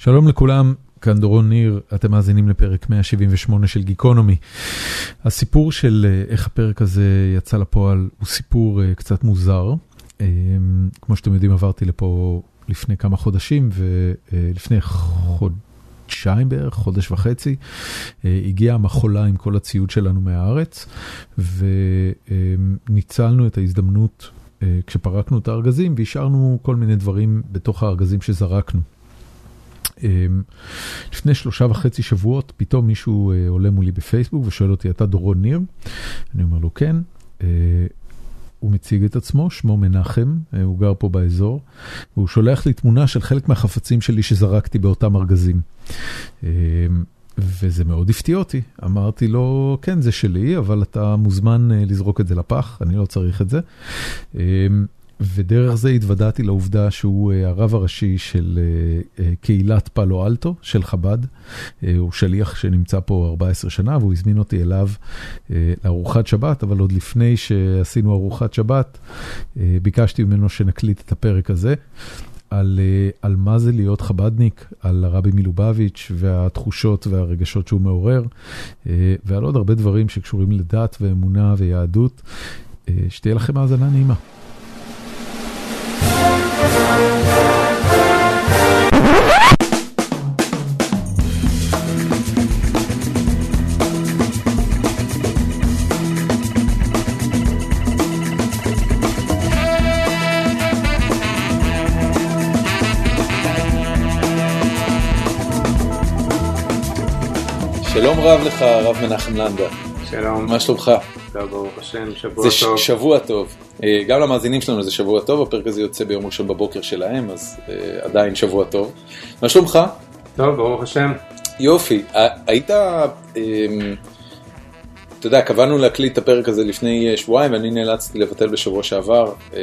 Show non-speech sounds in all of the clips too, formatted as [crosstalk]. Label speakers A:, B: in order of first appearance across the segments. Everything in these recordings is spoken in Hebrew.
A: שלום לכולם, כאן דורון ניר, אתם מאזינים לפרק 178 של גיקונומי. הסיפור של אה, איך הפרק הזה יצא לפועל הוא סיפור אה, קצת מוזר. אה, כמו שאתם יודעים עברתי לפה לפני כמה חודשים ולפני חודשיים בערך, חודש וחצי, הגיעה המחולה עם כל הציוד שלנו מהארץ וניצלנו את ההזדמנות כשפרקנו את הארגזים והשארנו כל מיני דברים בתוך הארגזים שזרקנו. אמ, לפני שלושה וחצי שבועות פתאום מישהו אה, עולה מולי בפייסבוק ושואל אותי אתה דורון ניר? אני אומר לו כן. אה, הוא מציג את עצמו, שמו מנחם, אה, הוא גר פה באזור, והוא שולח לי תמונה של חלק מהחפצים שלי שזרקתי באותם ארגזים. אמ, וזה מאוד הפתיע אותי, אמרתי לו, כן, זה שלי, אבל אתה מוזמן לזרוק את זה לפח, אני לא צריך את זה. ודרך זה התוודעתי לעובדה שהוא אה, הרב הראשי של אה, אה, קהילת פאלו אלטו, של חב"ד. הוא שליח שנמצא פה 14 שנה, והוא הזמין אותי אליו לארוחת שבת, אבל עוד לפני שעשינו ארוחת שבת, ביקשתי ממנו שנקליט את הפרק הזה. על, על מה זה להיות חבדניק, על הרבי מלובביץ' והתחושות והרגשות שהוא מעורר, ועל עוד הרבה דברים שקשורים לדת ואמונה ויהדות. שתהיה לכם האזנה נעימה. שלום רב לך, הרב מנחם לנדה.
B: שלום.
A: מה שלומך?
B: טוב, ברוך השם, שבוע
A: זה טוב. זה שבוע טוב. אה, גם למאזינים שלנו זה שבוע טוב, הפרק הזה יוצא ביום ראשון בבוקר שלהם, אז uh, עדיין שבוע טוב. מה שלומך?
B: טוב, ברוך השם.
A: יופי. היית, um, אתה יודע, קבענו להקליט את הפרק הזה לפני שבועיים, ואני נאלצתי לבטל בשבוע שעבר, um,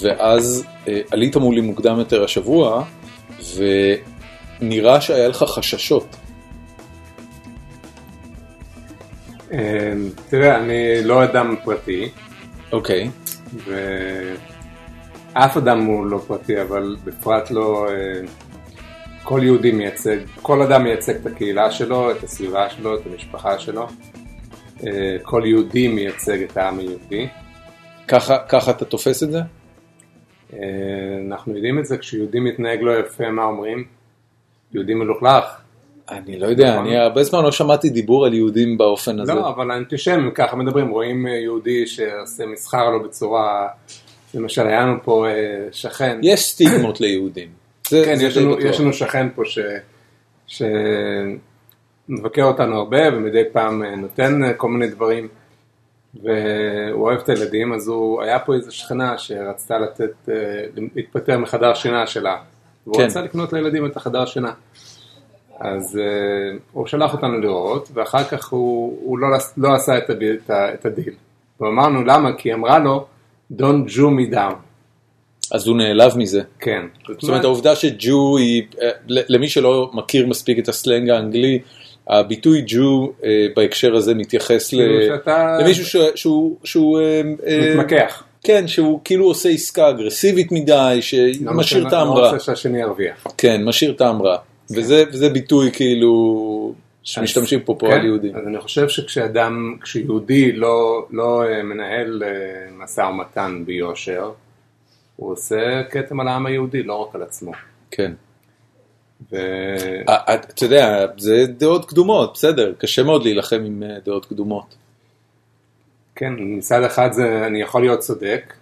A: ואז עלית מולי מוקדם יותר השבוע, ונראה שהיה לך חששות.
B: תראה, אני לא אדם פרטי.
A: אוקיי.
B: ואף אדם הוא לא פרטי, אבל בפרט לא... אה, כל יהודי מייצג, כל אדם מייצג את הקהילה שלו, את הסביבה שלו, את המשפחה שלו. אה, כל יהודי מייצג את העם היהודי.
A: ככה, ככה אתה תופס את זה?
B: אה, אנחנו יודעים את זה, כשיהודי מתנהג לא יפה, מה אומרים? יהודי מלוכלך.
A: אני לא יודע, אני הרבה זמן לא שמעתי דיבור על יהודים באופן הזה.
B: לא, אבל האנטישמים ככה מדברים, רואים אה, יהודי שעושה מסחר לו בצורה, למשל היה לנו פה אה, שכן.
A: יש סטיגמות ליהודים.
B: כן, יש לנו שכן פה שמבקר אותנו הרבה ומדי פעם אה, נותן כל מיני דברים. והוא אוהב את הילדים, אז הוא, היה פה איזו שכנה שרצתה לתת, להתפטר מחדר שינה שלה. והוא כן. רצה לקנות לילדים את החדר שינה. אז אה, הוא שלח אותנו לראות, ואחר כך הוא, הוא לא, לא עשה את, הדיל, את הדיל. ואמרנו למה? כי אמרה לו, Don't Jew me down.
A: אז הוא נעלב מזה.
B: כן.
A: זאת אומרת, העובדה שג'ו היא, אה, למי שלא מכיר מספיק את הסלנג האנגלי, הביטוי ג'ו אה, בהקשר הזה מתייחס למישהו שהוא...
B: מתמקח.
A: כן, שהוא כאילו עושה עסקה אגרסיבית מדי, שמשאיר טעם רע.
B: לא רוצה שהשני ירוויח.
A: כן, משאיר טעם רע. וזה, וזה ביטוי כאילו שמשתמשים פה פה כן, על יהודים.
B: אז אני חושב שכשאדם, כשיהודי לא, לא אה, מנהל אה, משא ומתן ביושר, הוא עושה כתם על העם היהודי, לא רק על עצמו.
A: כן. ו... אה, אתה יודע, זה דעות קדומות, בסדר, קשה מאוד להילחם עם דעות קדומות.
B: כן, מצד אחד זה, אני יכול להיות צודק,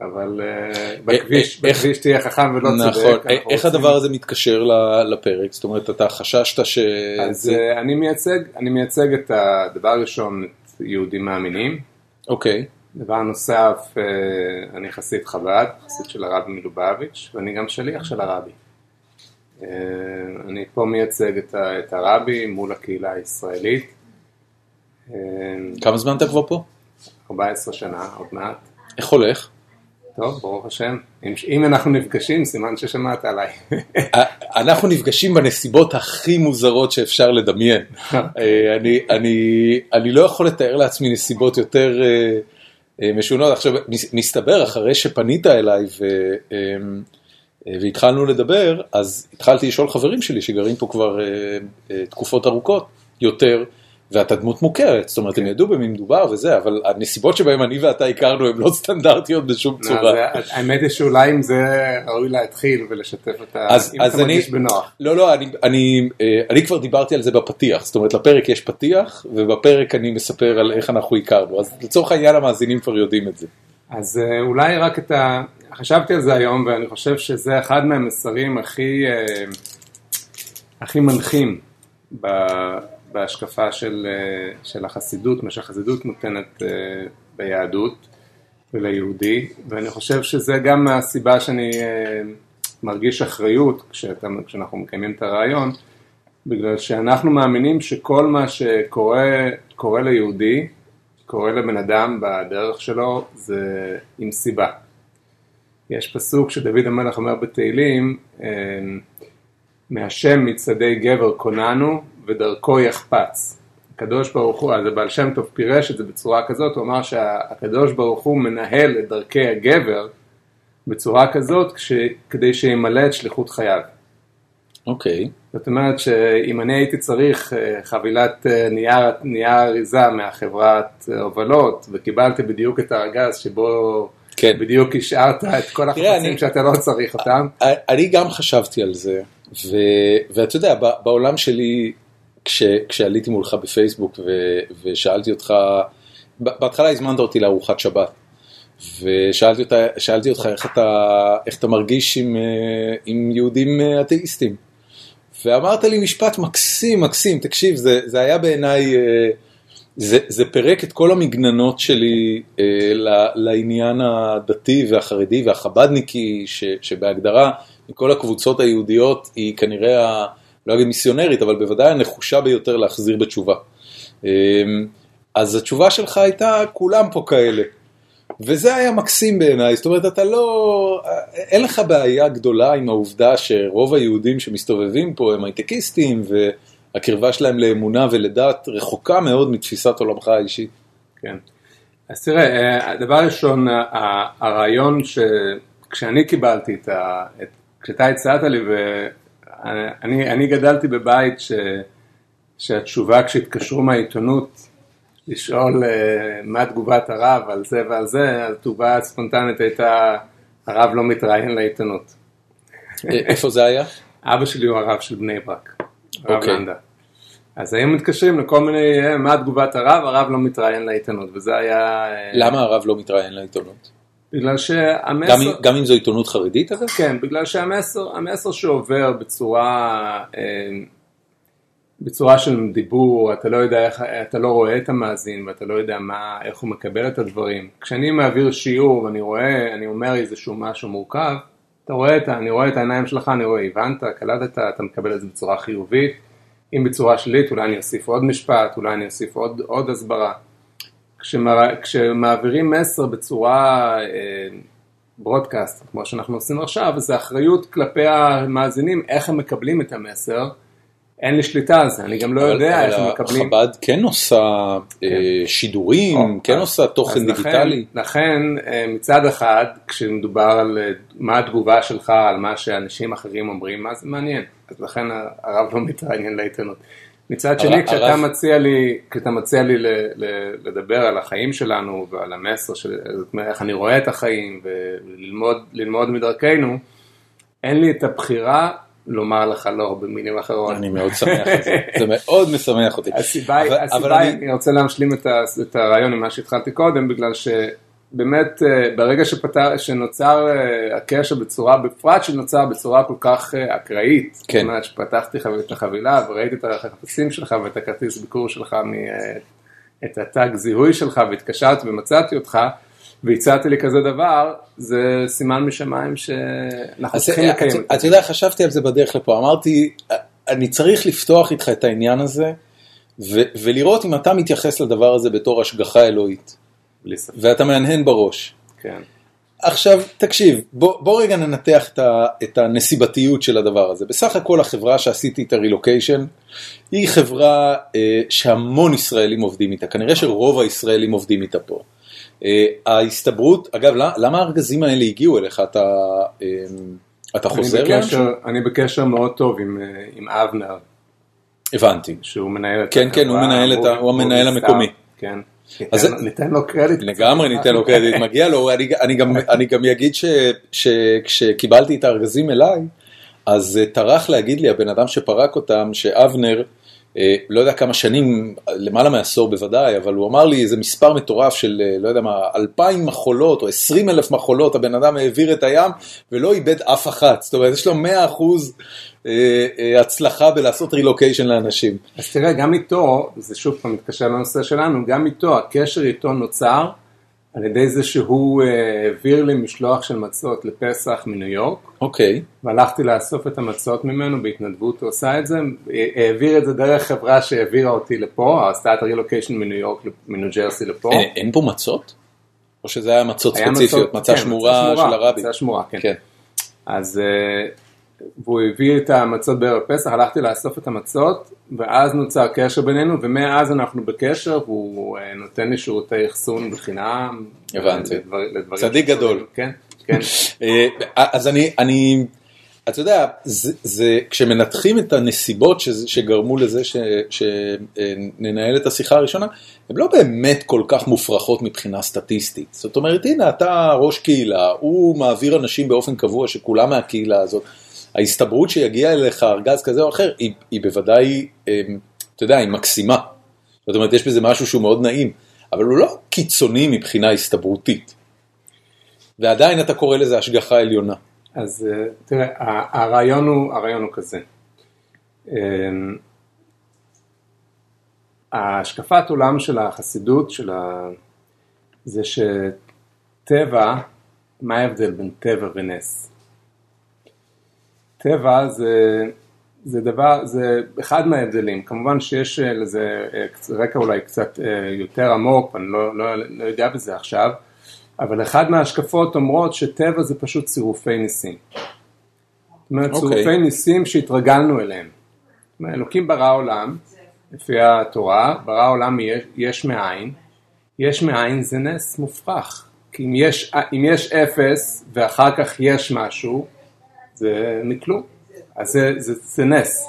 B: אבל אה, בכביש תהיה חכם ולא צודק.
A: נכון, איך הדבר הזה מתקשר לפרק? זאת אומרת, אתה חששת ש...
B: אז אה, אני מייצג את הדבר הראשון, את יהודים מאמינים.
A: אוקיי.
B: דבר נוסף, אה, אני חסיד חב"ד, חסיד של הרבי מלובביץ', ואני גם שליח של הרבי. אני פה מייצג את הרבי מול הקהילה הישראלית.
A: כמה זמן אתה כבר פה?
B: 14 שנה, עוד מעט.
A: איך הולך?
B: טוב, ברוך השם. אם, אם אנחנו נפגשים, סימן ששמעת עליי. [laughs]
A: אנחנו נפגשים בנסיבות הכי מוזרות שאפשר לדמיין. אה, אני, אני, אני לא יכול לתאר לעצמי נסיבות יותר uh, משונות. עכשיו, מסתבר, אחרי שפנית אליי אה, והתחלנו לדבר, אז התחלתי לשאול חברים שלי שגרים פה כבר אה, אה, תקופות ארוכות יותר, ואתה דמות מוכרת, זאת אומרת, הם ידעו במי מדובר וזה, אבל הנסיבות שבהם אני ואתה הכרנו הן לא סטנדרטיות בשום
B: לא,
A: צורה.
B: האמת היא שאולי עם זה ראוי להתחיל ולשתף את ה...
A: אז,
B: אם אתה
A: אני,
B: מרגיש בנוח.
A: לא לא, אני, אני, אה, אני כבר דיברתי על זה בפתיח, זאת אומרת לפרק יש פתיח, ובפרק אני מספר על איך אנחנו הכרנו, אז לצורך העניין המאזינים כבר יודעים את זה.
B: אז אה, אולי רק את ה... חשבתי על זה היום ואני חושב שזה אחד מהמסרים הכי, אה, הכי מנחים ב... בהשקפה של, אה, של החסידות, מה שהחסידות נותנת אה, ביהדות וליהודי, ואני חושב שזה גם הסיבה שאני אה, מרגיש אחריות כשאתה, כשאנחנו מקיימים את הרעיון, בגלל שאנחנו מאמינים שכל מה שקורה קורה ליהודי, קורה לבן אדם בדרך שלו, זה עם סיבה. יש פסוק שדוד המלך אומר בתהילים, מהשם מצעדי גבר קוננו ודרכו יחפץ. הקדוש ברוך הוא, אז הבעל שם טוב פירש את זה בצורה כזאת, הוא אמר שהקדוש ברוך הוא מנהל את דרכי הגבר בצורה כזאת כש, כדי שימלא את שליחות חייו.
A: אוקיי,
B: זאת אומרת שאם אני הייתי צריך אה, חבילת אה, נייר, נייר אריזה מהחברת אה, הובלות וקיבלתי בדיוק את הארגז שבו
A: כן.
B: בדיוק השארת את כל החפצים שאתה לא צריך אותם,
A: אני גם חשבתי על זה, ו, ואתה יודע, בעולם שלי, כש, כשעליתי מולך בפייסבוק ו, ושאלתי אותך, בהתחלה הזמנת אותי לארוחת שבת, ושאלתי אותה, אותך איך אתה, איך אתה מרגיש עם, אה, עם יהודים אה, אתאיסטים. ואמרת לי משפט מקסים, מקסים, תקשיב, זה, זה היה בעיניי, אה, זה, זה פירק את כל המגננות שלי לעניין הדתי והחרדי והחבדניקי, ש, שבהגדרה, מכל הקבוצות היהודיות, היא כנראה, לא אגיד מיסיונרית, אבל בוודאי הנחושה ביותר להחזיר בתשובה. אה, אז התשובה שלך הייתה, כולם פה כאלה. וזה היה מקסים בעיניי, זאת אומרת, אתה לא, אין לך בעיה גדולה עם העובדה שרוב היהודים שמסתובבים פה הם הייטקיסטים, והקרבה שלהם לאמונה ולדת רחוקה מאוד מתפיסת עולמך האישית.
B: כן. אז תראה, אה, הדבר ראשון, הרעיון שכשאני קיבלתי את ה... את- כשאתה הצעת לי, ואני אני גדלתי בבית ש, שהתשובה כשהתקשרו מהעיתונות לשאול אה, מה תגובת הרב על זה ועל זה, התגובה הספונטנית הייתה, הרב לא מתראיין לעיתונות. [laughs]
A: איפה זה היה?
B: אבא שלי הוא הרב של בני ברק, הרב
A: אוקיי.
B: לנדה. אז היו מתקשרים לכל מיני, אה, מה תגובת הרב, הרב לא מתראיין לעיתונות, וזה היה... אה,
A: למה הרב לא מתראיין לעיתונות?
B: בגלל
A: גם,
B: שהמסר...
A: אם- גם אם זו עיתונות חרדית אגב?
B: כן, בגלל שהמסר המסר שעובר בצורה, אה, בצורה של דיבור, אתה לא יודע איך, אתה לא רואה את המאזין ואתה לא יודע מה, איך הוא מקבל את הדברים. כשאני מעביר שיעור ואני רואה, אני אומר איזשהו משהו מורכב, אתה רואה את, אני רואה את העיניים שלך, אני רואה, הבנת, קלטת, אתה מקבל את זה בצורה חיובית. אם בצורה שלילית, אולי אני אוסיף עוד משפט, אולי אני אוסיף עוד, עוד הסברה. כשמע, כשמעבירים מסר בצורה אה, ברודקאסט, כמו שאנחנו עושים עכשיו, זה אחריות כלפי המאזינים, איך הם מקבלים את המסר. אין לי שליטה על זה, אני גם לא יודע איך הם מקבלים.
A: חב"ד כן עושה אה, שידורים,
B: או,
A: כן
B: אז-
A: עושה תוכן דיגיטלי.
B: לכן, לכן אה, מצד אחד, כשמדובר על אה, מה התגובה שלך על מה שאנשים אחרים אומרים, מה זה מעניין. אז לכן הרב לא מתראיין לעיתונות. מצד שני, כשאתה
A: הרב-
B: מציע לי, כשאתה מציע לי ל, ל, לדבר על החיים שלנו ועל המסר של זאת אומרת, איך אני רואה את החיים וללמוד ללמוד מדרכנו, אין לי את הבחירה לומר לך לא במילים אחרות.
A: אני מאוד שמח על זה, זה מאוד משמח אותי.
B: הסיבה היא,
A: אני-
B: אני רוצה להשלים את, ה, את הרעיון עם מה שהתחלתי קודם, בגלל שבאמת אה, ברגע שפתר, שנוצר אה, הקשר בצורה, בפרט שנוצר בצורה כל כך אה, אקראית,
A: כן.
B: זאת אומרת שפתחתי את החבילה וראיתי את החפשים שלך ואת הכרטיס ביקור שלך, מ, את התג זיהוי שלך והתקשרתי ומצאתי אותך. והצעתי לי כזה דבר, זה סימן משמיים שאנחנו צריכים לקיים את זה.
A: אתה יודע, חשבתי על זה בדרך לפה, אמרתי, אני צריך לפתוח איתך את העניין הזה, ו- ולראות אם אתה מתייחס לדבר הזה בתור השגחה אלוהית,
B: בלי ספק,
A: ואתה מהנהן בראש.
B: כן.
A: עכשיו, תקשיב, בוא, בוא רגע ננתח את, ה, את הנסיבתיות של הדבר הזה. בסך הכל החברה שעשיתי את הרילוקיישן, היא חברה אה, שהמון ישראלים עובדים איתה, כנראה שרוב הישראלים עובדים איתה פה. אה, ההסתברות, אגב, למה, למה הארגזים האלה הגיעו אליך? אתה, אה, אתה
B: אני
A: חוזר
B: בקשר-
A: לאנשהו?
B: אני בקשר מאוד טוב עם, אה, עם אבנר,
A: הבנתי.
B: שהוא מנהל את
A: כן, כן, הוא
B: החברה,
A: מנהל את ה- הוא
B: מובי
A: המנהל. המקומי.
B: כן.
A: אז
B: ניתן, לו קרדיט.
A: לגמרי ניתן לו קרדיט, מגיע לו, אני, אני, גם, אני גם אגיד ש- שכשקיבלתי את הארגזים אליי, אז אה, טרח להגיד לי הבן אדם שפרק אותם, שאבנר, אה, לא יודע כמה שנים, למעלה מעשור בוודאי, אבל הוא אמר לי איזה מספר מטורף של, אה, לא יודע מה, אלפיים מחולות או עשרים אלף מחולות, הבן אדם העביר את הים ולא איבד אף אחת, זאת אומרת, יש לו מאה אחוז הצלחה בלעשות רילוקיישן לאנשים.
B: אז תראה, גם איתו, זה שוב פעם מתקשר לנושא שלנו, גם איתו, הקשר איתו נוצר על ידי זה שהוא אה, העביר לי משלוח של מצות לפסח מניו יורק,
A: אוקיי,
B: והלכתי לאסוף את המצות ממנו, בהתנדבות הוא עשה את זה, אה, העביר את זה דרך חברה שהעבירה אותי לפה, עשתה את הרילוקיישן מניו יורק, מניו ג'רסי לפה.
A: אין, אין פה מצות? או שזה היה מצות
B: היה
A: ספציפיות, מצה
B: כן,
A: שמורה של הרבי?
B: מצה שמורה, כן.
A: כן.
B: אז אה, והוא הביא את המצות בערב פסח, הלכתי לאסוף את המצות, ואז נוצר קשר בינינו, ומאז אנחנו בקשר, והוא אה, נותן לי שירותי אחסון בחינם.
A: הבנתי.
B: לדבר, לדברים
A: צדיק
B: שקשורים-
A: גדול.
B: כן, כן. [laughs]
A: אה, אז אני, אני, אתה יודע, זה, זה, כשמנתחים את הנסיבות שזה, שגרמו לזה ש- שננהל את השיחה הראשונה, הן לא באמת כל כך מופרכות מבחינה סטטיסטית. זאת אומרת, הנה, אתה ראש קהילה, הוא מעביר אנשים באופן קבוע שכולם מהקהילה הזאת. ההסתברות שיגיע אליך ארגז כזה או אחר, היא, היא בוודאי, אה, אתה יודע, היא מקסימה. זאת אומרת, יש בזה משהו שהוא מאוד נעים, אבל הוא לא קיצוני מבחינה הסתברותית. ועדיין אתה קורא לזה השגחה עליונה.
B: אז אה, תראה, הרעיון הוא, הרעיון הוא כזה. אה, ההשקפת עולם של החסידות, של ה... זה שטבע, מה ההבדל בין טבע ונס? טבע זה, זה דבר, זה אחד מההבדלים, כמובן שיש לזה אה, רקע אולי קצת אה, יותר עמוק, אני לא, לא, לא יודע בזה עכשיו, אבל אחד מההשקפות אומרות שטבע זה פשוט צירופי ניסים. זאת אומרת,
A: אוקיי.
B: צירופי ניסים שהתרגלנו אליהם. אלוקים ברא עולם, לפי התורה, ברא עולם יש, יש מאין, יש מאין זה נס מופרך. כי אם יש, אם יש אפס ואחר כך יש משהו, זה מכלום. אז זה, זה, זה נס.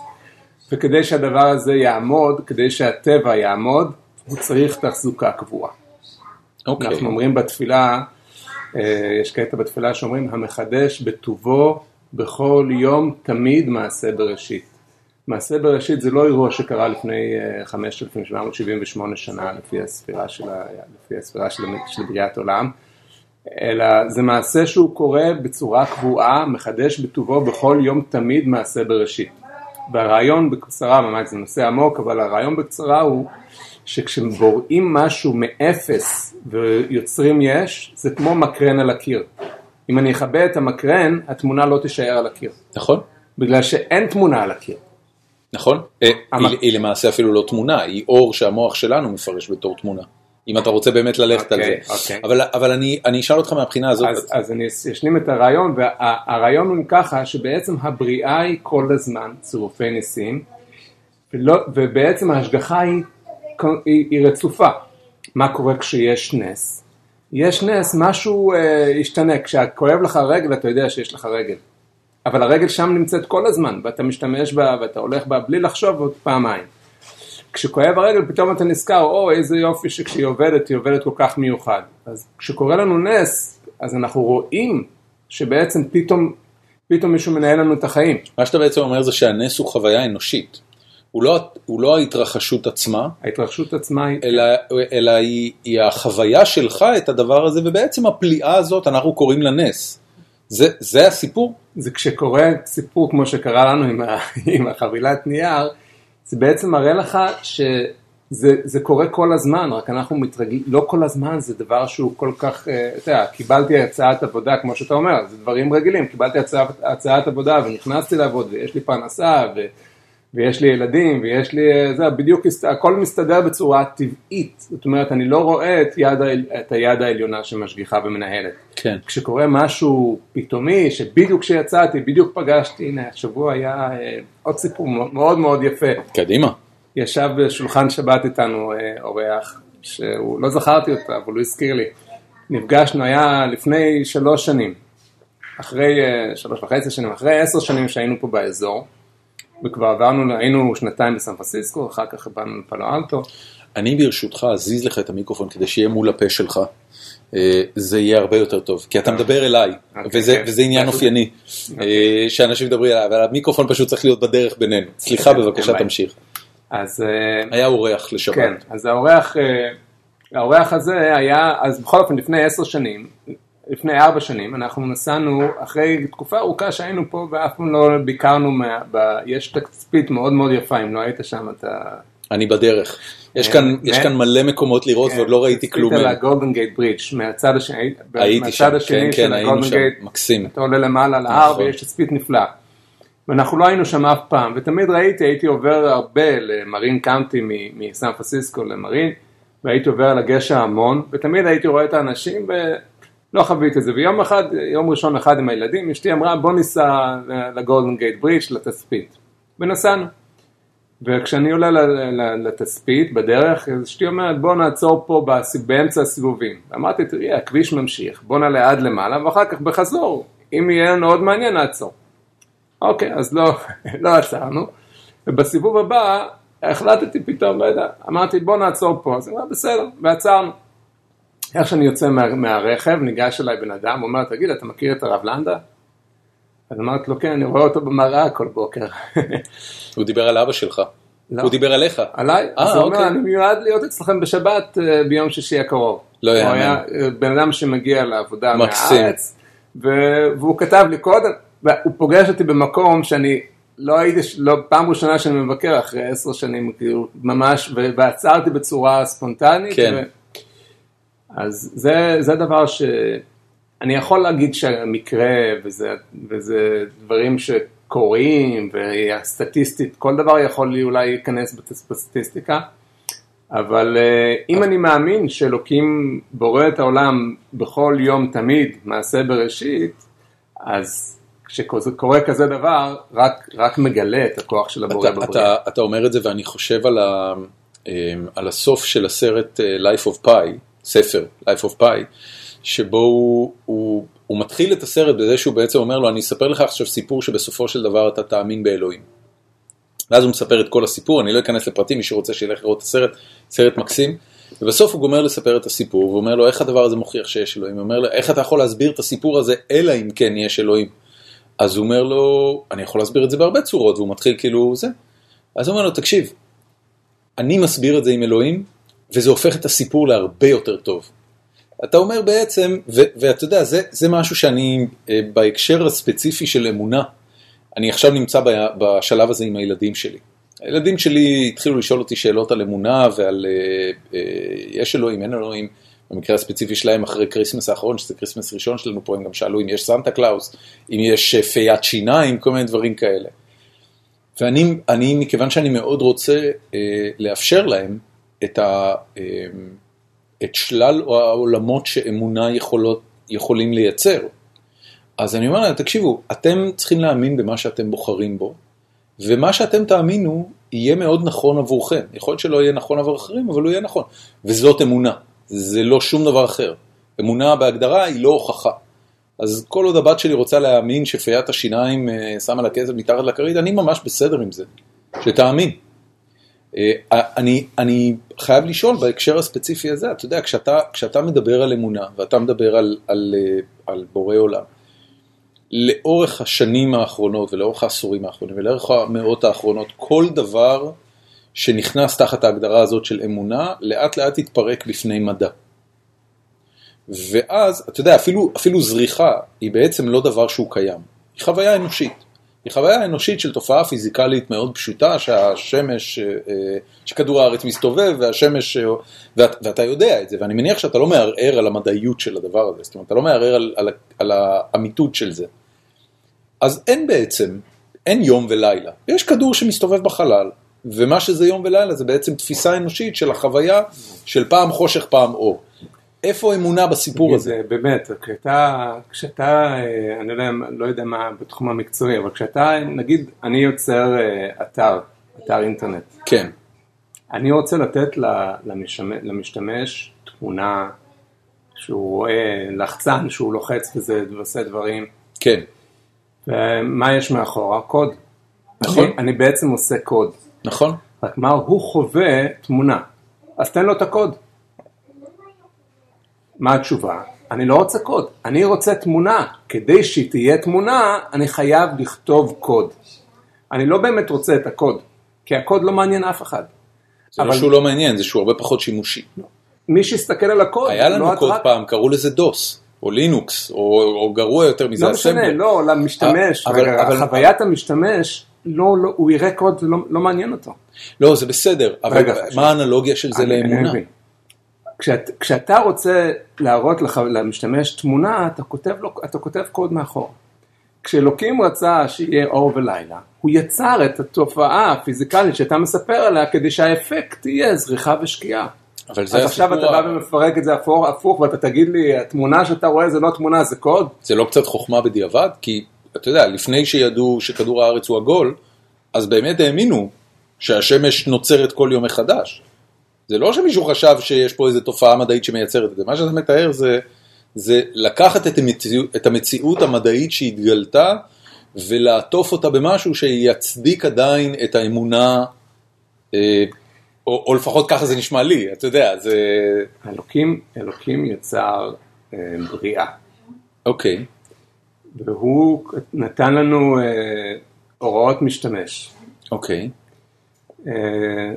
B: וכדי שהדבר הזה יעמוד, כדי שהטבע יעמוד, הוא צריך תחזוקה קבועה.
A: אוקיי.
B: אנחנו אומרים בתפילה, אה, יש קטע בתפילה שאומרים, המחדש בטובו בכל יום תמיד מעשה בראשית. מעשה בראשית זה לא אירוע שקרה לפני אה, 5,778 שנה לפי הספירה של, ה- לפי הספירה של, של בריאת עולם, אלא זה מעשה שהוא קורה בצורה קבועה, מחדש בטובו בכל יום תמיד מעשה בראשית. והרעיון בקצרה, ממש זה נושא עמוק, אבל הרעיון בקצרה הוא שכשבוראים משהו מאפס ויוצרים יש, זה כמו מקרן על הקיר. אם אני אכבה את המקרן, התמונה לא תישאר על הקיר.
A: נכון,
B: בגלל שאין תמונה על הקיר.
A: נכון. אה,
B: המ-
A: היא, היא למעשה אפילו לא תמונה, היא אור שהמוח שלנו מפרש בתור תמונה. אם אתה רוצה באמת ללכת על
B: אוקיי,
A: זה.
B: אוקיי.
A: אבל, אבל אני, אני אשאל אותך מהבחינה הזאת.
B: אז, אז אני אשלים את הרעיון, והרעיון הוא ככה שבעצם הבריאה היא כל הזמן צירופי ניסים, ולא, ובעצם ההשגחה היא, היא, היא רצופה. מה קורה כשיש נס? יש נס, משהו אה, ישתנה, כשכואב לך רגל אתה יודע שיש לך רגל, אבל הרגל שם נמצאת כל הזמן, ואתה משתמש בה ואתה הולך בה בלי לחשוב עוד פעמיים. כשכואב הרגל פתאום אתה נזכר, או איזה יופי שכשהיא עובדת, היא עובדת כל כך מיוחד. אז כשקורה לנו נס, אז אנחנו רואים שבעצם פתאום, פתאום מישהו מנהל לנו את החיים.
A: מה שאתה בעצם אומר זה שהנס הוא חוויה אנושית. הוא לא, הוא לא ההתרחשות עצמה,
B: ההתרחשות עצמה היא...
A: אלא, אלא היא, היא החוויה שלך את הדבר הזה, ובעצם הפליאה הזאת אנחנו קוראים לה נס. זה, זה הסיפור?
B: זה כשקורה סיפור כמו שקרה לנו עם, ה, [laughs] עם החבילת נייר, זה בעצם מראה לך שזה זה קורה כל הזמן, רק אנחנו מתרגלים, לא כל הזמן זה דבר שהוא כל כך, אה, אתה יודע, קיבלתי הצעת עבודה, כמו שאתה אומר, זה דברים רגילים, קיבלתי הצעת, הצעת עבודה ונכנסתי לעבוד ויש לי פרנסה ו, ויש לי ילדים ויש לי, אה, זה בדיוק, הכל מסתדר בצורה טבעית, זאת אומרת, אני לא רואה את, יד, את היד העליונה שמשגיחה ומנהלת.
A: כן.
B: כשקורה משהו פתאומי, שבדיוק כשיצאתי, בדיוק פגשתי, הנה השבוע היה אה, עוד סיפור מאוד מאוד יפה.
A: קדימה.
B: ישב בשולחן שבת איתנו אה, אורח, שהוא, לא זכרתי אותו, אבל הוא הזכיר לי. נפגשנו, היה לפני שלוש שנים. אחרי אה, שלוש וחצי שנים, אחרי עשר שנים שהיינו פה באזור, וכבר עברנו, היינו שנתיים בסן פרנסיסקו, אחר כך באנו לפלו אלטו.
A: אני ברשותך אזיז לך את המיקרופון כדי שיהיה מול הפה שלך. אה, זה יהיה הרבה יותר טוב, כי אתה מדבר אליי,
B: אוקיי,
A: וזה,
B: כן.
A: וזה עניין אופייני, אה, שאנשים מדברים אליי, אבל המיקרופון פשוט צריך להיות בדרך בינינו. סליחה,
B: כן,
A: בבקשה. תמשיך.
B: אז אה,
A: היה אורח לשבת.
B: כן, אז האורח, אה, האורח הזה היה, אז בכל אופן לפני עשר שנים, לפני ארבע שנים, אנחנו נסענו, אחרי תקופה ארוכה שהיינו פה ואף פעם לא ביקרנו, מה, ב, יש תצפית מאוד מאוד יפה, אם לא היית שם אתה...
A: אני בדרך. יש כאן, יש
B: אה,
A: כאן מלא מקומות לראות ועוד לא ראיתי כלום.
B: תצפית על. הגולדן גייט ברידג' מהצד השני,
A: הייתי שם, כן, כן, היינו שם,
B: גייט,
A: מקסים.
B: אתה עולה למעלה להר
A: נכון.
B: ויש תצפית נפלאה. ואנחנו לא היינו שם אף פעם, ותמיד ראיתי, הייתי עובר הרבה למרין קאונטי מסן פרנסיסקו למרין, והייתי עובר על הגשר המון, ותמיד הייתי רואה את האנשים ולא חוויתי את זה. ויום אחד, יום ראשון אחד עם הילדים, אשתי אמרה בוא ניסע לגולדן גייט ברידג' לתצפית. ונסענו. וכשאני עולה לתצפית בדרך, אשתי אומרת בוא נעצור פה באמצע הסיבובים. אמרתי תראי הכביש ממשיך, בוא נעלה עד למעלה ואחר כך בחזור, אם יהיה לנו עוד מעניין נעצור. אוקיי, אז לא, [laughs] לא עצרנו, ובסיבוב הבא החלטתי פתאום, לא יודע, אמרתי בוא נעצור פה, אז היא אמרה בסדר, ועצרנו. איך שאני יוצא מה, מהרכב, ניגש אליי בן אדם, הוא אומר, תגיד, אתה מכיר את הרב לנדה? אז אמרתי לו, כן, אני רואה אותו במראה כל בוקר. [laughs]
A: הוא דיבר על אבא שלך.
B: לא.
A: הוא דיבר עליך.
B: עליי?
A: אה,
B: אז הוא אומר,
A: אוקיי.
B: אני מיועד להיות אצלכם בשבת אה, ביום שישי הקרוב.
A: לא
B: הוא
A: יאמן.
B: היה אה, בן אדם שמגיע לעבודה
A: מקסים.
B: מהארץ, ו- והוא כתב לי קודם, והוא פוגש אותי במקום שאני לא הייתי, לא, פעם ראשונה שאני מבקר אחרי עשר שנים, כאילו, ממש, ועצרתי בצורה ספונטנית.
A: כן.
B: ו- אז זה, זה דבר שאני יכול להגיד שהמקרה, וזה, וזה דברים שקורים, והסטטיסטית, כל דבר יכול לי אולי להיכנס בס- בסטטיסטיקה, אבל אה, אם אני מאמין שאלוקים בורא את העולם בכל יום תמיד, מעשה בראשית, אז כשקורה כזה דבר, רק, רק מגלה את הכוח של הבורא
A: אתה,
B: בבריאה.
A: אתה, אתה אומר את זה ואני חושב על, ה, אמ, על הסוף של הסרט אה, Life of Pi, ספר Life of Pi, שבו הוא, הוא, הוא מתחיל את הסרט בזה שהוא בעצם אומר לו, אני אספר לך עכשיו סיפור שבסופו של דבר אתה תאמין באלוהים. ואז הוא מספר את כל הסיפור, אני לא אכנס לפרטים, מי שרוצה שילך לראות את הסרט, סרט מקסים. ובסוף הוא גומר לספר את הסיפור, והוא אומר לו, איך הדבר הזה מוכיח שיש אלוהים? הוא אומר לו, איך אתה יכול להסביר את הסיפור הזה, אלא אם כן יש אלוהים? אז הוא אומר לו, אני יכול להסביר את זה בהרבה צורות, והוא מתחיל כאילו זה. אז הוא אומר לו, תקשיב, אני מסביר את זה עם אלוהים, וזה הופך את הסיפור להרבה יותר טוב. אתה אומר בעצם, ו- ואתה יודע, זה, זה משהו שאני, אה, בהקשר הספציפי של אמונה, אני עכשיו נמצא בשלב הזה עם הילדים שלי. הילדים שלי התחילו לשאול אותי שאלות על אמונה ועל אה, אה, יש אלוהים, אין אלוהים. במקרה הספציפי שלהם אחרי כריסמס האחרון, שזה כריסמס ראשון שלנו פה, הם גם שאלו אם יש סנטה קלאוס, אם יש אה, פיית שיניים, כל מיני דברים כאלה. ואני, אני, מכיוון שאני מאוד רוצה אה, לאפשר להם את, ה, אה, את שלל העולמות שאמונה יכולות, יכולים לייצר, אז אני אומר להם, תקשיבו, אתם צריכים להאמין במה שאתם בוחרים בו, ומה שאתם תאמינו יהיה מאוד נכון עבורכם. יכול להיות שלא יהיה נכון עבור אחרים, אבל הוא יהיה נכון. וזאת אמונה, זה לא שום דבר אחר. אמונה בהגדרה היא לא הוכחה. אז כל עוד הבת שלי רוצה להאמין שפיית השיניים אה, שמה לה כסף מתחת לכרית, אני ממש בסדר עם זה, שתאמין. אה, אני, אני חייב לשאול בהקשר הספציפי הזה, אתה יודע, כשאתה, כשאתה מדבר על אמונה ואתה מדבר על, על, אה, על בורא עולם, לאורך השנים האחרונות ולאורך העשורים האחרונים ולאורך המאות האחרונות, כל דבר שנכנס תחת ההגדרה הזאת של אמונה, לאט לאט התפרק בפני מדע. ואז, אתה יודע, אפילו, אפילו זריחה היא בעצם לא דבר שהוא קיים, היא חוויה אנושית. היא חוויה אנושית של תופעה פיזיקלית מאוד פשוטה, שהשמש, אה, שכדור הארץ מסתובב והשמש, אה, ואת, ואתה יודע את זה, ואני מניח שאתה לא מערער על המדעיות של הדבר הזה, זאת אומרת, אתה לא מערער על, על, על האמיתות של זה. אז אין בעצם, אין יום ולילה, יש כדור שמסתובב בחלל, ומה שזה יום ולילה זה בעצם תפיסה אנושית של החוויה של פעם חושך פעם אור. איפה אמונה בסיפור הזה?
B: זה באמת, כשאתה, כשאתה, אה, אני לא יודע, לא יודע מה בתחום המקצועי, אבל כשאתה, נגיד, אני יוצר אה, אתר, אתר אינטרנט,
A: כן,
B: אני רוצה לתת למשתמש, למשתמש תמונה שהוא רואה לחצן שהוא לוחץ וזה ועושה דברים,
A: כן,
B: ומה יש מאחורה? קוד.
A: נכון.
B: אני, אני בעצם עושה קוד.
A: נכון?
B: רק מה, הוא חווה תמונה. אז תן לו את הקוד. מה התשובה? אני לא רוצה קוד, אני רוצה תמונה. כדי שהיא תהיה תמונה, אני חייב לכתוב קוד. אני לא באמת רוצה את הקוד, כי הקוד לא מעניין אף אחד.
A: זה לא
B: אבל-
A: שהוא לא מעניין, זה שהוא הרבה פחות שימושי.
B: מי שיסתכל על הקוד,
A: היה
B: לא
A: לנו קוד
B: אטרקט-
A: פעם, קראו לזה דוס, או לינוקס, או או גרוע יותר מזה,
B: לא משנה,
A: אסמבלר.
B: לא, למשתמש,
A: אבל-
B: רגע,
A: אבל-
B: חוויית המשתמש, לא, לא, הוא יראה קוד, זה לא, לא מעניין אותו.
A: לא, זה בסדר, אבל
B: רגע,
A: מה. האנלוגיה של זה
B: אני- אני
A: לאמונה?
B: כשאת, כשאתה רוצה להראות לך, למשתמש תמונה, אתה כותב, לו, אתה כותב קוד מאחור. כשאלוקים רצה שיהיה אור ולילה, הוא יצר את התופעה הפיזיקלית שאתה מספר עליה כדי שהאפקט יהיה זריחה ושקיעה.
A: אבל זה
B: אז עכשיו
A: הסיפור
B: אתה בא ומפרק את זה הפוך, הפוך ואתה תגיד לי, התמונה שאתה רואה זה לא תמונה, זה קוד?
A: זה לא קצת חוכמה בדיעבד? כי, אתה יודע, לפני שידעו שכדור הארץ הוא עגול, אז באמת האמינו שהשמש נוצרת כל יום מחדש. זה לא שמישהו חשב שיש פה איזו תופעה מדעית שמייצרת את זה, מה שאתה מתאר זה, זה לקחת את המציאות, את המציאות המדעית שהתגלתה ולעטוף אותה במשהו שיצדיק עדיין את האמונה, אה, או, או לפחות ככה זה נשמע לי, אתה יודע, זה...
B: אלוקים, אלוקים יצר אה, בריאה.
A: אוקיי,
B: והוא נתן לנו אה, הוראות משתמש.
A: אוקיי,
B: אה,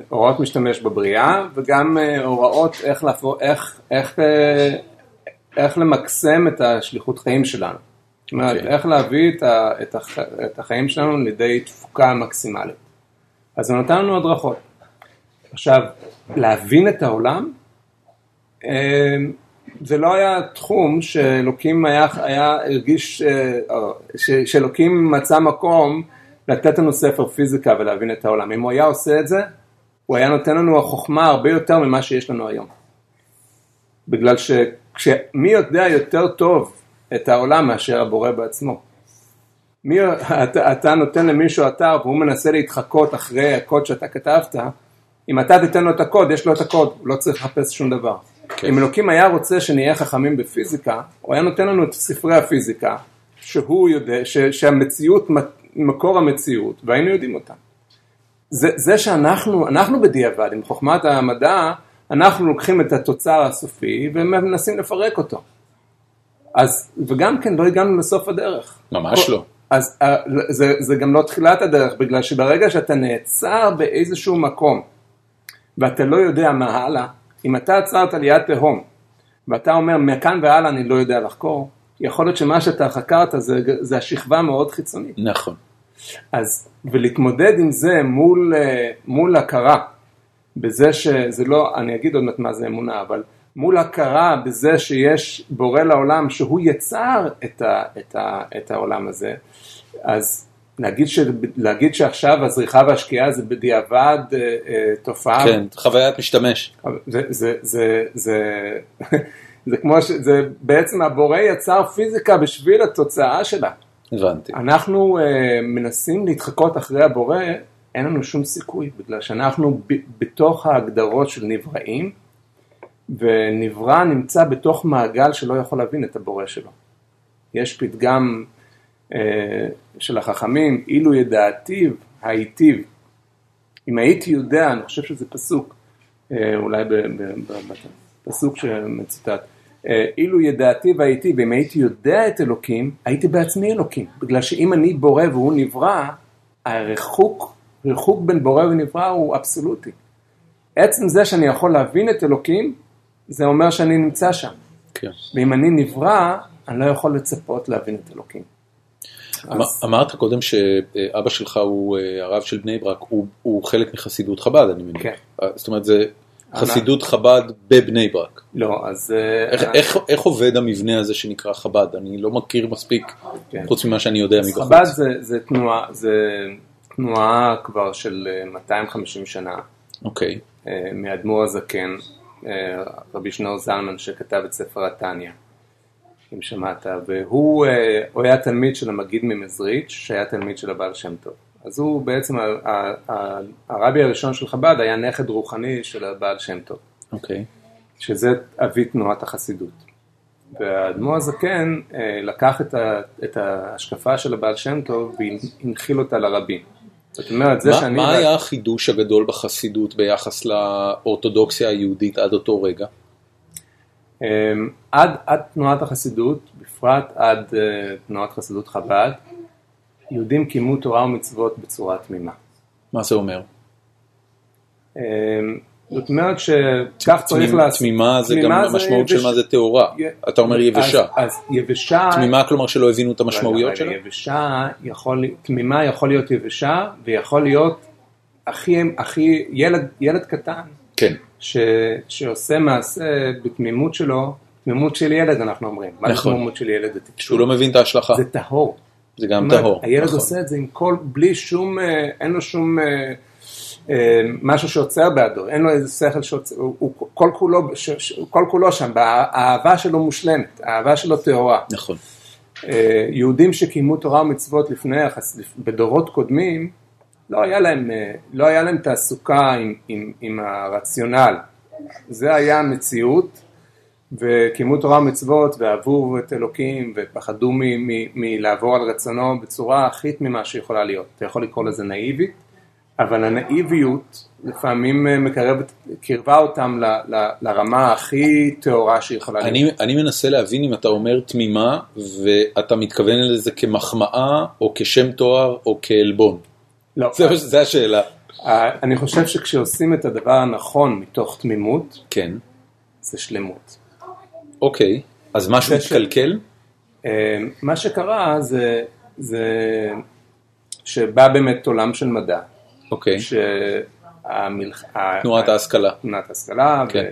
B: הוראות משתמש בבריאה וגם אה, הוראות איך, להפור, איך, איך, אה, איך למקסם את השליחות חיים שלנו. זאת אומרת,
A: אוקיי.
B: איך להביא את, ה, את, הח, את החיים שלנו לידי תפוקה מקסימלית. אז הוא נתן לנו הדרכות. עכשיו, להבין את העולם, אה, זה לא היה תחום שאלוקים היה, היה הרגיש, אה, שאלוקים מצא מקום לתת לנו ספר פיזיקה ולהבין את העולם. אם הוא היה עושה את זה, הוא היה נותן לנו החוכמה הרבה יותר ממה שיש לנו היום. בגלל שמי יודע יותר טוב את העולם מאשר הבורא בעצמו. מי, אתה, אתה נותן למישהו אתר והוא מנסה להתחקות אחרי הקוד שאתה כתבת, אם אתה תיתן לו את הקוד, יש לו את הקוד, הוא לא צריך לחפש שום דבר.
A: כן.
B: אם אלוקים היה רוצה שנהיה חכמים בפיזיקה, הוא היה נותן לנו את ספרי הפיזיקה, שהוא יודע, ש, שהמציאות, מקור המציאות, והיינו יודעים אותה. זה, זה שאנחנו, אנחנו בדיעבד, עם חוכמת המדע, אנחנו לוקחים את התוצר הסופי ומנסים לפרק אותו. אז, וגם כן לא הגענו לסוף הדרך.
A: ממש לא.
B: אז אה, זה, זה גם לא תחילת הדרך, בגלל שברגע שאתה נעצר באיזשהו מקום, ואתה לא יודע מה הלאה, אם אתה עצרת ליד תהום, ואתה אומר, מכאן והלאה אני לא יודע לחקור, יכול להיות שמה שאתה חקרת זה, זה השכבה מאוד חיצונית.
A: נכון.
B: אז, ולהתמודד עם זה מול, אה, מול הכרה, בזה שזה לא, אני אגיד עוד מעט מה זה אמונה, אבל מול הכרה בזה שיש בורא לעולם שהוא יצר את, ה, את, ה, את העולם הזה, אז להגיד, ש, להגיד שעכשיו הזריחה והשקיעה זה בדיעבד אה, אה, תופעה,
A: כן, חוויית משתמש.
B: זה, זה, זה, זה, זה כמו ש... זה בעצם הבורא יצר פיזיקה בשביל התוצאה שלה.
A: הבנתי.
B: אנחנו uh, מנסים להתחקות אחרי הבורא, אין לנו שום סיכוי, בגלל שאנחנו ב- בתוך ההגדרות של נבראים, ונברא נמצא בתוך מעגל שלא יכול להבין את הבורא שלו. יש פתגם uh, של החכמים, אילו ידעתיו הייטיב. אם הייתי יודע, אני חושב שזה פסוק, uh, אולי בפסוק שמצוטט, אה, אילו ידעתי והייתי, ואם הייתי יודע את אלוקים, הייתי בעצמי אלוקים. בגלל שאם אני בורא והוא נברא, הריחוק, ריחוק בין בורא ונברא הוא אבסולוטי. עצם זה שאני יכול להבין את אלוקים, זה אומר שאני נמצא שם.
A: כן.
B: ואם אני נברא, אני לא יכול לצפות להבין את אלוקים.
A: אמ- אמרת קודם שאבא שלך הוא אה, הרב של בני ברק, הוא- הוא חלק מחסידות חב"ד, אני מניח.
B: כן.
A: אה, זאת אומרת, זה חסידות חב"ד בבני ברק.
B: לא, אז... אה,
A: איך- איך- איך עובד המבנה הזה שנקרא חב"ד? אני לא מכיר מספיק,
B: כן.
A: חוץ ממה שאני יודע מבחוץ.
B: חב"ד זה, זה, תנועה, זה תנועה כבר של אה, 250 שנה,
A: אוקיי,
B: אה, מאדמו"ר הזקן, אה, רבי שנור זלמן שכתב את ספר התניא, אם שמעת, והוא אה, הוא היה תלמיד של המגיד ממזריץ', שהיה תלמיד של הבעל שם טוב. אז הוא בעצם, הרבי הראשון של חב"ד היה נכד רוחני של הבעל שם טוב,
A: אוקיי,
B: שזה אבי תנועת החסידות. והאדמו"ר הזקן אה, לקח את, ה, את ההשקפה של הבעל שם טוב והנחיל אותה לרבים. זאת אומרת, זה
A: מה,
B: שאני...
A: מה היה החידוש הגדול בחסידות ביחס לאורתודוקסיה היהודית עד אותו רגע?
B: אמ, עד, עד תנועת החסידות, בפרט עד uh, תנועת חסידות חב"ד, יהודים קיימו תורה ומצוות בצורה תמימה.
A: מה זה אומר?
B: אמ, זאת אומרת שכך צריך לעשות.
A: תמימה זה גם המשמעות של מה זה טהורה. אתה אומר יבשה.
B: אז, יבשה...
A: תמימה כלומר שלא הבינו את המשמעויות שלה?
B: יבשה יכול, תמימה יכול להיות יבשה ויכול להיות הכי, ילד, קטן.
A: כן.
B: שעושה מעשה בתמימות שלו, תמימות של ילד אנחנו אומרים.
A: נכון.
B: מה זה תמימות של ילד?
A: שהוא לא מבין את ההשלכה.
B: זה טהור.
A: זה גם טהור.
B: הילד
A: נכון.
B: עושה את זה עם כל, בלי שום, אה, אין לו שום אה, אה, משהו שעוצר בעדו, אין לו איזה שכל שעוצר, הוא, הוא כל, כולו, ש, ש, כל כולו שם, האהבה שלו מושלמת, האהבה שלו טהורה.
A: נכון.
B: אה, יהודים שקיימו תורה ומצוות לפני, בדורות קודמים, לא היה להם, אה, לא היה להם תעסוקה עם, עם, עם הרציונל. זה היה המציאות, וקיימו תורה ומצוות, ואהבו את אלוקים, ופחדו מלעבור על רצונו בצורה הכי תמימה שיכולה להיות. אתה יכול לקרוא לזה נאיבית, אבל הנאיביות לפעמים אה, מקרבת, קירבה אותם ל, ל, לרמה הכי טהורה שיכולה להיות.
A: אני, אני מנסה להבין אם אתה אומר תמימה ואתה מתכוון לזה כמחמאה או כשם תואר או כעלבון.
B: לא,
A: זה, זה השאלה.
B: אני חושב שכשעושים את הדבר הנכון מתוך תמימות,
A: כן.
B: זה שלמות.
A: אוקיי. אז משהו
B: זה ש-? אה, מה שקרה זה, זה שבא באמת עולם של מדע,
A: אוקיי.
B: שהמלח...
A: תנועת ההשכלה.
B: תנועת ההשכלה,
A: כן.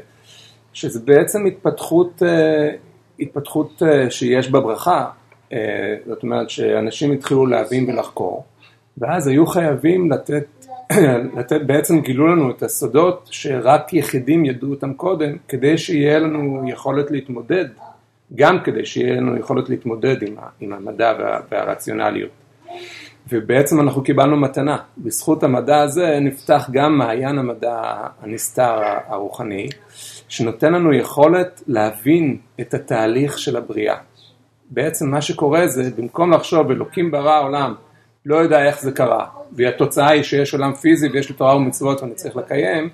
B: שזה בעצם התפתחות, אה, התפתחות אה, שיש בה ברכה, זאת אומרת שאנשים התחילו להבין ולחקור, ואז היו חייבים לתת, בעצם גילו לנו את הסודות שרק יחידים ידעו אותם קודם, כדי שיהיה לנו יכולת להתמודד, גם כדי שיהיה לנו יכולת להתמודד עם, עם המדע וה, והרציונליות. ובעצם אנחנו קיבלנו מתנה. בזכות המדע הזה נפתח גם מעיין המדע הנסתר הרוחני, שנותן לנו יכולת להבין את התהליך של הבריאה. בעצם מה שקורה זה, במקום לחשוב אלוקים ברא העולם, לא יודע איך זה קרה, והתוצאה היא שיש עולם פיזי ויש לי תורה ומצוות ואני צריך לקיים,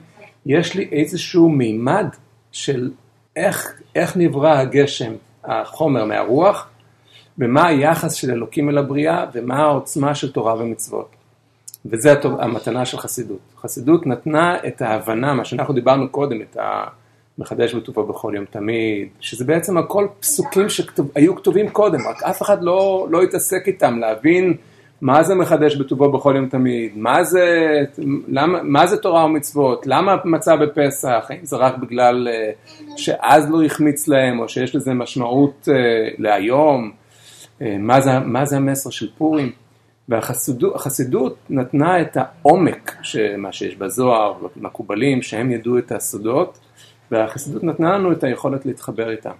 B: יש לי איזשהו מימד של איך, איך נברא הגשם, החומר מהרוח, ומה היחס של אלוקים אל הבריאה, ומה העוצמה של תורה ומצוות. וזה הטוב- המתנה של חסידות. חסידות נתנה את ההבנה, מה שאנחנו דיברנו קודם, את המחדש בטובו בכל יום תמיד, שזה בעצם הכל פסוקים שהיו כתובים קודם, רק אף אחד לא, לא התעסק איתם, להבין מה זה מחדש בטובו בכל יום תמיד, מה זה, למה, מה זה תורה ומצוות, למה מצה בפסח, האם זה רק בגלל אה, שאז לא החמיץ להם, או שיש לזה משמעות אה, להיום, אה, מה זה, מה זה המסר של פורים. והחסידות החסידות נתנה את העומק, מה שיש בזוהר, במקובלים, שהם ידעו את הסודות, והחסידות נתנה לנו את היכולת להתחבר איתם.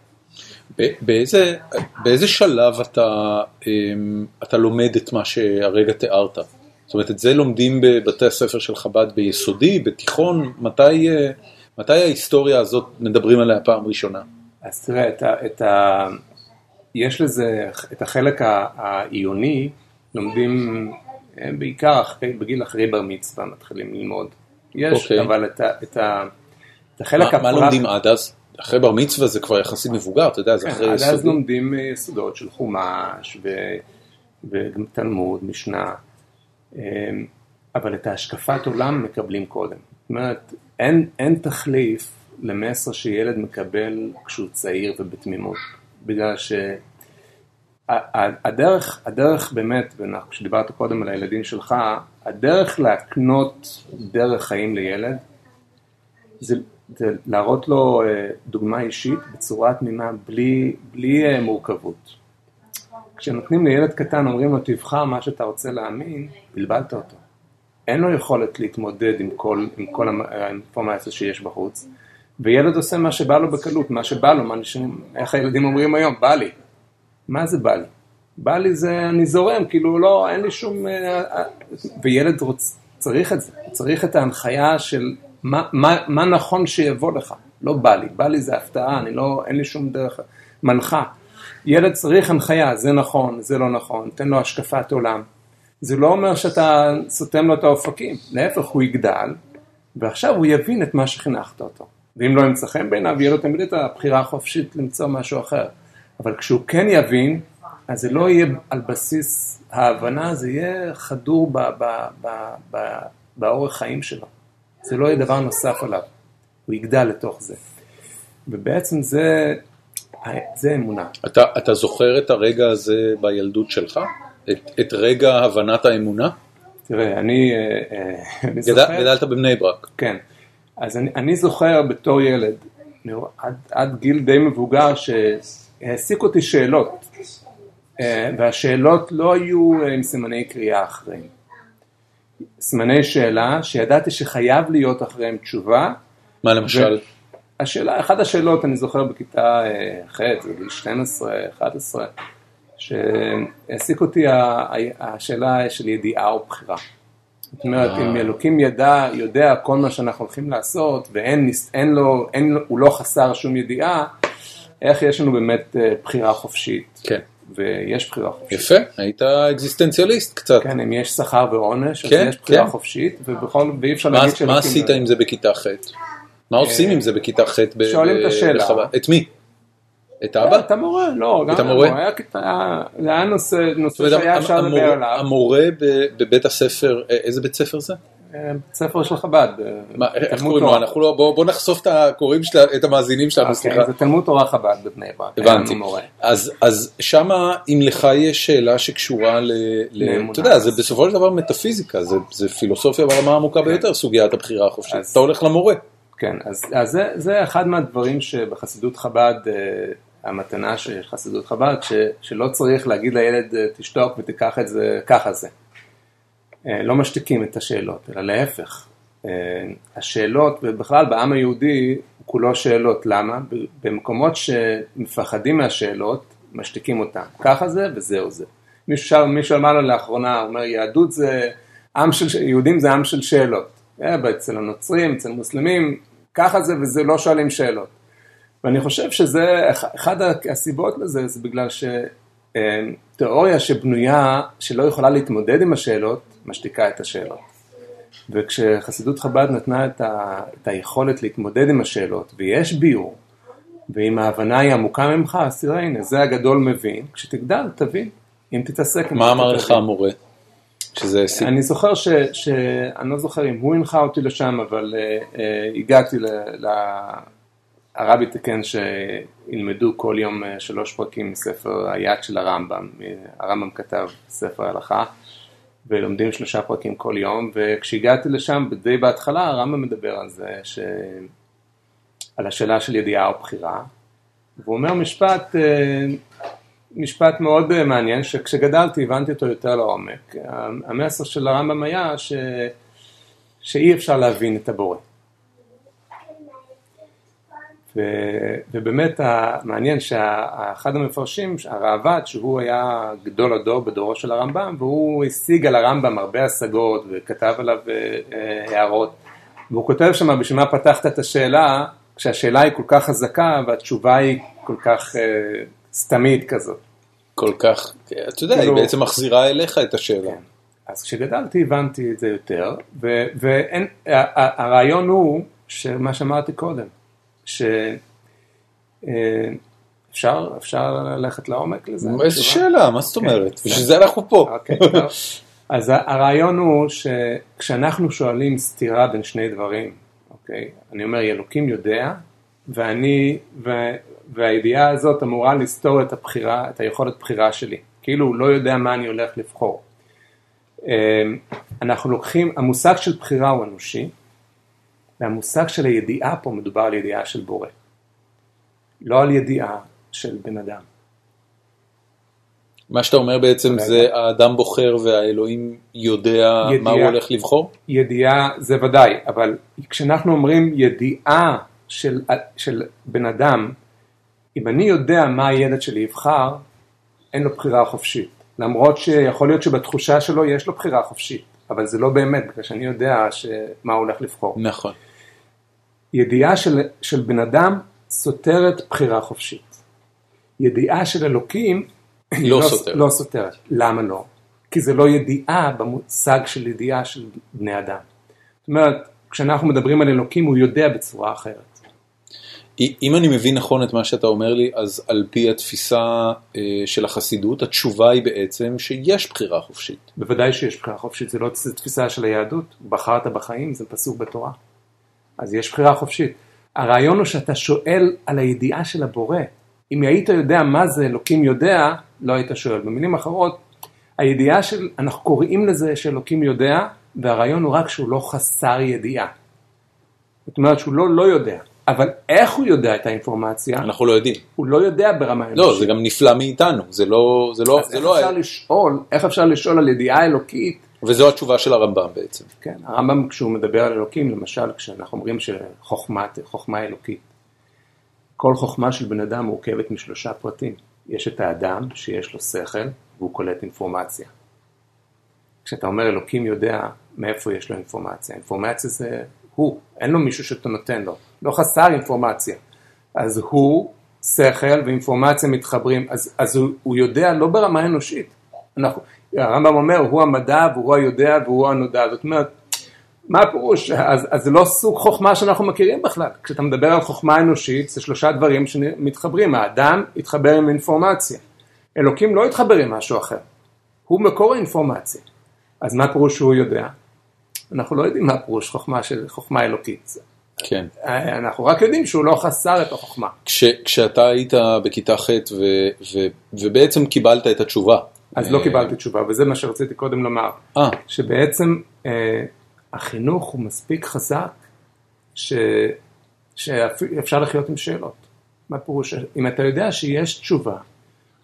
A: באיזה, באיזה שלב אתה, אמ, אתה לומד את מה שהרגע תיארת? זאת אומרת, את זה לומדים בבתי הספר של חב"ד ביסודי, בתיכון? מתי, אה, מתי ההיסטוריה הזאת מדברים עליה פעם ראשונה?
B: אז תראה, את ה, את ה, יש לזה, את החלק העיוני, לומדים אה, בעיקר אחרי, בגיל אחרי בר מצווה מתחילים ללמוד. יש,
A: אוקיי.
B: אבל את, ה, את, ה, את החלק
A: מה, מה לומדים עד אז? אחרי בר מצווה זה כבר יחסית מבוגר, אתה יודע, זה
B: כן,
A: אחרי
B: עד אז
A: יסודי.
B: לומדים אה, יסודות של חומש ו... וגם תלמוד, משנה, אה, אבל את ההשקפת עולם מקבלים קודם. זאת אומרת, אין, אין תחליף למסר שילד מקבל כשהוא צעיר ובתמימות, בגלל שהדרך, הדרך באמת, ואנחנו- כשדיברת קודם על הילדים שלך, הדרך להקנות דרך חיים לילד, זה, זה להראות לו אה, דוגמה אישית בצורה תמימה, בלי, בלי אה, מורכבות. כשנותנים לילד קטן, אומרים לו, תבחר מה שאתה רוצה להאמין, בלבלת אותו. אין לו יכולת להתמודד עם כל, עם כל האינפורמציה שיש בחוץ, וילד עושה מה שבא לו בקלות, מה שבא לו, מה אנשים, איך הילדים אומרים היום, בא לי. מה זה בא לי? בא לי זה, אני זורם, כאילו לא, אין לי שום... אה, וילד רוצ, צריך את זה, צריך את ההנחיה של מה, מה, מה נכון שיבוא לך, לא בא לי, בא לי זה הפתעה, אני לא, אין לי שום דרך. מנחה. ילד צריך הנחיה, זה נכון, זה לא נכון, תן לו השקפת עולם. זה לא אומר שאתה סותם לו את האופקים, להפך הוא יגדל, ועכשיו הוא יבין את מה שחינכת אותו. ואם לא ימצא חן בעיניו, יהיה לו תמיד את הבחירה החופשית למצוא משהו אחר. אבל כשהוא כן יבין, אז זה לא יהיה על בסיס ההבנה, זה יהיה חדור באורח חיים שלו. זה לא יהיה דבר נוסף עליו, הוא יגדל לתוך זה. ובעצם זה, זה אמונה.
A: אתה, אתה זוכר את הרגע הזה בילדות שלך? את, את רגע הבנת האמונה?
B: תראה, אני, אה, אה, אני
A: גדל,
B: זוכר...
A: גדלת בבני ברק.
B: כן. אז אני, אני זוכר בתור ילד, עד, עד גיל די מבוגר, שהעסיק אותי שאלות. אה, והשאלות לא היו עם סימני קריאה אחריהם. סימני שאלה שידעתי שחייב להיות אחריהם תשובה.
A: מה למשל?
B: השאלה, אחת השאלות אני זוכר בכיתה ח', זה גיל 12, 11, שהעסיק אותי השאלה של ידיעה או בחירה. זאת אומרת, אם אלוקים ידע, יודע כל מה שאנחנו הולכים לעשות, ואין אין לו, אין, הוא לא חסר שום ידיעה, איך יש לנו באמת בחירה חופשית?
A: כן.
B: ויש בחירה חופשית.
A: יפה, היית אקזיסטנציאליסט קצת.
B: כן, אם יש שכר ועונש, אז
A: כן,
B: יש בחירה
A: כן.
B: חופשית, ובכל, ואי אפשר להגיד שאלוקים...
A: מה עשית עם זה בכיתה ח'? מה עושים עם זה בכיתה ח'?
B: שואלים את השאלה.
A: בחב"ד? את מי? את האבא?
B: את המורה, לא, גם
A: את המורה?
B: זה היה נושא שהיה אפשר לדבר עליו.
A: המורה בבית הספר, אה, איזה בית ספר זה?
B: אה, בית ספר של חב"ד.
A: מה, איך קוראים לו? אנחנו לא, בוא בוא נחשוף את הקוראים את המאזינים שלנו,
B: אוקיי,
A: סליחה.
B: זה תלמוד תורה חב"ד בבני ברק. היה
A: הבנתי. אז, שמה, אם לך יש שאלה שקשורה ל... אתה יודע, זה בסופו של דבר מטאפיזיקה, זה, פילוסופיה ברמה העמוקה ביותר, סוגיית הבחירה החופשית. אתה הולך למורה.
B: כן, אז, זה, אחד מהדברים שבחסידות חב"ד, אה, המתנה של חסידות חב"ד, שלא צריך להגיד לילד אה, תשתוק ותיקח את זה, ככה זה. אה, לא משתיקים את השאלות, אלא להפך. אה, השאלות, ובכלל בעם היהודי, הוא כולו שאלות. למה? במקומות שמפחדים מהשאלות, משתיקים אותם. ככה זה וזהו זה. מישהו, שר, מישהו אמר לו לאחרונה, הוא אומר, יהדות זה, עם של, יהודים זה עם של שאלות. אה, אצל הנוצרים, אצל מוסלמים, ככה זה וזה, לא שואלים שאלות. ואני חושב שזה, אח- אחד הסיבות לזה, זה בגלל שתיאוריה שבנויה, שלא יכולה להתמודד עם השאלות, משתיקה את השאלות. וכשחסידות חב"ד נתנה את, ה, את היכולת להתמודד עם השאלות, ויש ביור, ואם ההבנה היא עמוקה ממך, אז תראה, הנה, זה הגדול מבין, כשתגדל, תבין, אם תתעסק עם
A: מה אמר. לך המורה? שזה סיפור.
B: אני זוכר ש, ש... אני לא זוכר אם הוא הנחה אותי לשם, אבל uh, uh, הגעתי ל... ל... הרבי תיקן שילמדו כל יום uh, שלוש פרקים מספר היד של הרמב"ם. הרמב"ם כתב ספר הלכה, ולומדים שלושה פרקים כל יום, וכשהגעתי לשם, די בהתחלה, הרמב"ם מדבר על זה, ש... על השאלה של ידיעה או בחירה, והוא אומר משפט, אה, משפט מאוד אה, מעניין, שכשגדלתי הבנתי אותו יותר לעומק. המסר של הרמב"ם היה ש... שאי אפשר להבין את הבורא. ו... ובאמת המעניין שאחד המפרשים, הראב"ד, שהוא היה גדול הדור בדורו של הרמב"ם, והוא השיג על הרמב"ם הרבה השגות וכתב עליו אה, אה, הערות. והוא כותב שם, בשביל מה פתחת את השאלה, כשהשאלה היא כל כך חזקה והתשובה היא כל כך אה, סתמית כזאת.
A: כל כך, אתה יודע, היא
B: כאילו-
A: בעצם מחזירה אליך את השאלה.
B: כן. אז כשגדלתי הבנתי את זה יותר, ו- ואין, ה- ה- הרעיון הוא, שמה שאמרתי קודם, שאפשר אפשר ללכת לעומק לזה.
A: איזה? שאלה, מה זאת אומרת?
B: כן.
A: בשביל זה אנחנו פה.
B: אוקיי. אז הרעיון הוא שכשאנחנו שואלים סתירה בין שני דברים, אוקיי, אני אומר, אלוקים יודע, ואני, ו- והידיעה הזאת אמורה לסתור את הבחירה, את היכולת בחירה שלי. כאילו הוא לא יודע מה אני הולך לבחור. אמ, אנחנו לוקחים, המושג של בחירה הוא אנושי, והמושג של הידיעה פה מדובר על ידיעה של בורא. לא על ידיעה של בן אדם.
A: מה שאתה אומר בעצם זה האדם בוחר והאלוהים יודע מה
B: ידיעה.
A: הוא הולך לבחור?
B: ידיעה זה ודאי, אבל כשאנחנו אומרים ידיעה של, של בן אדם, אם אני יודע מה הילד שלי יבחר, אין לו בחירה חופשית. למרות שיכול להיות שבתחושה שלו יש לו בחירה חופשית, אבל זה לא באמת, בגלל שאני יודע. מה הוא הולך לבחור.
A: נכון.
B: ידיעה של, של בן אדם סותרת בחירה חופשית. ידיעה של אלוקים היא
A: לא סותרת.
B: לא סותרת. למה לא? כי זה לא ידיעה במושג של ידיעה של בני אדם. זאת אומרת, כשאנחנו מדברים על אלוקים הוא יודע בצורה אחרת.
A: אם אני מבין נכון את מה שאתה אומר לי, אז על פי התפיסה אה, של החסידות, התשובה היא בעצם שיש בחירה חופשית.
B: בוודאי שיש בחירה חופשית, זה לא זו תפיסה של היהדות, בחרת בחיים, זה פסוק בתורה. אז יש בחירה חופשית. הרעיון הוא שאתה שואל על הידיעה של הבורא. אם היית יודע מה זה אלוקים יודע, לא היית שואל. במילים אחרות, הידיעה של, אנחנו קוראים לזה שאלוקים יודע, והרעיון הוא רק שהוא לא חסר ידיעה. זאת אומרת שהוא לא לא יודע, אבל איך הוא יודע את האינפורמציה?
A: אנחנו לא יודעים.
B: הוא לא יודע ברמה אנושית.
A: לא, זה גם נפלא מאיתנו, זה לא... זה לא,
B: אז
A: זה
B: איך
A: לא
B: אפשר לשאול, איך אפשר לשאול על ידיעה אלוקית?
A: וזו התשובה של הרמב"ם בעצם.
B: כן, הרמב"ם כשהוא מדבר על אלוקים, למשל כשאנחנו אומרים שחוכמה חוכמה אלוקית, כל חוכמה של בן אדם מורכבת משלושה פרטים. יש את האדם שיש לו שכל והוא קולט אינפורמציה. כשאתה אומר אלוקים יודע מאיפה יש לו אינפורמציה, אינפורמציה זה הוא, אין לו מישהו שאתה נותן לו, לא חסר אינפורמציה. אז הוא, שכל ואינפורמציה מתחברים, אז, אז הוא, הוא יודע לא ברמה אנושית. אנחנו, הרמב"ם אומר, הוא המדע והוא היודע והוא הנודע, זאת אומרת, מה הפירוש? אז, אז זה לא סוג חוכמה שאנחנו מכירים בכלל. כשאתה מדבר על חוכמה אנושית, זה שלושה דברים שמתחברים. האדם התחבר עם אינפורמציה. אלוקים לא התחבר עם משהו אחר. הוא מקור האינפורמציה. אז מה הפירוש שהוא יודע? אנחנו לא יודעים מה הפירוש חוכמה של חוכמה אלוקית.
A: כן.
B: אנחנו רק יודעים שהוא לא חסר את החוכמה.
A: כש, כשאתה היית בכיתה ח' ו, ו, ובעצם קיבלת את התשובה.
B: אז לא
A: אה,
B: קיבלתי תשובה, וזה מה שרציתי קודם לומר.
A: אה,
B: שבעצם אה, החינוך הוא מספיק חזק, ש, שאפשר לחיות עם שאלות. מה פירוש? אם אתה יודע שיש תשובה,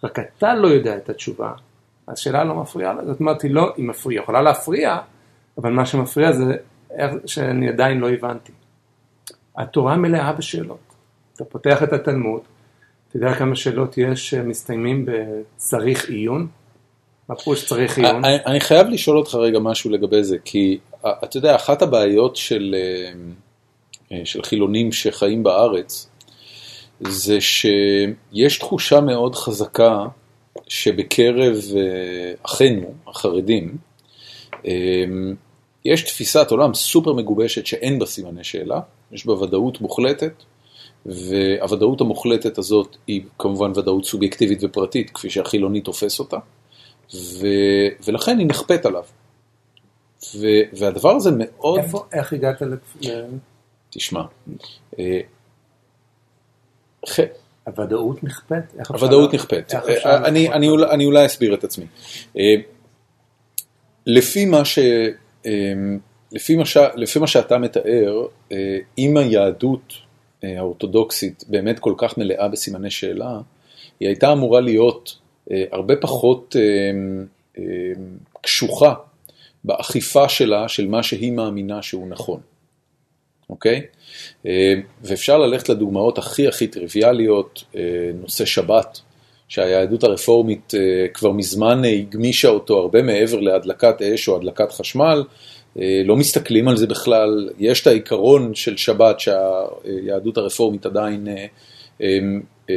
B: רק אתה לא יודע את התשובה, אז שאלה לא מפריעה לה. זאת אומרת, היא לא, היא מפריעה, יכולה להפריע, אבל מה שמפריע זה שאני עדיין לא הבנתי. התורה מלאה בשאלות. אתה פותח את התלמוד, אתה יודע כמה שאלות יש שמסתיימים בצריך עיון? מה פירוש צריך עיון?
A: אני, אני חייב לשאול אותך רגע משהו לגבי זה, כי אה, אתה יודע, אחת הבעיות של, אה, אה, של חילונים שחיים בארץ, זה שיש תחושה מאוד חזקה שבקרב אחינו, החרדים, יש תפיסת עולם סופר מגובשת שאין בה סימני שאלה, יש בה ודאות מוחלטת, והוודאות המוחלטת הזאת היא כמובן ודאות סובייקטיבית ופרטית, כפי שהחילוני תופס אותה, ו, ולכן היא נכפית עליו. ו, והדבר הזה מאוד...
B: איפה, איך הגעת ל...
A: תשמע, אה,
B: הוודאות נכפית?
A: הוודאות נכפית.
B: אפשר
A: אה, אני? אולי- אסביר את עצמי. אה, לפי מה, ש, אה, לפי, מה ש, לפי מה שאתה מתאר, אה, אם היהדות אה, האורתודוקסית באמת כל כך מלאה בסימני שאלה, היא הייתה אמורה להיות אה, הרבה פחות אה, אה, קשוחה באכיפה שלה של מה שהיא מאמינה שהוא נכון. אוקיי? אה, ואפשר ללכת לדוגמאות הכי הכי טריוויאליות, אה, נושא שבת, שהיהדות הרפורמית אה, כבר מזמן אה, הגמישה אותו הרבה מעבר להדלקת אש או הדלקת חשמל, אה, לא מסתכלים על זה בכלל, יש את העיקרון של שבת שהיהדות הרפורמית עדיין אה, אה, אה,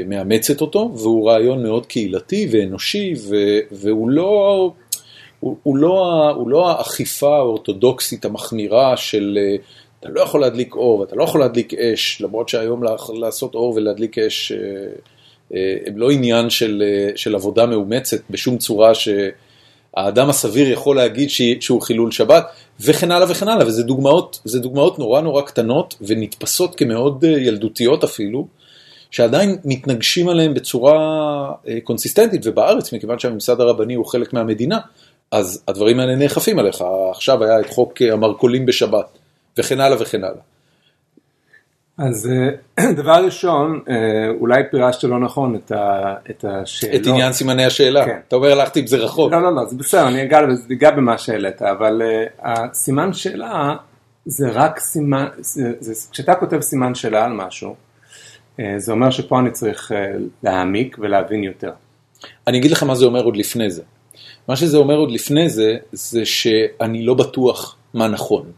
A: מאמצת אותו, והוא רעיון מאוד קהילתי ואנושי, והוא לא... הוא, הוא, לא, הוא לא האכיפה האורתודוקסית המחמירה של אתה לא יכול להדליק אור, אתה לא יכול להדליק אש, למרות שהיום לעשות אור ולהדליק אש אה, אה, הם לא עניין של, אה, של עבודה מאומצת בשום צורה שהאדם הסביר יכול להגיד שהוא חילול שבת, וכן הלאה וכן הלאה, וזה דוגמאות, דוגמאות נורא נורא קטנות ונתפסות כמאוד ילדותיות אפילו. שעדיין מתנגשים עליהם בצורה אה, קונסיסטנטית, ובארץ, מכיוון שהממסד הרבני הוא חלק מהמדינה, אז הדברים האלה נאכפים עליך. עכשיו היה את חוק אה, המרכולים בשבת, וכן הלאה וכן הלאה.
B: אז אה, [clears throat] דבר ראשון, אולי פירשת לא נכון את ה- את השאלות.
A: את עניין סימני השאלה.
B: כן.
A: אתה אומר הלכתי עם זה רחוק.
B: לא, לא, לא, זה בסדר, אני אגע, במה שהעלית, אבל הסימן שאלה זה רק סימן, זה, זה, כשאתה כותב סימן שאלה על משהו, זה אומר שפה אני צריך uh, להעמיק ולהבין יותר.
A: אני אגיד לך מה זה אומר עוד לפני זה. מה שזה אומר עוד לפני זה, זה שאני לא בטוח מה נכון.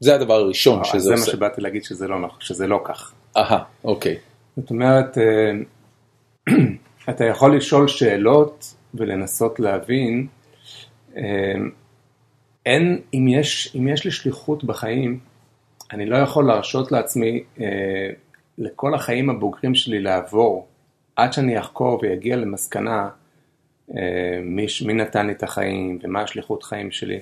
A: זה הדבר הראשון
B: אז
A: שזה
B: זה מה
A: עושה.
B: שבאתי להגיד שזה לא, נכון, שזה לא כך.
A: אהה, אוקיי.
B: זאת אומרת, אה, [clears throat] אתה יכול לשאול שאלות ולנסות להבין. אה, אין, אם יש, אם יש לי שליחות בחיים, אני לא יכול להרשות לעצמי אה, לכל החיים הבוגרים שלי לעבור עד שאני אחקור ויגיע למסקנה אה, מי, מי נתן לי את החיים ומה השליחות חיים שלי.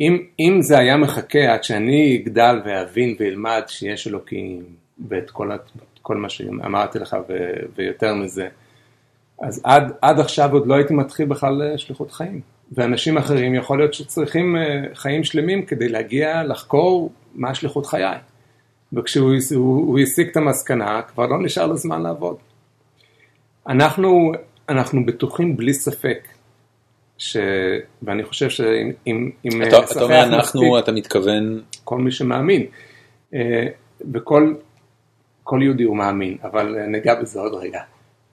B: אם, אם זה היה מחכה עד שאני אגדל ואבין ואלמד שיש אלוקים ואת כל, כל מה שאמרתי לך ו, ויותר מזה, אז עד, עד עכשיו עוד לא הייתי מתחיל בכלל שליחות חיים. ואנשים אחרים יכול להיות שצריכים אה, חיים שלמים כדי להגיע לחקור מה שליחות חיי. וכשהוא הסיק את המסקנה, כבר לא נשאר לו זמן לעבוד. אנחנו, אנחנו בטוחים בלי ספק, ש... ואני חושב שאם...
A: אתה, אתה אומר אנחנו, מספיק, אתה מתכוון...
B: כל מי שמאמין. אה, וכל כל יהודי הוא מאמין, אבל ניגע בזה עוד רגע.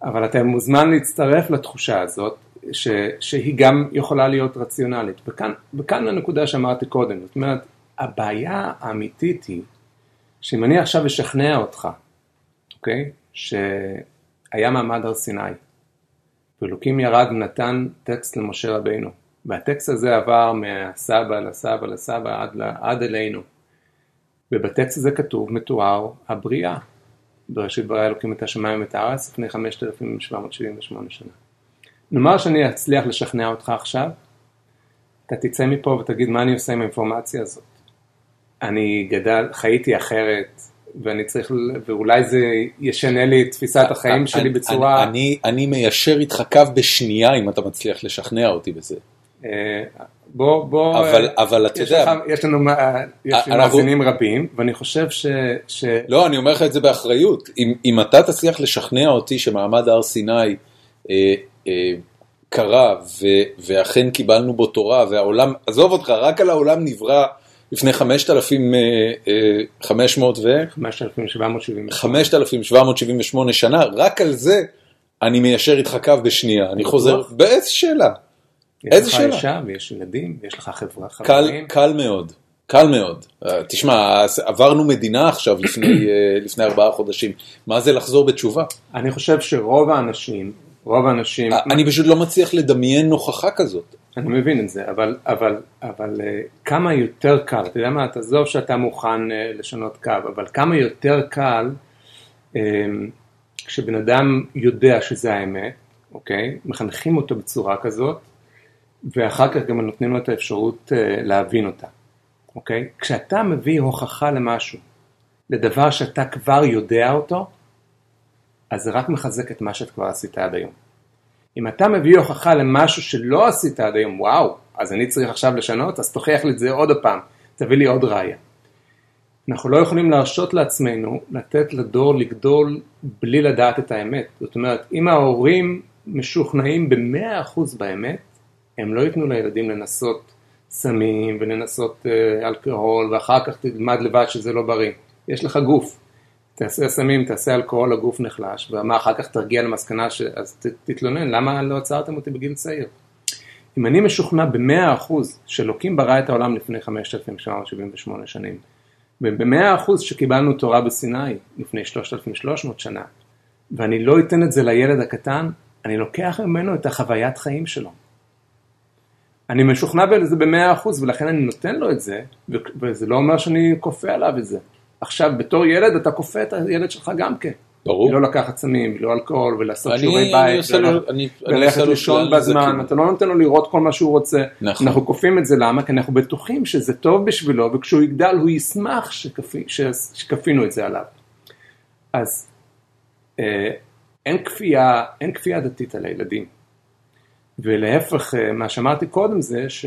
B: אבל אתה מוזמן להצטרף לתחושה הזאת, ש, שהיא גם יכולה להיות רציונלית. וכאן, וכאן הנקודה שאמרתי קודם, זאת אומרת, הבעיה האמיתית היא, שאם אני עכשיו אשכנע אותך, אוקיי, שהיה מעמד הר סיני, ואלוקים ירד ונתן טקסט למשה רבינו, והטקסט הזה עבר מהסבא לסבא לסבא עד, עד אלינו, ובטקסט הזה כתוב, מתואר, הבריאה. בראשית ברא אלוקים את השמיים ואת הארץ לפני 5,778 שנה. נאמר שאני אצליח לשכנע אותך עכשיו, אתה תצא מפה ותגיד מה אני עושה עם האינפורמציה הזאת. אני גדל, חייתי אחרת, ואני צריך, ואולי זה ישנה לי את תפיסת החיים שלי בצורה...
A: אני, אני מיישר איתך קו בשנייה אם אתה מצליח לשכנע אותי בזה.
B: אה, בוא, בוא,
A: אבל, אבל אתה יודע,
B: יש לנו מאזינים רבים, ואני חושב ש, ש...
A: לא, אני אומר לך את זה באחריות, אם, אם אתה תצליח לשכנע אותי שמעמד הר סיני אה, אה, קרה, ואכן קיבלנו בו תורה, והעולם, עזוב אותך, רק על העולם נברא לפני 5,500 אה, ו... 5,778 שנה, רק על זה אני מיישר איתך קו בשנייה, אני חוזר, באיזה שאלה?
B: איזה שאלה? יש לך אישה ויש ילדים ויש לך חברה, חברים.
A: קל מאוד, קל מאוד. תשמע, עברנו מדינה עכשיו לפני ארבעה חודשים, מה זה לחזור בתשובה?
B: אני חושב שרוב האנשים רוב האנשים...
A: אני פשוט לא מצליח לדמיין נוכחה כזאת.
B: אני מבין את זה, אבל, אבל, אבל אה, כמה יותר קל, אתה יודע מה, תעזוב שאתה מוכן אה, לשנות קו, אבל כמה יותר קל אה, כשבן אדם יודע שזה האמת, אוקיי? מחנכים אותו בצורה כזאת, ואחר כך גם נותנים לו את האפשרות להבין אותה, אוקיי? כשאתה מביא הוכחה למשהו, לדבר שאתה כבר יודע אותו, אז זה רק מחזק את מה שאת כבר עשית עד היום. אם אתה מביא הוכחה למשהו שלא עשית עד היום, וואו, אז אני צריך עכשיו לשנות, אז תוכיח לי את זה עוד פעם, תביא לי עוד ראייה. אנחנו לא יכולים להרשות לעצמנו לתת לדור לגדול בלי לדעת את האמת. זאת אומרת, אם ההורים משוכנעים במאה אחוז באמת, הם לא ייתנו לילדים לנסות סמים ולנסות uh, אלכוהול ואחר כך תלמד לבד שזה לא בריא. יש לך גוף, תעשה סמים, תעשה אלכוהול, הגוף נחלש, ומה אחר כך תרגיע למסקנה, ש... אז ת, תתלונן, למה לא עצרתם אותי בגיל צעיר? אם אני משוכנע במאה אחוז שאלוקים ברא את העולם לפני 5,778 שנים, ובמאה אחוז שקיבלנו תורה בסיני לפני 3,300 שנה, ואני לא אתן את זה לילד הקטן, אני לוקח ממנו את החוויית חיים שלו. אני משוכנע בזה במאה אחוז, ולכן אני נותן לו את זה, וזה לא אומר שאני כופה עליו את זה. עכשיו, בתור ילד אתה כופה את הילד שלך גם כן.
A: ברור.
B: לא לקחת סמים, לא אלכוהול, ולעשות שיעורי בית, וללכת לישון בזמן, אתה לא נותן לו לראות כל מה שהוא רוצה. נכון. אנחנו כופים את זה, למה? כי אנחנו בטוחים שזה טוב בשבילו, וכשהוא יגדל הוא ישמח שכפינו את זה עליו. אז אה, אין כפייה, אין כפייה דתית על הילדים. ולהפך, אה, מה שאמרתי קודם זה ש,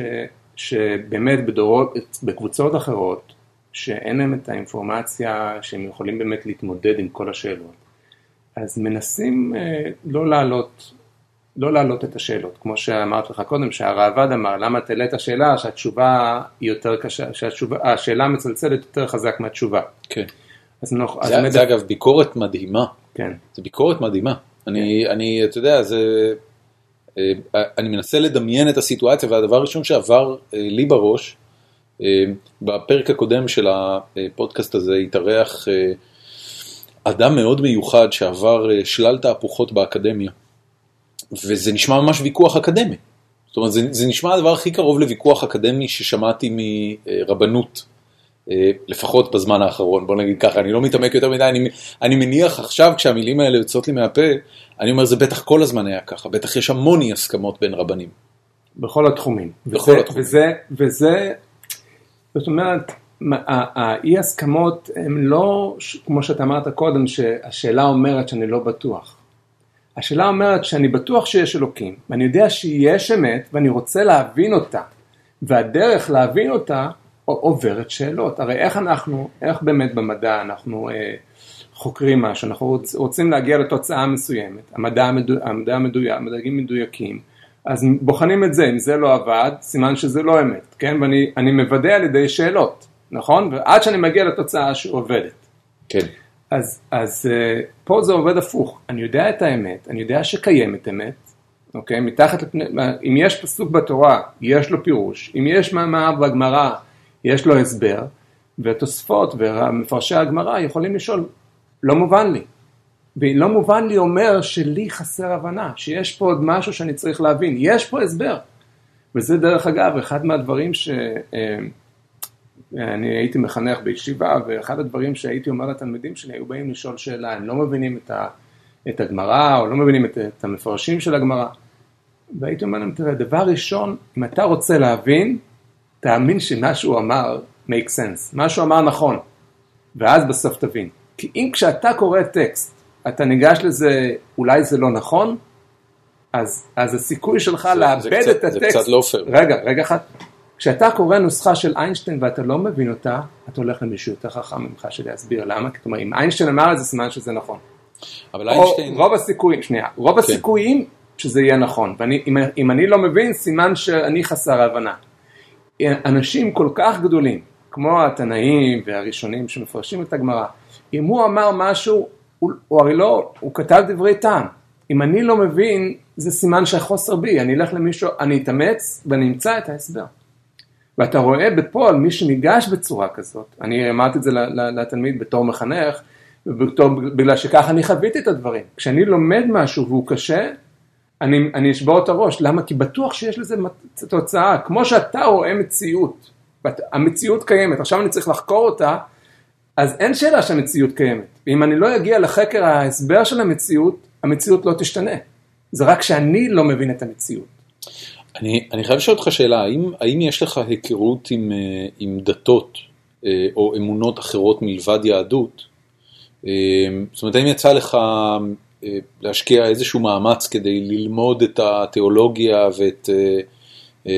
B: שבאמת בדורות, בקבוצות אחרות, שאין להם את האינפורמציה שהם יכולים באמת להתמודד עם כל השאלות. אז מנסים אה, לא להעלות, לא להעלות את השאלות, כמו שאמרתי לך קודם, שהרעב"ד אמר, למה תעלה את השאלה שהתשובה היא יותר קשה, שהשאלה מצלצלת יותר חזק מהתשובה.
A: כן. אז נוח, זה, אז זה אגב ביקורת מדהימה.
B: כן.
A: זה ביקורת מדהימה. כן. אני, אני, אתה יודע, זה, אה, אני מנסה לדמיין את הסיטואציה, והדבר הראשון שעבר אה, לי בראש, אה, בפרק הקודם של הפודקאסט הזה התארח אה, אדם מאוד מיוחד שעבר אה, שלל תהפוכות באקדמיה. וזה נשמע ממש ויכוח אקדמי. זאת אומרת, זה, זה נשמע הדבר הכי קרוב לוויכוח אקדמי ששמעתי מרבנות, אה, לפחות בזמן האחרון, בוא נגיד ככה, אני לא מתעמק יותר מדי, אני, אני מניח עכשיו כשהמילים האלה יוצאות לי מהפה, אני אומר, זה בטח כל הזמן היה ככה, בטח יש המון אי הסכמות בין רבנים.
B: בכל התחומים.
A: בכל
B: וזה,
A: התחומים.
B: וזה, וזה, זאת אומרת, האי הסכמות הם לא, כמו שאתה אמרת קודם, שהשאלה אומרת שאני לא בטוח. השאלה אומרת שאני בטוח שיש אלוקים, ואני יודע שיש אמת, ואני רוצה להבין אותה. והדרך להבין אותה עוברת שאלות. הרי איך אנחנו, איך באמת במדע אנחנו אה, חוקרים משהו, אנחנו רוצ, רוצים להגיע לתוצאה מסוימת, המדע, המדע המדויק, המדעים מדויקים, אז בוחנים את זה, אם זה לא עבד, סימן שזה לא אמת, כן? ואני אני מוודא על ידי שאלות, נכון? ועד שאני מגיע לתוצאה שעובדת.
A: כן.
B: אז, אז אה, פה זה עובד הפוך, אני יודע את האמת, אני יודע שקיימת אמת, אוקיי? מתחת לפני, אם יש פסוק בתורה, יש לו פירוש, אם יש מאמר בגמרא, יש לו הסבר, והתוספות ומפרשי הגמרא יכולים לשאול, לא מובן לי. ולא מובן לי אומר שלי חסר הבנה, שיש פה עוד משהו שאני צריך להבין, יש פה הסבר. וזה דרך אגב אחד מהדברים שאני הייתי מחנך בישיבה, ואחד הדברים שהייתי אומר לתלמידים שלי, היו באים לשאול שאלה, הם לא מבינים את, ה, את הגמרא, או לא מבינים את, את המפרשים של הגמרא. והייתי אומר להם, תראה, דבר ראשון, אם אתה רוצה להבין, תאמין שמה שהוא אמר make sense, מה שהוא אמר נכון, ואז בסוף תבין. כי אם כשאתה קורא טקסט, אתה ניגש לזה, אולי זה לא נכון, אז, אז הסיכוי שלך
A: זה-
B: לאבד
A: זה קצת-
B: את הטקסט...
A: זה קצת לא פייר.
B: רגע, רגע אחד. כשאתה קורא נוסחה של איינשטיין ואתה לא מבין אותה, אתה הולך למישהו יותר חכם ממך שיסביר למה, כי אומרת, אם איינשטיין אמר את זה, סימן שזה נכון.
A: אבל איינשטיין,
B: רוב הסיכויים, שנייה, רוב
A: כן.
B: הסיכויים שזה יהיה נכון, ואם אני לא מבין, סימן שאני חסר הבנה. אנשים כל כך גדולים, כמו התנאים והראשונים שמפרשים את הגמרא, אם הוא אמר משהו, הוא, הוא הרי לא, הוא כתב דברי טעם. אם אני לא מבין, זה סימן שהחוסר בי, אני אלך למישהו, אני אתאמץ ואני אמצא את ההסבר. ואתה רואה בפועל מי שניגש בצורה כזאת, אני אמרתי את זה לתלמיד בתור מחנך, ובתור, בגלל שככה אני חוויתי את הדברים. כשאני לומד משהו והוא קשה, אני, אני אשבור את הראש. למה? כי בטוח שיש לזה תוצאה. כמו שאתה רואה מציאות, המציאות קיימת, עכשיו אני צריך לחקור אותה, אז אין שאלה שהמציאות קיימת. ואם אני לא אגיע לחקר ההסבר של המציאות, המציאות לא תשתנה. זה רק שאני לא מבין את המציאות.
A: אני, אני חייב לשאול אותך שאלה, האם, האם יש לך היכרות עם, אה, עם דתות אה, או אמונות אחרות מלבד יהדות? אה, זאת אומרת, האם יצא לך להשקיע איזשהו מאמץ כדי ללמוד את התיאולוגיה ואת,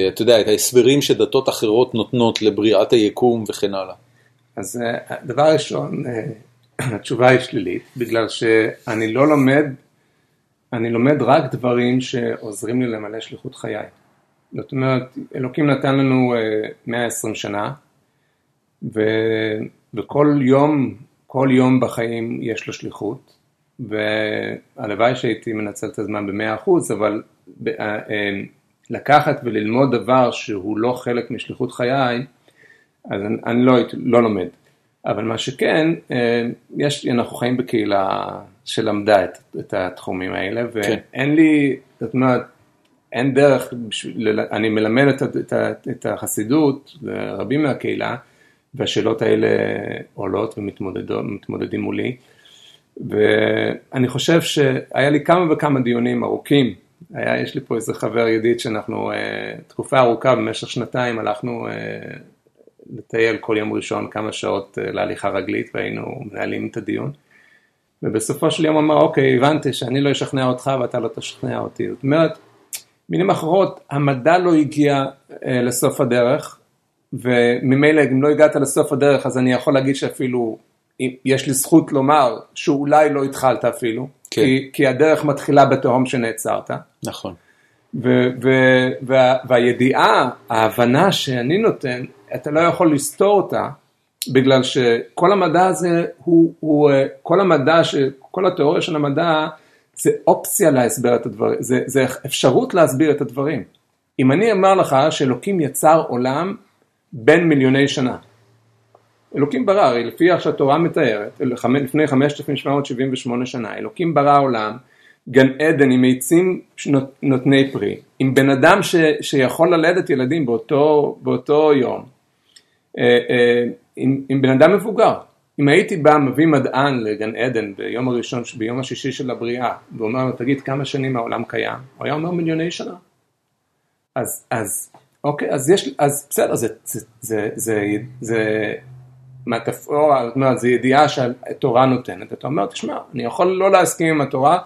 A: אתה יודע, את ההסברים שדתות אחרות נותנות לבריאת היקום וכן הלאה?
B: אז אה, דבר ראשון, אה, [clears throat] התשובה היא שלילית, בגלל שאני לא לומד, אני לומד רק דברים שעוזרים לי למלא שליחות חיי. זאת אומרת, אלוקים נתן לנו אה, 120 שנה, ו, וכל יום, כל יום בחיים יש לו שליחות, והלוואי שהייתי מנצל את הזמן במאה אחוז, אבל ב- אה, אה, לקחת וללמוד דבר שהוא לא חלק משליחות חיי, אז אני, אני לא, לא לומד. אבל מה שכן, אה, יש, אנחנו חיים בקהילה שלמדה את, את התחומים האלה, ואין לי, זאת אומרת, אין דרך, בשביל, אני מלמד את, את, את החסידות לרבים מהקהילה, והשאלות האלה עולות ומתמודדים מולי. ואני חושב שהיה לי כמה וכמה דיונים ארוכים, היה, יש לי פה איזה חבר ידיד שאנחנו, אה, תקופה ארוכה, במשך שנתיים הלכנו אה, לטייל כל יום ראשון כמה שעות אה, להליכה רגלית והיינו מנהלים את הדיון. ובסופו של יום אמר, אוקיי, הבנתי שאני לא אשכנע אותך ואתה לא תשכנע אותי. זאת אומרת, מילים אחרות, המדע לא הגיע אה, לסוף הדרך, וממילא אם לא הגעת לסוף הדרך אז אני יכול להגיד שאפילו יש לי זכות לומר שאולי לא התחלת אפילו,
A: כן.
B: כי, כי הדרך מתחילה בתהום שנעצרת.
A: נכון.
B: ו- ו- וה- והידיעה, ההבנה שאני נותן, אתה לא יכול לסתור אותה, בגלל שכל המדע הזה הוא, הוא אה, כל המדע, ש- כל התיאוריה של המדע, זה אופציה להסבר את הדברים, זה, זה אפשרות להסביר את הדברים. אם אני אמר לך שאלוקים יצר עולם בין מיליוני שנה, אלוקים ברא, הרי לפי איך שהתורה מתארת, לפני 5,778 שנה, אלוקים ברא עולם גן עדן עם עצים נותני פרי, עם בן אדם ש, שיכול ללדת ילדים באותו, באותו יום, עם, עם בן אדם מבוגר. אם הייתי בא מביא מדען לגן עדן ביום הראשון, ביום השישי של הבריאה, ואומר לו תגיד כמה שנים העולם קיים, הוא היה אומר מיליוני שנה. אז, אז אוקיי, אז יש, אז בסדר, זה, זה, זה, זה, זה מטאפורה, זאת אומרת, זו ידיעה שהתורה נותנת, אתה אומר, תשמע, אני יכול לא להסכים עם התורה,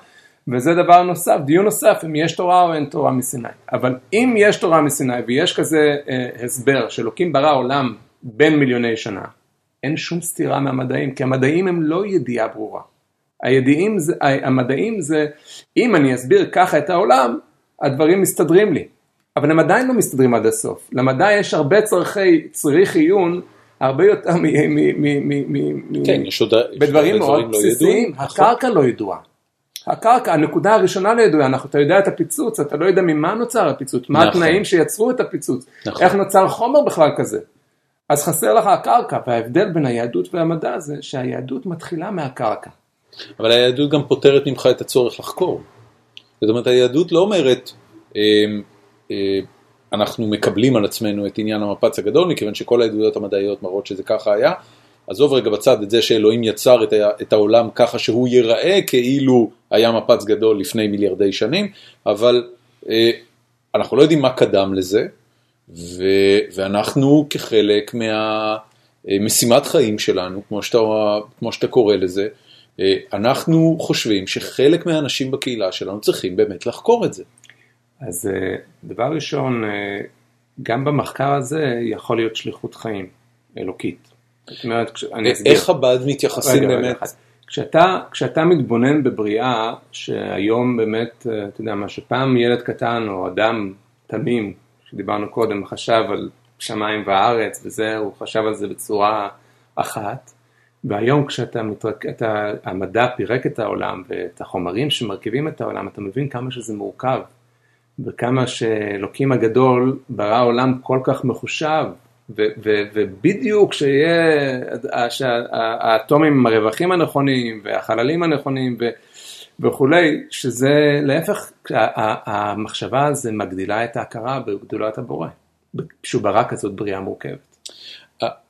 B: וזה דבר נוסף, דיון נוסף, אם יש תורה או אין תורה מסיני. אבל אם יש תורה מסיני ויש כזה אה, הסבר שאלוקים ברא עולם בין מיליוני שנה, אין שום סתירה מהמדעים, כי המדעים הם לא ידיעה ברורה. הידיעים זה, המדעים זה, אם אני אסביר ככה את העולם, הדברים מסתדרים לי. אבל הם עדיין לא מסתדרים עד הסוף. למדע יש הרבה צרכי, צריך עיון, הרבה יותר מ...
A: כן, יש עוד
B: בדברים מאוד לא בסיסיים. נכון. הקרקע לא ידועה. הקרקע, הנקודה הראשונה לא ידועה, אתה יודע את הפיצוץ, אתה לא יודע ממה נוצר הפיצוץ, מה נכון. התנאים שיצרו את הפיצוץ, נכון. איך נוצר חומר בכלל כזה. אז חסר לך הקרקע, וההבדל בין היהדות והמדע זה שהיהדות מתחילה מהקרקע.
A: אבל היהדות גם פותרת ממך את הצורך לחקור. זאת אומרת, היהדות לא אומרת, אמ, אה, אנחנו מקבלים על עצמנו את עניין המפץ הגדול, מכיוון שכל העדויות המדעיות מראות שזה ככה היה. עזוב רגע בצד את זה שאלוהים יצר את העולם ככה שהוא ייראה כאילו היה מפץ גדול לפני מיליארדי שנים, אבל אה, אנחנו לא יודעים מה קדם לזה, ו, ואנחנו כחלק מהמשימת חיים שלנו, כמו שאתה, כמו שאתה קורא לזה, אה, אנחנו חושבים שחלק מהאנשים בקהילה שלנו צריכים באמת לחקור את זה.
B: אז אה, דבר ראשון, אה, גם במחקר הזה יכול להיות שליחות חיים אלוקית.
A: זאת אומרת, אני אסביר. איך חב"ד מתייחסים רגע, באמת?
B: כשאתה, כשאתה מתבונן בבריאה, שהיום באמת, אה, אתה יודע מה, שפעם ילד קטן או אדם תמים, שדיברנו קודם, חשב על שמיים וארץ וזה, הוא חשב על זה בצורה אחת, והיום כשאתה מתרק... אתה, המדע פירק את העולם ואת החומרים שמרכיבים את העולם, אתה מבין כמה שזה מורכב. וכמה שאלוקים הגדול ברא עולם כל כך מחושב, ובדיוק שיהיה, שהאטומים עם הרווחים הנכונים והחללים הנכונים וכולי, שזה להפך, המחשבה הזו מגדילה את ההכרה בגדולת הבורא, שהוא ברא כזאת בריאה מורכבת.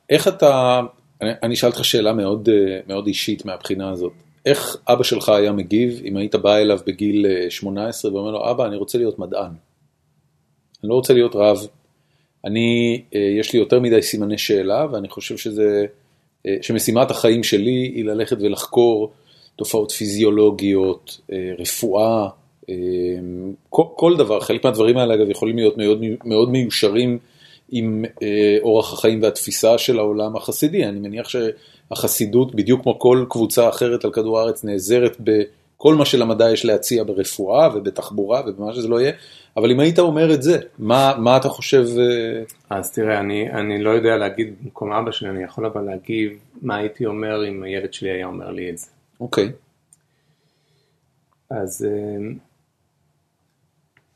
A: איך אתה, אני אשאל אותך שאלה מאוד, מאוד אישית מהבחינה הזאת. איך אבא שלך היה מגיב אם היית בא אליו בגיל 18 אה, ואומר לו, אבא, אני רוצה להיות מדען. אני לא רוצה להיות רב. אני, אה, יש לי יותר מדי סימני שאלה, ואני חושב שזה, אה, שמשימת החיים שלי היא ללכת ולחקור תופעות פיזיולוגיות, רפואה, כל, כל דבר. חלק מהדברים האלה, אגב, יכולים להיות מאוד, מאוד מיושרים עם אורח החיים והתפיסה של העולם החסידי. אני מניח ש... החסידות, בדיוק כמו כל קבוצה אחרת על כדור הארץ, נעזרת בכל מה שלמדע יש להציע ברפואה ובתחבורה ובמה שזה לא יהיה, אבל אם היית אומר את זה, מה, מה אתה חושב?
B: אה? אז תראה, אני, אני לא יודע להגיד במקום אבא שלי, אני יכול אבל להגיב מה הייתי אומר אם הילד שלי היה אומר לי את זה.
A: אוקיי.
B: אז אה,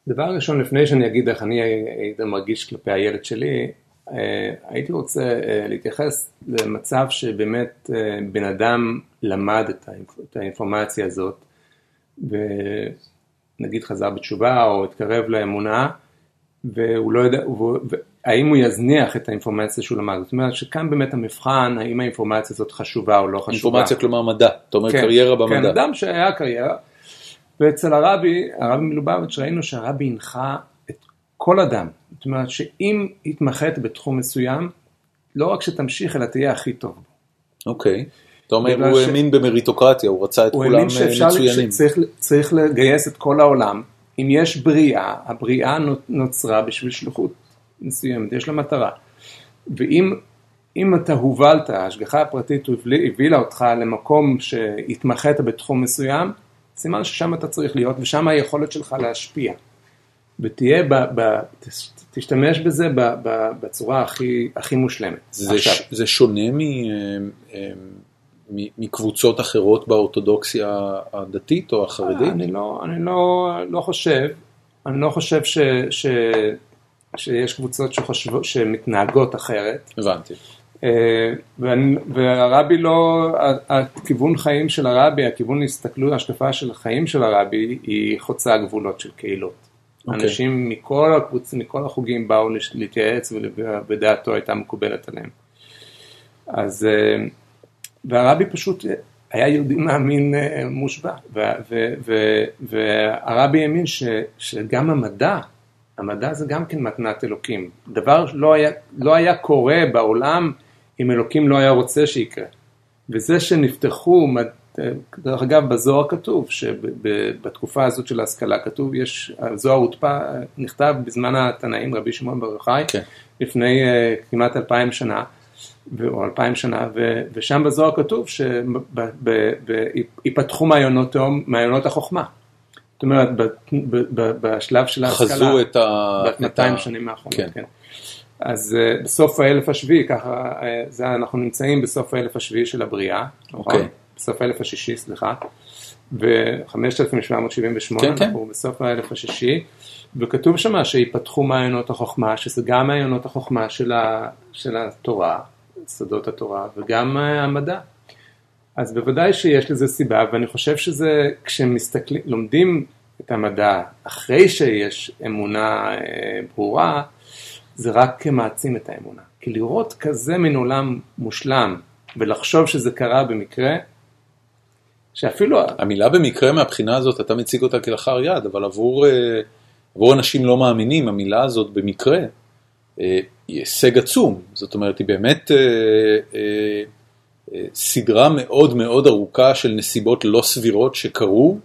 B: דבר ראשון, לפני שאני אגיד איך אני הייתי מרגיש כלפי הילד שלי, אה, הייתי רוצה אה, להתייחס למצב שבאמת בן אדם למד את האינפורמציה הזאת ונגיד חזר בתשובה או התקרב לאמונה והוא לא יודע, האם הוא יזניח את האינפורמציה שהוא למד, זאת אומרת שכאן באמת המבחן, האם האינפורמציה הזאת חשובה או לא חשובה.
A: אינפורמציה כלומר מדע, אתה אומר כן, קריירה במדע.
B: כן, אדם שהיה קריירה, ואצל הרבי, הרבי מלובביץ' ראינו שהרבי הנחה כל אדם, זאת אומרת שאם התמחית בתחום מסוים, לא רק שתמשיך אלא תהיה הכי טוב בו.
A: אוקיי, אתה אומר הוא האמין במריטוקרטיה, הוא רצה את כולם אה, מצוינים. הוא האמין
B: שצריך לגייס את כל העולם, אם יש בריאה, הבריאה נוצרה בשביל שליחות מסוימת, יש לה מטרה. ואם אתה הובלת, ההשגחה הפרטית הבילה אותך למקום שהתמחית בתחום מסוים, סימן ששם אתה צריך להיות ושם היכולת שלך להשפיע. ותהיה, ב, ב, תשתמש בזה ב, ב, בצורה הכי, הכי מושלמת.
A: זה, ש, זה שונה מ, אה, אה, מ, מקבוצות אחרות באורתודוקסיה הדתית או החרדית?
B: אני לא, אני לא, לא חושב, אני לא חושב ש, ש, שיש קבוצות שחושב, שמתנהגות אחרת.
A: הבנתי.
B: אה, והרבי לא, הכיוון חיים של הרבי, הכיוון הסתכלות, ההשקפה של החיים של הרבי היא חוצה גבולות של קהילות. Okay. אוקיי. אנשים מכל הקבוצ... מכל החוגים באו להתייעץ ודעתו הייתה מקובלת עליהם. אז, והרבי פשוט היה יהודי מאמין מושבע, והרבי האמין שגם המדע, המדע זה גם כן מתנת אלוקים. דבר לא היה, לא היה קורה בעולם אם אלוקים לא היה רוצה שיקרה. וזה שנפתחו, דרך אגב בזוהר כתוב, שבתקופה הזאת של ההשכלה כתוב, יש, הזוהר הודפא, נכתב בזמן התנאים רבי שמעון בר יוחאי, כן. לפני uh, כמעט אלפיים שנה, או אלפיים שנה, ו, ושם בזוהר כתוב שיפתחו מעיינות, מעיינות החוכמה. זאת אומרת, בשלב של ההשכלה,
A: חזו את ה...
B: ב-200 שנים האחרונות, כן. כן. אז uh, בסוף האלף השביעי, ככה, uh, זה אנחנו נמצאים בסוף האלף השביעי של הבריאה, נכון? Okay. אוקיי. בסוף האלף השישי, סליחה, ב-5778 כן, כן. אנחנו כן. בסוף האלף השישי, וכתוב שמה שיפתחו מעיינות החוכמה, שזה גם מעיינות החוכמה של, ה, של התורה, שדות התורה, וגם uh, המדע. אז בוודאי שיש לזה סיבה, ואני חושב שזה, כשמסתכלים, לומדים את המדע אחרי שיש אמונה uh, ברורה, זה רק מעצים את האמונה. כי לראות כזה מין עולם מושלם ולחשוב שזה קרה במקרה, שאפילו...
A: המילה במקרה מהבחינה הזאת, אתה מציג אותה כלאחר יד, אבל עבור, אה, עבור אנשים לא מאמינים, המילה הזאת במקרה אה, היא הישג עצום. זאת אומרת, היא באמת אה, סדרה מאוד מאוד ארוכה של נסיבות לא סבירות שקרו.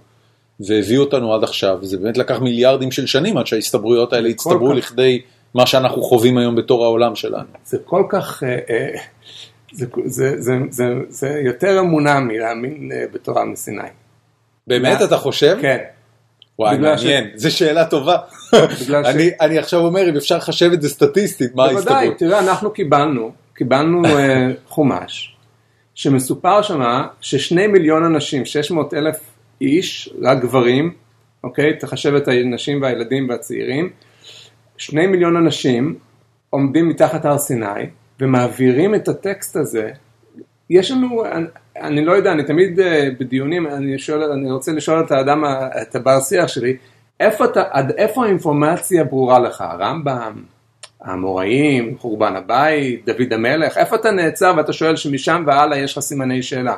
A: והביאו אותנו עד עכשיו, וזה באמת לקח מיליארדים של שנים עד שההסתברויות האלה הצטברו לכדי מה שאנחנו חווים היום בתור העולם שלנו.
B: זה כל כך, אה, אה, זה, זה, זה, זה, זה יותר אמונה מלהאמין אה, בתורה מסיני.
A: באמת אתה חושב?
B: כן.
A: וואי, מעניין, ש... זו שאלה טובה. [laughs] אני, ש... אני עכשיו אומר, אם אפשר לחשב את זה סטטיסטית, מה ההסתברות?
B: בוודאי, תראה, אנחנו קיבלנו, קיבלנו חומש, שמסופר שמה ששני מיליון אנשים, 600 אלף איש, רק גברים, אוקיי? תחשב את הנשים והילדים והצעירים, שני מיליון אנשים עומדים מתחת הר סיני ומעבירים את הטקסט הזה. יש לנו, אני, אני לא יודע, אני תמיד אה, בדיונים, אני, שואל, אני רוצה לשאול את האדם, את הבר שיח שלי, איפה, אתה, עד איפה האינפורמציה ברורה לך? הרמב"ם, האמוראים, חורבן הבית, דוד המלך, איפה אתה נעצר ואתה שואל שמשם והלאה יש לך סימני שאלה?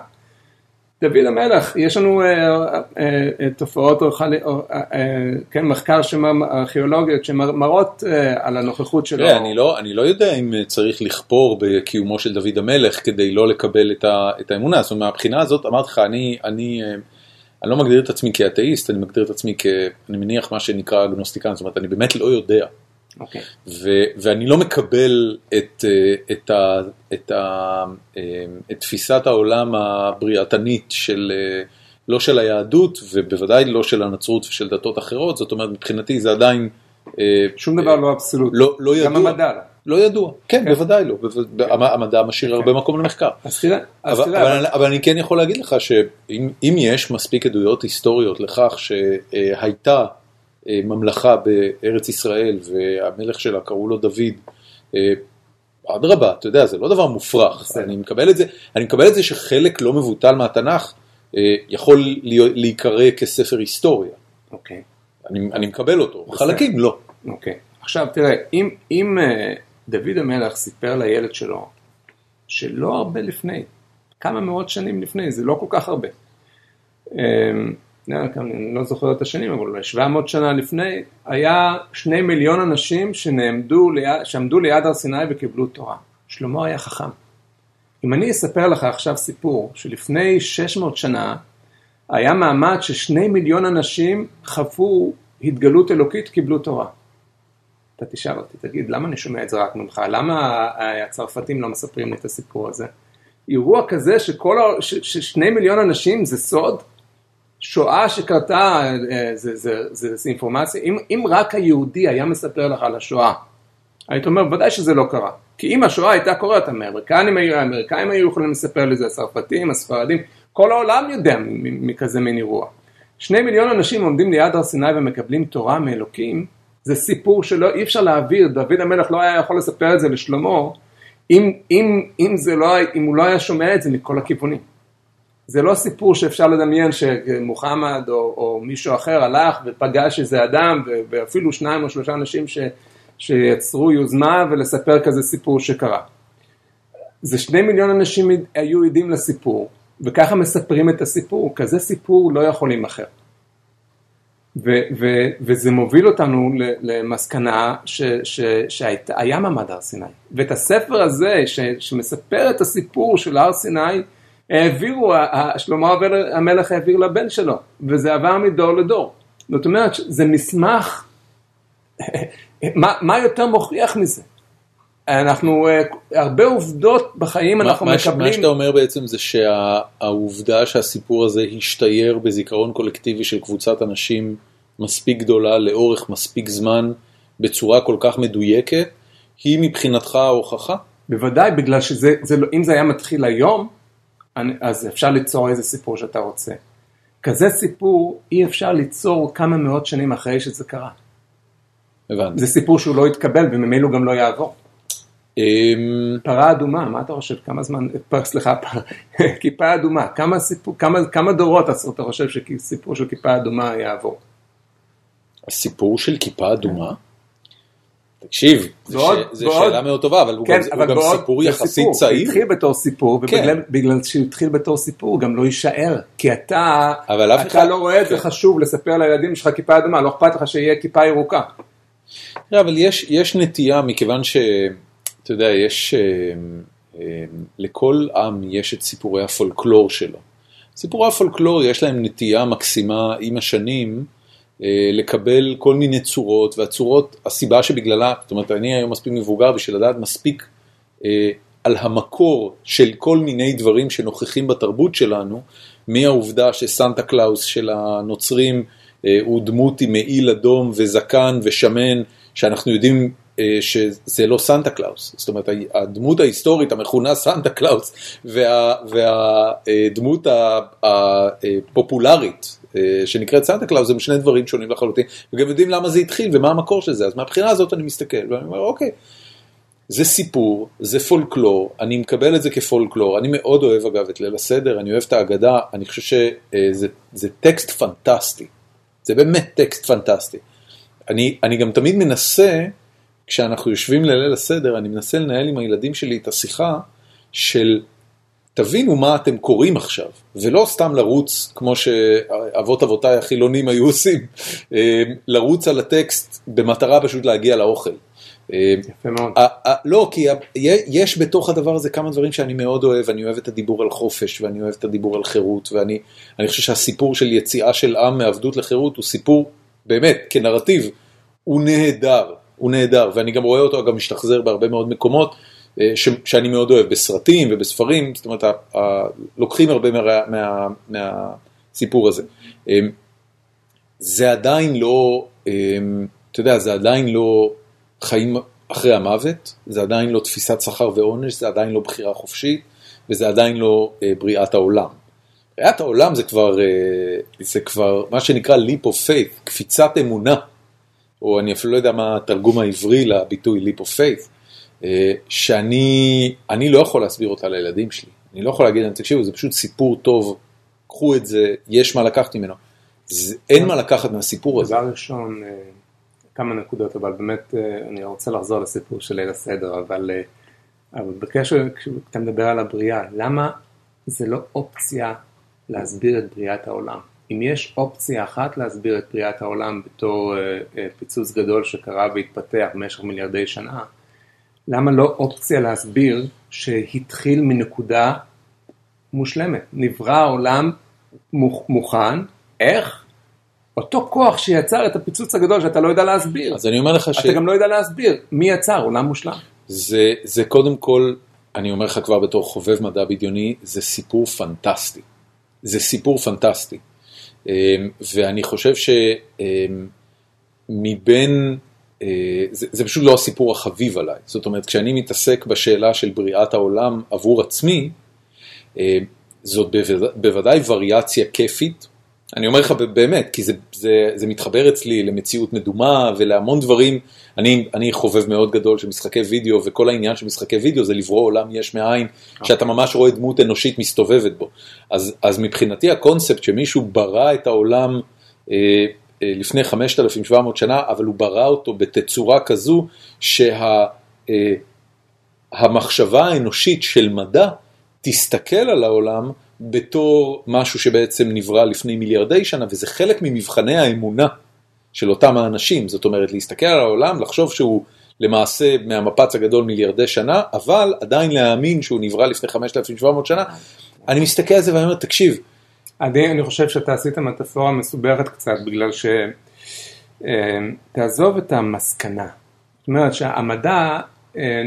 B: דוד המלך, יש לנו אה, אה, אה, תופעות, כן, מחקר ארכיאולוגיות שמראות על הנוכחות שלו.
A: אני לא, אני לא יודע אם צריך לכפור בקיומו של דוד המלך כדי לא לקבל את האמונה, זאת אומרת מהבחינה הזאת אמרתי לך, אני, אני, אני לא מגדיר את עצמי כאתאיסט, אני מגדיר את עצמי כ... אני מניח מה שנקרא אגנוסטיקן, זאת אומרת אני באמת לא יודע.
B: Okay. אוקיי.
A: ואני לא מקבל את, אה, את, ה, את, ה, אה, את תפיסת העולם הבריאתנית של, אה, לא של היהדות ובוודאי לא של הנצרות ושל דתות אחרות, זאת אומרת מבחינתי זה עדיין...
B: שום דבר לא אבסולוט,
A: לא, לא ידוע.
B: גם המדע. לא.
A: לא ידוע, כן, כן. בוודאי לא, המדע משאיר כן. הרבה מקום למחקר.
B: אז תראה,
A: אז אבל, תראה. אבל, אבל אני כן יכול להגיד לך שאם יש מספיק עדויות היסטוריות לכך שהייתה אה, ממלכה בארץ ישראל והמלך שלה קראו לו דוד, אה, אדרבה, אתה יודע, זה לא דבר מופרך, אני מקבל את זה, אני מקבל את זה שחלק לא מבוטל מהתנ"ך אה, יכול להיקרא כספר היסטוריה.
B: אוקיי.
A: אני, אני מקבל אותו, חלקים לא.
B: אוקיי. עכשיו תראה, אם, אם דוד המלך סיפר לילד שלו, שלא הרבה לפני, כמה מאות שנים לפני, זה לא כל כך הרבה. אני לא זוכר את השנים, אבל אולי 700 שנה לפני, היה שני מיליון אנשים שנעמדו, שעמדו ליד הר סיני וקיבלו תורה. שלמה היה חכם. אם אני אספר לך עכשיו סיפור שלפני 600 שנה היה מעמד ששני מיליון אנשים חוו התגלות אלוקית, קיבלו תורה. אתה תשאל אותי, תגיד, למה אני שומע את זה רק ממך? למה הצרפתים לא מספרים לי את הסיפור הזה? אירוע כזה שכל, ש, ששני מיליון אנשים זה סוד? שואה שקרתה, אה, זה, זה, זה, זה אינפורמציה, אם, אם רק היהודי היה מספר לך על השואה, היית אומר, ודאי שזה לא קרה. כי אם השואה הייתה קורית, האמריקאים, האמריקאים היו יכולים לספר לזה, הצרפתים, הספרדים, כל העולם יודע מכזה מין אירוע. שני מיליון אנשים עומדים ליד הר סיני ומקבלים תורה מאלוקים, זה סיפור שלא, אי אפשר להעביר, דוד המלך לא היה יכול לספר את זה לשלמה, אם, אם, אם, לא, אם הוא לא היה שומע את זה מכל הכיוונים. זה לא סיפור שאפשר לדמיין שמוחמד או, או מישהו אחר הלך ופגש איזה אדם ואפילו שניים או שלושה אנשים ש, שיצרו יוזמה ולספר כזה סיפור שקרה. זה שני מיליון אנשים היו עדים לסיפור וככה מספרים את הסיפור, כזה סיפור לא יכול להימכר. וזה מוביל אותנו למסקנה שהיה מעמד הר סיני. ואת הספר הזה ש, שמספר את הסיפור של הר סיני, העבירו, שלמה המלך העביר לבן שלו, וזה עבר מדור לדור. זאת אומרת, זה מסמך, [laughs] מה, מה יותר מוכיח מזה? אנחנו, אה, הרבה עובדות בחיים אנחנו
A: מה,
B: מקבלים.
A: מה שאתה אומר בעצם זה שהעובדה שהסיפור הזה השתייר בזיכרון קולקטיבי של קבוצת אנשים מספיק גדולה לאורך מספיק זמן בצורה כל כך מדויקת, היא מבחינתך ההוכחה?
B: בוודאי, בגלל שזה, זה, לא, אם זה היה מתחיל היום, אז אפשר ליצור איזה סיפור שאתה רוצה. כזה סיפור אי אפשר ליצור כמה מאות שנים אחרי שזה קרה.
A: הבנתי.
B: זה סיפור שהוא לא יתקבל וממילא הוא גם לא יעבור.
A: אמ,
B: פרה אדומה, מה אתה חושב? כמה זמן, סליחה, [laughs] כיפה אדומה, כמה, סיפור, כמה, כמה דורות אתה חושב שסיפור של כיפה אדומה יעבור?
A: הסיפור של כיפה אדומה? תקשיב, זו שאלה מאוד טובה, אבל הוא
B: כן,
A: גם- סיפור יחסית
B: סיפור, הוא
A: צעיר.
B: התחיל בתור סיפור,
A: כן.
B: ובגלל בגלל שהוא התחיל בתור סיפור, הוא גם לא יישאר. כי אתה, אתה לא רואה את זה
A: כן.
B: חשוב לספר לילדים שלך כיפה אדומה, לא אכפת לך שיהיה כיפה ירוקה.
A: אבל יש, יש נטייה, מכיוון ש... אתה יודע, יש... אה, אה, לכל עם יש את סיפורי הפולקלור שלו. סיפורי הפולקלור יש להם נטייה מקסימה עם השנים לקבל כל מיני צורות, והצורות, הסיבה שבגללה, זאת אומרת, אני היום מספיק מבוגר בשביל לדעת מספיק אה, על המקור של כל מיני דברים שנוכחים בתרבות שלנו, מהעובדה שסנטה קלאוס של הנוצרים אה, הוא דמות עם מעיל אדום וזקן ושמן, שאנחנו יודעים אה, שזה לא סנטה קלאוס, זאת אומרת הדמות ההיסטורית המכונה סנטה קלאוס וה- והדמות הפופולרית אה, שנקראת סנטה קלאוס הם שני דברים שונים לחלוטין, וגם יודעים למה זה התחיל ומה המקור של זה, אז מהבחינה הזאת אני מסתכל ואני אומר אוקיי. זה סיפור, זה פולקלור, אני מקבל את זה כפולקלור, אני מאוד אוהב אגב את ליל הסדר, אני אוהב את האגדה, אני חושב שזה זה טקסט פנטסטי, זה באמת טקסט פנטסטי. אני, אני גם תמיד מנסה, כשאנחנו יושבים לליל הסדר, אני מנסה לנהל עם הילדים שלי את השיחה של תבינו מה אתם קוראים עכשיו, ולא סתם לרוץ כמו שאבות אבותיי החילונים היו עושים, אה, לרוץ על הטקסט במטרה פשוט להגיע לאוכל. אה,
B: יפה מאוד.
A: לא, כי יש בתוך הדבר הזה כמה דברים שאני מאוד אוהב, אני אוהב את הדיבור על חופש, ואני אוהב את הדיבור על חירות, ואני אני חושב שהסיפור של יציאה של עם מעבדות לחירות הוא סיפור, באמת, כנרטיב, הוא נהדר, הוא נהדר, ואני גם רואה אותו גם משתחזר בהרבה מאוד מקומות, ש, שאני מאוד אוהב, בסרטים ובספרים, זאת אומרת, ה, ה, לוקחים הרבה מה, מה, מהסיפור הזה. אה, זה עדיין לא, אה, אתה יודע, זה עדיין לא חיים אחרי המוות, זה עדיין לא תפיסת שכר ועונש, זה עדיין לא בחירה חופשית, וזה עדיין לא אה, בריאת העולם. בריאת העולם זה כבר, אה, זה כבר מה שנקרא leap of faith, קפיצת אמונה, או אני אפילו לא יודע מה התרגום העברי לביטוי leap of faith, אה, שאני אני לא יכול להסביר אותה לילדים שלי. אני לא יכול להגיד להם, תקשיבו, זה פשוט סיפור טוב, קחו את זה, יש מה לקחת ממנו. אין מה לקחת מהסיפור הזה.
B: דבר ראשון, אה, כמה נקודות, אבל באמת אה, אני רוצה לחזור לסיפור של ליל הסדר, אבל, אה, בקשר, כשאתה מדבר על הבריאה, למה זה לא אופציה להסביר את בריאת העולם? אם יש אופציה אחת להסביר את בריאת העולם בתור אה, אה, פיצוץ גדול שקרה והתפתח במשך מיליארדי שנה, למה לא אופציה להסביר שהתחיל מנקודה מושלמת? נברא העולם מוכ- מוכן, איך? אותו כוח שיצר את הפיצוץ הגדול שאתה לא יודע להסביר.
A: אז אני אומר לך ש...
B: אתה גם לא יודע להסביר מי יצר עולם מושלם.
A: זה, זה קודם כל, אני אומר לך כבר בתור חובב מדע בדיוני, זה סיפור פנטסטי. זה סיפור פנטסטי. אמ, ואני חושב שמבין, זה, זה פשוט לא הסיפור החביב עליי. זאת אומרת, כשאני מתעסק בשאלה של בריאת העולם עבור עצמי, אמ, זאת בוודאי, בוודאי וריאציה כיפית. אני אומר לך באמת, כי זה, זה, זה מתחבר אצלי למציאות מדומה ולהמון דברים. אני, אני חובב מאוד גדול של משחקי וידאו, וכל העניין של משחקי וידאו זה לברוא עולם יש מאין, שאתה ממש רואה דמות אנושית מסתובבת בו. אז, אז מבחינתי הקונספט שמישהו ברא את העולם אה, אה, לפני 5,700 שנה, אבל הוא ברא אותו בתצורה כזו שהמחשבה שה, אה, האנושית של מדע תסתכל על העולם בתור משהו שבעצם נברא לפני מיליארדי שנה, וזה חלק ממבחני האמונה של אותם האנשים, זאת אומרת להסתכל על העולם, לחשוב שהוא למעשה מהמפץ הגדול מיליארדי שנה, אבל עדיין להאמין שהוא נברא לפני 5,700 שנה, אני מסתכל על זה ואני אומר, תקשיב.
B: אני, אני חושב שאתה עשית מטאפורה מסוברת קצת, בגלל ש... אה, תעזוב את המסקנה. זאת אומרת שהמדע אה,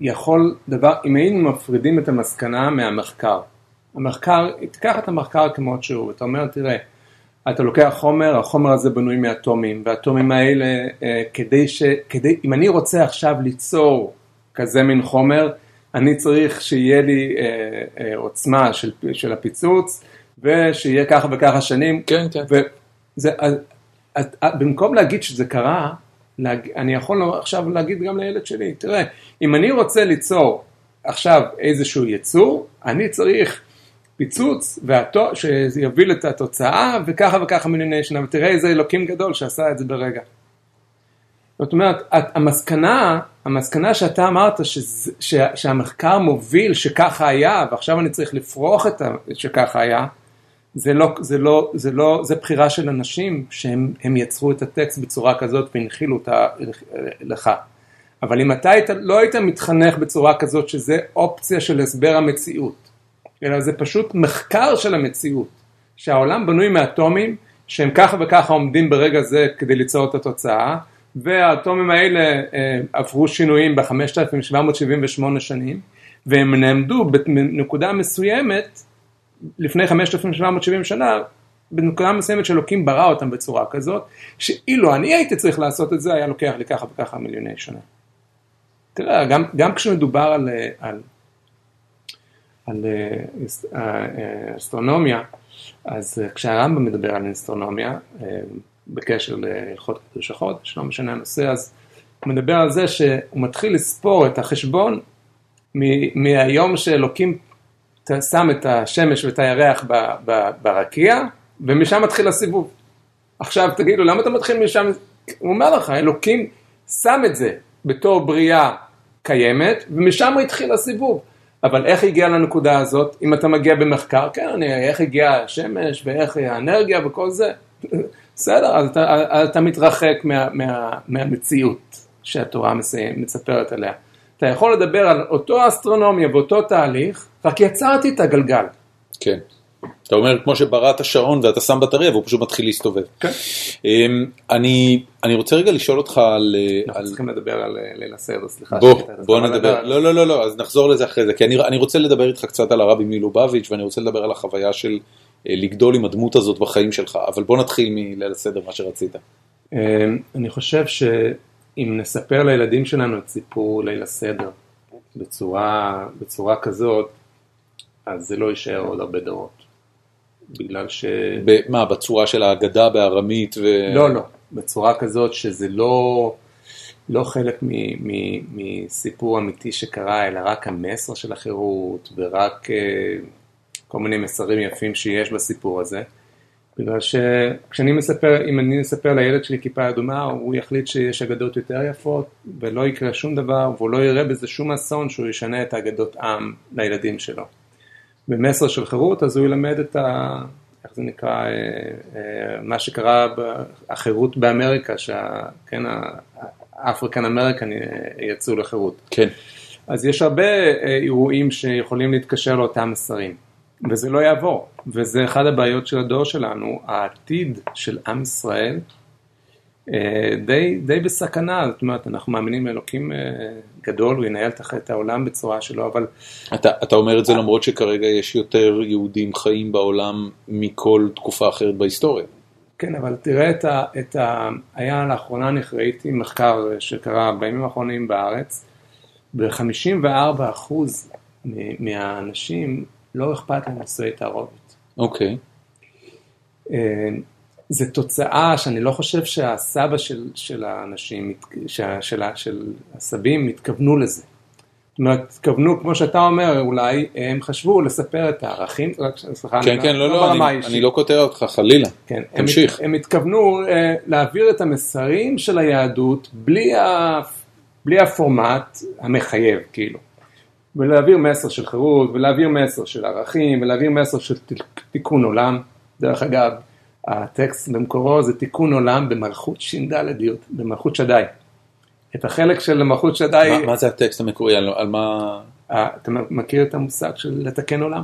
B: יכול דבר, אם היינו מפרידים את המסקנה מהמחקר, המחקר, תיקח את המחקר כמות שהוא, אתה אומר, תראה, אתה לוקח חומר, החומר הזה בנוי מאטומים, והאטומים האלה, אה, כדי ש... כדי, אם אני רוצה עכשיו ליצור כזה מין חומר, אני צריך שיהיה לי אה, אה, עוצמה של, של הפיצוץ, ושיהיה ככה וככה שנים.
A: כן, כן.
B: וזה, אז, אז, במקום להגיד שזה קרה, להג, אני יכול עכשיו להגיד גם לילד שלי, תראה, אם אני רוצה ליצור עכשיו איזשהו יצור, אני צריך פיצוץ והתו, שיוביל את התוצאה וככה וככה מיליוני שנה, ותראה איזה אלוקים גדול שעשה את זה ברגע. זאת אומרת, המסקנה, המסקנה שאתה אמרת שזה, ש, שהמחקר מוביל שככה היה, ועכשיו אני צריך לפרוח את שככה היה, זה לא, זה לא, זה לא, זה בחירה של אנשים שהם יצרו את הטקסט בצורה כזאת והנחילו אותה לך. אבל אם אתה היית, לא היית מתחנך בצורה כזאת שזה אופציה של הסבר המציאות, אלא זה פשוט מחקר של המציאות, שהעולם בנוי מאטומים שהם ככה וככה עומדים ברגע זה כדי ליצור את התוצאה, והאטומים האלה אה, עברו שינויים ב-5778 שנים, והם נעמדו בנקודה מסוימת לפני 5770 שנה, בנקודה מסוימת שאלוקים ברא אותם בצורה כזאת, שאילו אני הייתי צריך לעשות את זה, היה לוקח לי ככה וככה מיליוני שנה. תראה, גם, גם כשמדובר על, על על אה, אה, אסטרונומיה, אז אה, כשהרמב"ם מדבר על אסטרונומיה, בקשר להלכות קדוש החודש, לא משנה הנושא, אז הוא מדבר על זה שהוא מתחיל לספור את החשבון מהיום שאלוקים שם את השמש ואת הירח ברקיע, ומשם מתחיל הסיבוב. עכשיו תגידו, למה אתה מתחיל משם? הוא אומר לך, אלוקים שם את זה בתור בריאה קיימת, ומשם התחיל הסיבוב. אבל איך הגיע לנקודה הזאת, אם אתה מגיע במחקר, כן, אני, איך הגיעה השמש ואיך האנרגיה וכל זה, [laughs] בסדר, אז אתה, אתה מתרחק מה, מה, מהמציאות שהתורה מספרת עליה. אתה יכול לדבר על אותו אסטרונומיה ואותו תהליך, רק יצרתי את הגלגל.
A: כן. אתה אומר כמו שבראת שעון ואתה שם בטריה והוא פשוט מתחיל להסתובב.
B: כן.
A: אמ, אני, אני רוצה רגע לשאול אותך על...
B: אנחנו על... צריכים לדבר על אה, ליל הסדר, סליחה.
A: בוא, בוא נדבר. על... לא, לא, לא, לא, אז נחזור לזה אחרי זה, כי אני, אני רוצה לדבר איתך קצת על הרבי מילובביץ' ואני רוצה לדבר על החוויה של אה, לגדול עם הדמות הזאת בחיים שלך, אבל בוא נתחיל מליל הסדר, מה שרצית.
B: אמ, אני חושב שאם נספר לילדים שלנו את סיפור ליל הסדר בצורה, בצורה כזאת, אז זה לא יישאר עוד הרבה דורות. בגלל ש...
A: מה, בצורה של ההגדה בארמית ו...
B: לא, לא, בצורה כזאת שזה לא, לא חלק מסיפור אמיתי שקרה, אלא רק המסר של החירות ורק uh, כל מיני מסרים יפים שיש בסיפור הזה. בגלל שכשאני מספר, אם אני מספר לילד שלי כיפה אדומה, הוא יחליט שיש אגדות יותר יפות ולא יקרה שום דבר והוא לא יראה בזה שום אסון שהוא ישנה את האגדות עם לילדים שלו. במסר של חירות, אז הוא ילמד את ה... איך זה נקרא, אה, אה, מה שקרה, החירות באמריקה, שכן, ה African American יצאו לחירות.
A: כן.
B: אז יש הרבה אה, אירועים שיכולים להתקשר לאותם מסרים, וזה לא יעבור, וזה אחד הבעיות של הדור שלנו, העתיד של עם ישראל אה, די, די בסכנה, זאת אומרת, אנחנו מאמינים באלוקים אה, גדול, הוא ינהל את העולם בצורה שלו, אבל...
A: אתה, אתה אומר את זה למרות שכרגע יש יותר יהודים חיים בעולם מכל תקופה אחרת בהיסטוריה.
B: כן, אבל תראה את ה... את ה היה לאחרונה, אני ראיתי מחקר שקרה בימים האחרונים בארץ, ב-54% מהאנשים לא אכפת להם נישואי תערובת.
A: אוקיי. Okay.
B: אה, זה תוצאה שאני לא חושב שהסבא של, של האנשים, של, של, של הסבים התכוונו לזה. זאת אומרת, התכוונו, כמו שאתה אומר, אולי הם חשבו לספר את הערכים, סליחה,
A: כן, כן, לא, לא, אני, אני לא קוטע אותך, חלילה,
B: כן,
A: תמשיך.
B: הם, הם התכוונו uh, להעביר את המסרים של היהדות בלי, ה, בלי הפורמט המחייב, כאילו. ולהעביר מסר של חירות, ולהעביר מסר של ערכים, ולהעביר מסר של תיקון עולם. דרך אגב, הטקסט במקורו זה תיקון עולם במלכות ש"ד במלכות שדי. את החלק של מלכות שדי...
A: מה, מה זה הטקסט המקורי? על, על מה...
B: אתה מכיר את המושג של לתקן עולם?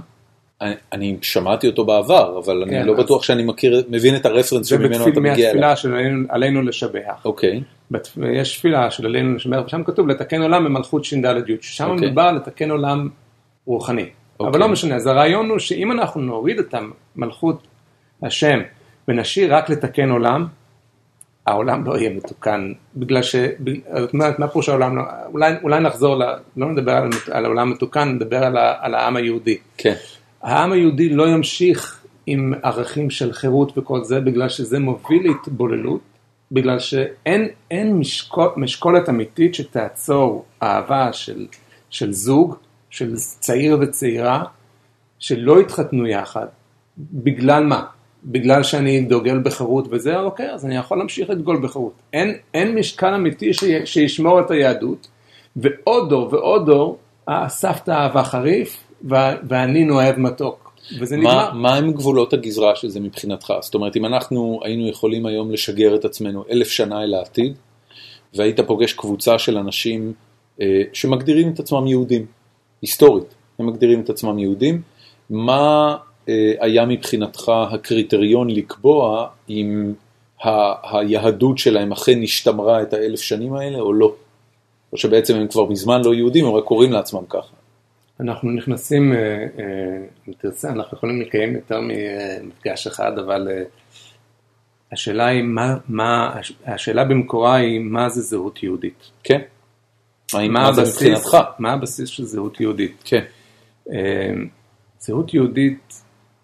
A: אני, אני שמעתי אותו בעבר, אבל כן, אני לא אז... בטוח שאני מכיר, מבין את הרפרנס שממנו אתה מגיע אליו.
B: זה מהתפילה של עלינו, עלינו לשבח.
A: אוקיי.
B: בת, יש תפילה של עלינו לשבח, ושם כתוב לתקן עולם במלכות ש"ד י', ששם אוקיי. מדובר לתקן עולם רוחני. אוקיי. אבל לא משנה, אז הרעיון הוא שאם אנחנו נוריד את המלכות השם ונשאיר רק לתקן עולם, העולם לא יהיה מתוקן, בגלל ש... זאת אומרת, מה פירוש העולם לא... אולי, אולי נחזור, ל... לא נדבר על, על העולם מתוקן, נדבר על, ה... על העם היהודי.
A: כן.
B: העם היהודי לא ימשיך עם ערכים של חירות וכל זה, בגלל שזה מוביל להתבוללות, בגלל שאין משקול, משקולת אמיתית שתעצור אהבה של, של זוג, של צעיר וצעירה, שלא התחתנו יחד, בגלל מה? בגלל שאני דוגל בחירות וזה, אוקיי, אז אני יכול להמשיך לדגול בחירות. אין, אין משקל אמיתי ש, שישמור את היהדות, ועוד דור ועוד דור, הסבתא אהבה חריף, ואני נאהב מתוק. וזה
A: נגמר. מה הם גבולות הגזרה של זה מבחינתך? זאת אומרת, אם אנחנו היינו יכולים היום לשגר את עצמנו אלף שנה אל העתיד, והיית פוגש קבוצה של אנשים אה, שמגדירים את עצמם יהודים, היסטורית, הם מגדירים את עצמם יהודים, מה אה, היה מבחינתך הקריטריון לקבוע אם ה- היהדות שלהם אכן השתמרה את האלף שנים האלה או לא? או שבעצם הם כבר מזמן לא יהודים, הם רק קוראים לעצמם ככה.
B: אנחנו נכנסים, אה, אה, אם תרצה, אנחנו יכולים לקיים יותר ממפגש אחד, אבל השאלה היא, מה, מה, השאלה במקורה היא, מה זה זהות יהודית?
A: כן. מה, מה זה מבחינתך?
B: מה הבסיס של זהות יהודית?
A: כן.
B: זהות יהודית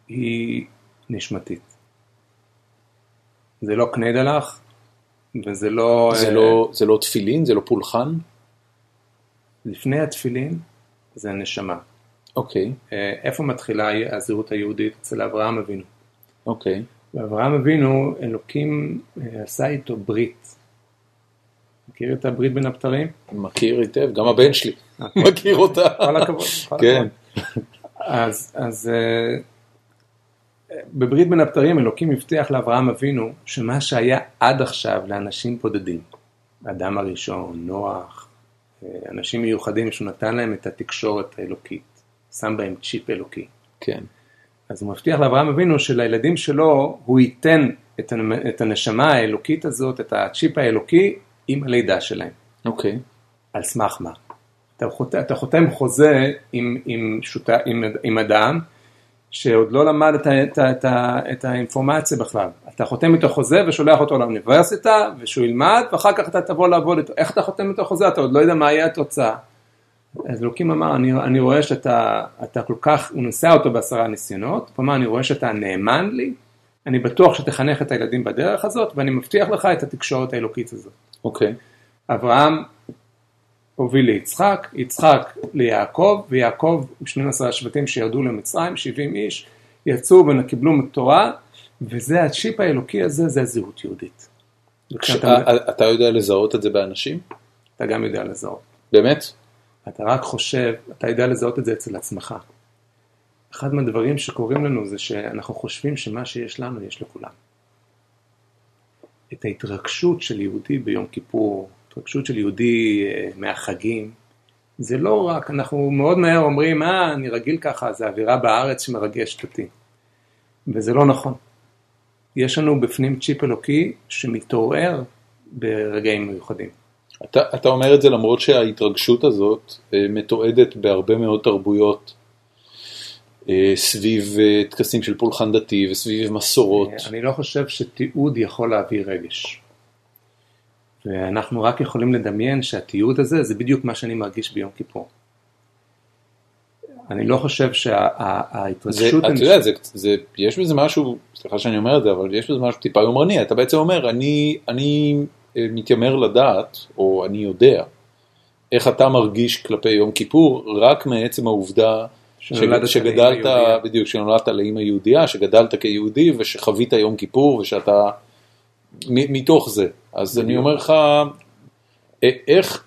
B: היא נשמתית. זה לא קניידלח, וזה לא...
A: זה, לא, זה לא תפילין? זה לא פולחן?
B: לפני התפילין זה הנשמה.
A: אוקיי.
B: אה, איפה מתחילה הזהות היהודית? אצל אברהם אבינו.
A: אוקיי.
B: ואברהם אבינו, אלוקים אה, עשה איתו ברית. מכיר את הברית בין הבתרים?
A: מכיר היטב, גם הבן שלי אוקיי. מכיר אותה.
B: כל הכבוד.
A: כן.
B: אז, אז אה, בברית בין הבתרים אלוקים הבטיח לאברהם אבינו שמה שהיה עד עכשיו לאנשים בודדים, האדם הראשון, נוח, אנשים מיוחדים שהוא נתן להם את התקשורת האלוקית, שם בהם צ'יפ אלוקי.
A: כן.
B: אז הוא מבטיח לאברהם אבינו שלילדים שלו הוא ייתן את הנשמה האלוקית הזאת, את הצ'יפ האלוקי, עם הלידה שלהם.
A: אוקיי.
B: על סמך מה? אתה, חות, אתה חותם חוזה עם, עם, שוטה, עם, עם אדם שעוד לא למד את, את, את, את האינפורמציה בכלל. אתה חותם איתו חוזה ושולח אותו לאוניברסיטה ושהוא ילמד ואחר כך אתה תבוא לעבוד איתו. איך אתה חותם איתו חוזה? אתה עוד לא יודע מה יהיה התוצאה. אז אלוקים אמר, אני, אני רואה שאתה אתה כל כך, הוא נוסע אותו בעשרה ניסיונות, הוא אמר, אני רואה שאתה נאמן לי, אני בטוח שתחנך את הילדים בדרך הזאת ואני מבטיח לך את התקשורת האלוקית הזאת.
A: אוקיי. Okay.
B: אברהם הוביל ליצחק, יצחק ליעקב, ויעקב, 12 השבטים שירדו למצרים, 70 איש, יצאו וקיבלו תורה, וזה הצ'יפ האלוקי הזה, זה הזהות יהודית.
A: אתה יודע לזהות את זה באנשים?
B: אתה גם יודע לזהות.
A: באמת?
B: אתה רק חושב, אתה יודע לזהות את זה אצל עצמך. אחד מהדברים שקורים לנו זה שאנחנו חושבים שמה שיש לנו יש לכולם. את ההתרגשות של יהודי ביום כיפור, התרגשות של יהודי אה, מהחגים, זה לא רק, אנחנו מאוד מהר אומרים, אה, אני רגיל ככה, זה אווירה בארץ שמרגשת אותי. וזה לא נכון. יש לנו בפנים צ'יפ אלוקי שמתעורר ברגעים מיוחדים.
A: אתה, אתה אומר את זה למרות שההתרגשות הזאת אה, מתועדת בהרבה מאוד תרבויות אה, סביב טקסים של פולחן דתי וסביב מסורות.
B: אני לא חושב שתיעוד יכול להביא רגש. ואנחנו רק יכולים לדמיין שהתיעוד הזה זה בדיוק מה שאני מרגיש ביום כיפור. אני לא חושב שההתרגשות...
A: אתה יודע, זה, זה, יש בזה משהו, סליחה שאני אומר את זה, אבל יש בזה משהו טיפה יומרני, אתה בעצם אומר, אני, אני אה, מתיימר לדעת, או אני יודע, איך אתה מרגיש כלפי יום כיפור, רק מעצם העובדה
B: שנולדת
A: שגדלת. בדיוק, שנולדת לאמא יהודייה, שגדלת כיהודי ושחווית יום כיפור ושאתה, מתוך זה. אז אני אומר לך, איך,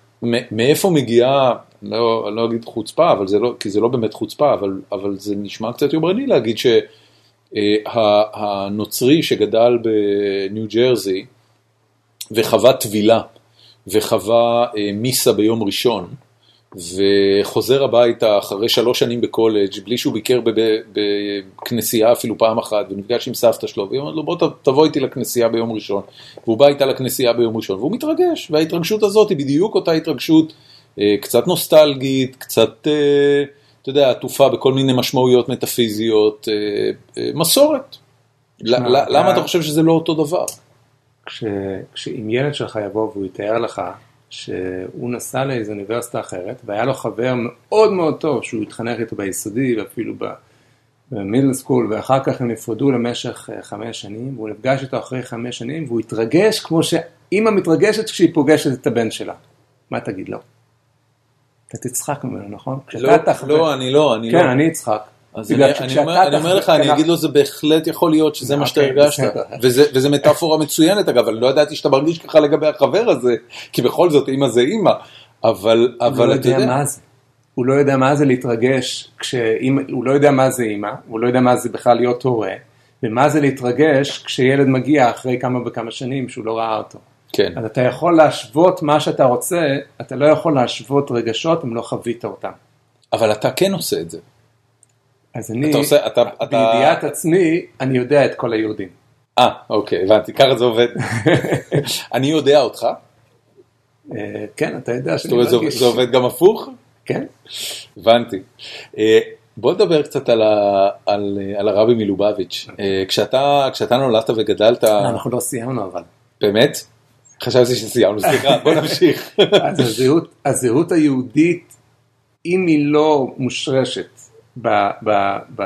A: מאיפה מגיעה, לא, לא אגיד חוצפה, אבל זה לא, כי זה לא באמת חוצפה, אבל, אבל זה נשמע קצת יומרני להגיד שהנוצרי שגדל בניו ג'רזי וחווה טבילה וחווה אה, מיסה ביום ראשון, וחוזר הביתה אחרי שלוש שנים בקולג' בלי שהוא ביקר בכנסייה אפילו פעם אחת, ונפגש עם סבתא שלו, והיא אומרת לו בוא תבוא איתי לכנסייה ביום ראשון, והוא בא איתה לכנסייה ביום ראשון, והוא מתרגש, וההתרגשות הזאת היא בדיוק אותה התרגשות, אה, קצת נוסטלגית, קצת, אה, אתה יודע, עטופה בכל מיני משמעויות מטאפיזיות, אה, מסורת. למה
B: אתה-
A: חושב שזה לא אותו דבר?
B: כש, כשאם ילד שלך יבוא והוא יתאר לך שהוא נסע לאיזו אוניברסיטה אחרת והיה לו חבר מאוד מאוד טוב שהוא התחנך איתו ביסודי ואפילו במידל סקול ואחר כך הם נפרדו למשך אה, חמש שנים והוא נפגש איתו אחרי חמש שנים והוא התרגש כמו שאימא מתרגשת כשהיא פוגשת את הבן שלה. מה תגיד לו? אתה תצחק ממנו, נכון?
A: לא, לא, אני לא, אני לא.
B: כן, אני אצחק.
A: אז אני, אני, אומר, אני אומר לך, אני אגיד לו, זה בהחלט יכול להיות שזה מה שאתה
B: אוקיי,
A: הרגשת. וזה, וזה מטאפורה מצוינת אגב, אני לא ידעתי שאתה מרגיש ככה לגבי החבר הזה, כי בכל זאת אימא זה אימא. אבל, אבל
B: לא
A: אתה
B: יודע מה זה. הוא לא יודע מה זה להתרגש, כשאמא, הוא לא יודע מה זה אימא, הוא לא יודע מה זה בכלל להיות הורה, ומה זה להתרגש כשילד מגיע אחרי כמה וכמה שנים שהוא לא ראה אותו.
A: כן,
B: אז אתה יכול להשוות מה שאתה רוצה, אתה לא יכול להשוות רגשות אם לא חווית אותם.
A: אבל אתה כן עושה את זה.
B: אז אני,
A: אתה עושה- אתה- אתה-
B: בידיעת עצמי, אני יודע את כל היהודים.
A: אה, אוקיי, הבנתי, ככה זה עובד. [laughs] אני יודע אותך,
B: אה, כן, אתה יודע שאני מרגיש.
A: זה עובד גם הפוך?
B: כן,
A: הבנתי. אה, בוא נדבר קצת על, ה, על, על הרבי מלובביץ'. אה, כשאתה, כשאתה נולדת וגדלת,
B: אנחנו לא סיימנו אבל.
A: באמת? חשבתי שסיימנו, סליחה, בוא נמשיך. [laughs]
B: אז הזהות, הזהות היהודית, אם היא לא מושרשת ב, ב, ב,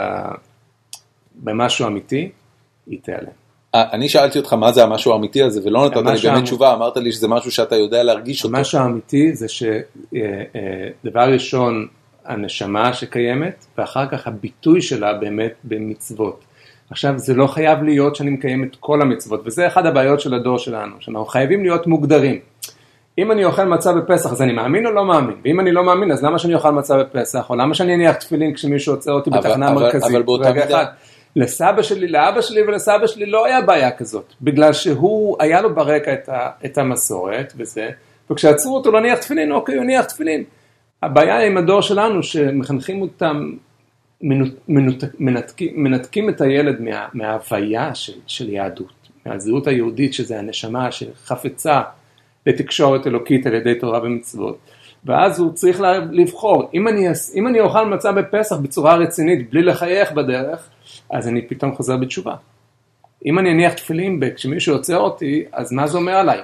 B: במשהו אמיתי, היא תיעלם.
A: אה, אני שאלתי אותך מה זה המשהו האמיתי הזה, ולא נתת לי באמת. תשובה, אמרת לי שזה משהו שאתה יודע להרגיש אותו.
B: המשהו האמיתי זה שדבר ראשון, הנשמה שקיימת, ואחר כך הביטוי שלה באמת במצוות. עכשיו, זה לא חייב להיות שאני מקיים את כל המצוות, וזה אחת הבעיות של הדור שלנו, שאנחנו חייבים להיות מוגדרים. אם אני אוכל מצה בפסח, אז אני מאמין או לא מאמין? ואם אני לא מאמין, אז למה שאני אוכל מצה בפסח? או למה שאני אניח תפילין כשמישהו עוצר אותי בתחנה המרכזית?
A: אבל באותה מידה-.
B: לסבא שלי, לאבא שלי ולסבא שלי לא היה בעיה כזאת, בגלל שהוא, היה לו ברקע את, ה, את המסורת וזה, וכשעצרו אותו להניח תפילין, אוקיי, הוא הניח תפילין. הבעיה עם הדור שלנו, שמחנכים אותם, מנות, מנות, מנתקים, מנתקים את הילד מה, מההוויה של, של יהדות, מהזהות היהודית, שזה הנשמה שחפצה לתקשורת אלוקית על ידי תורה ומצוות. ואז הוא צריך לבחור, אם אני, אם אני אוכל מצה בפסח בצורה רצינית, בלי לחייך בדרך, אז אני פתאום חוזר בתשובה. אם אני אניח תפילין כשמישהו עוצר אותי, אז מה זה אומר עליי?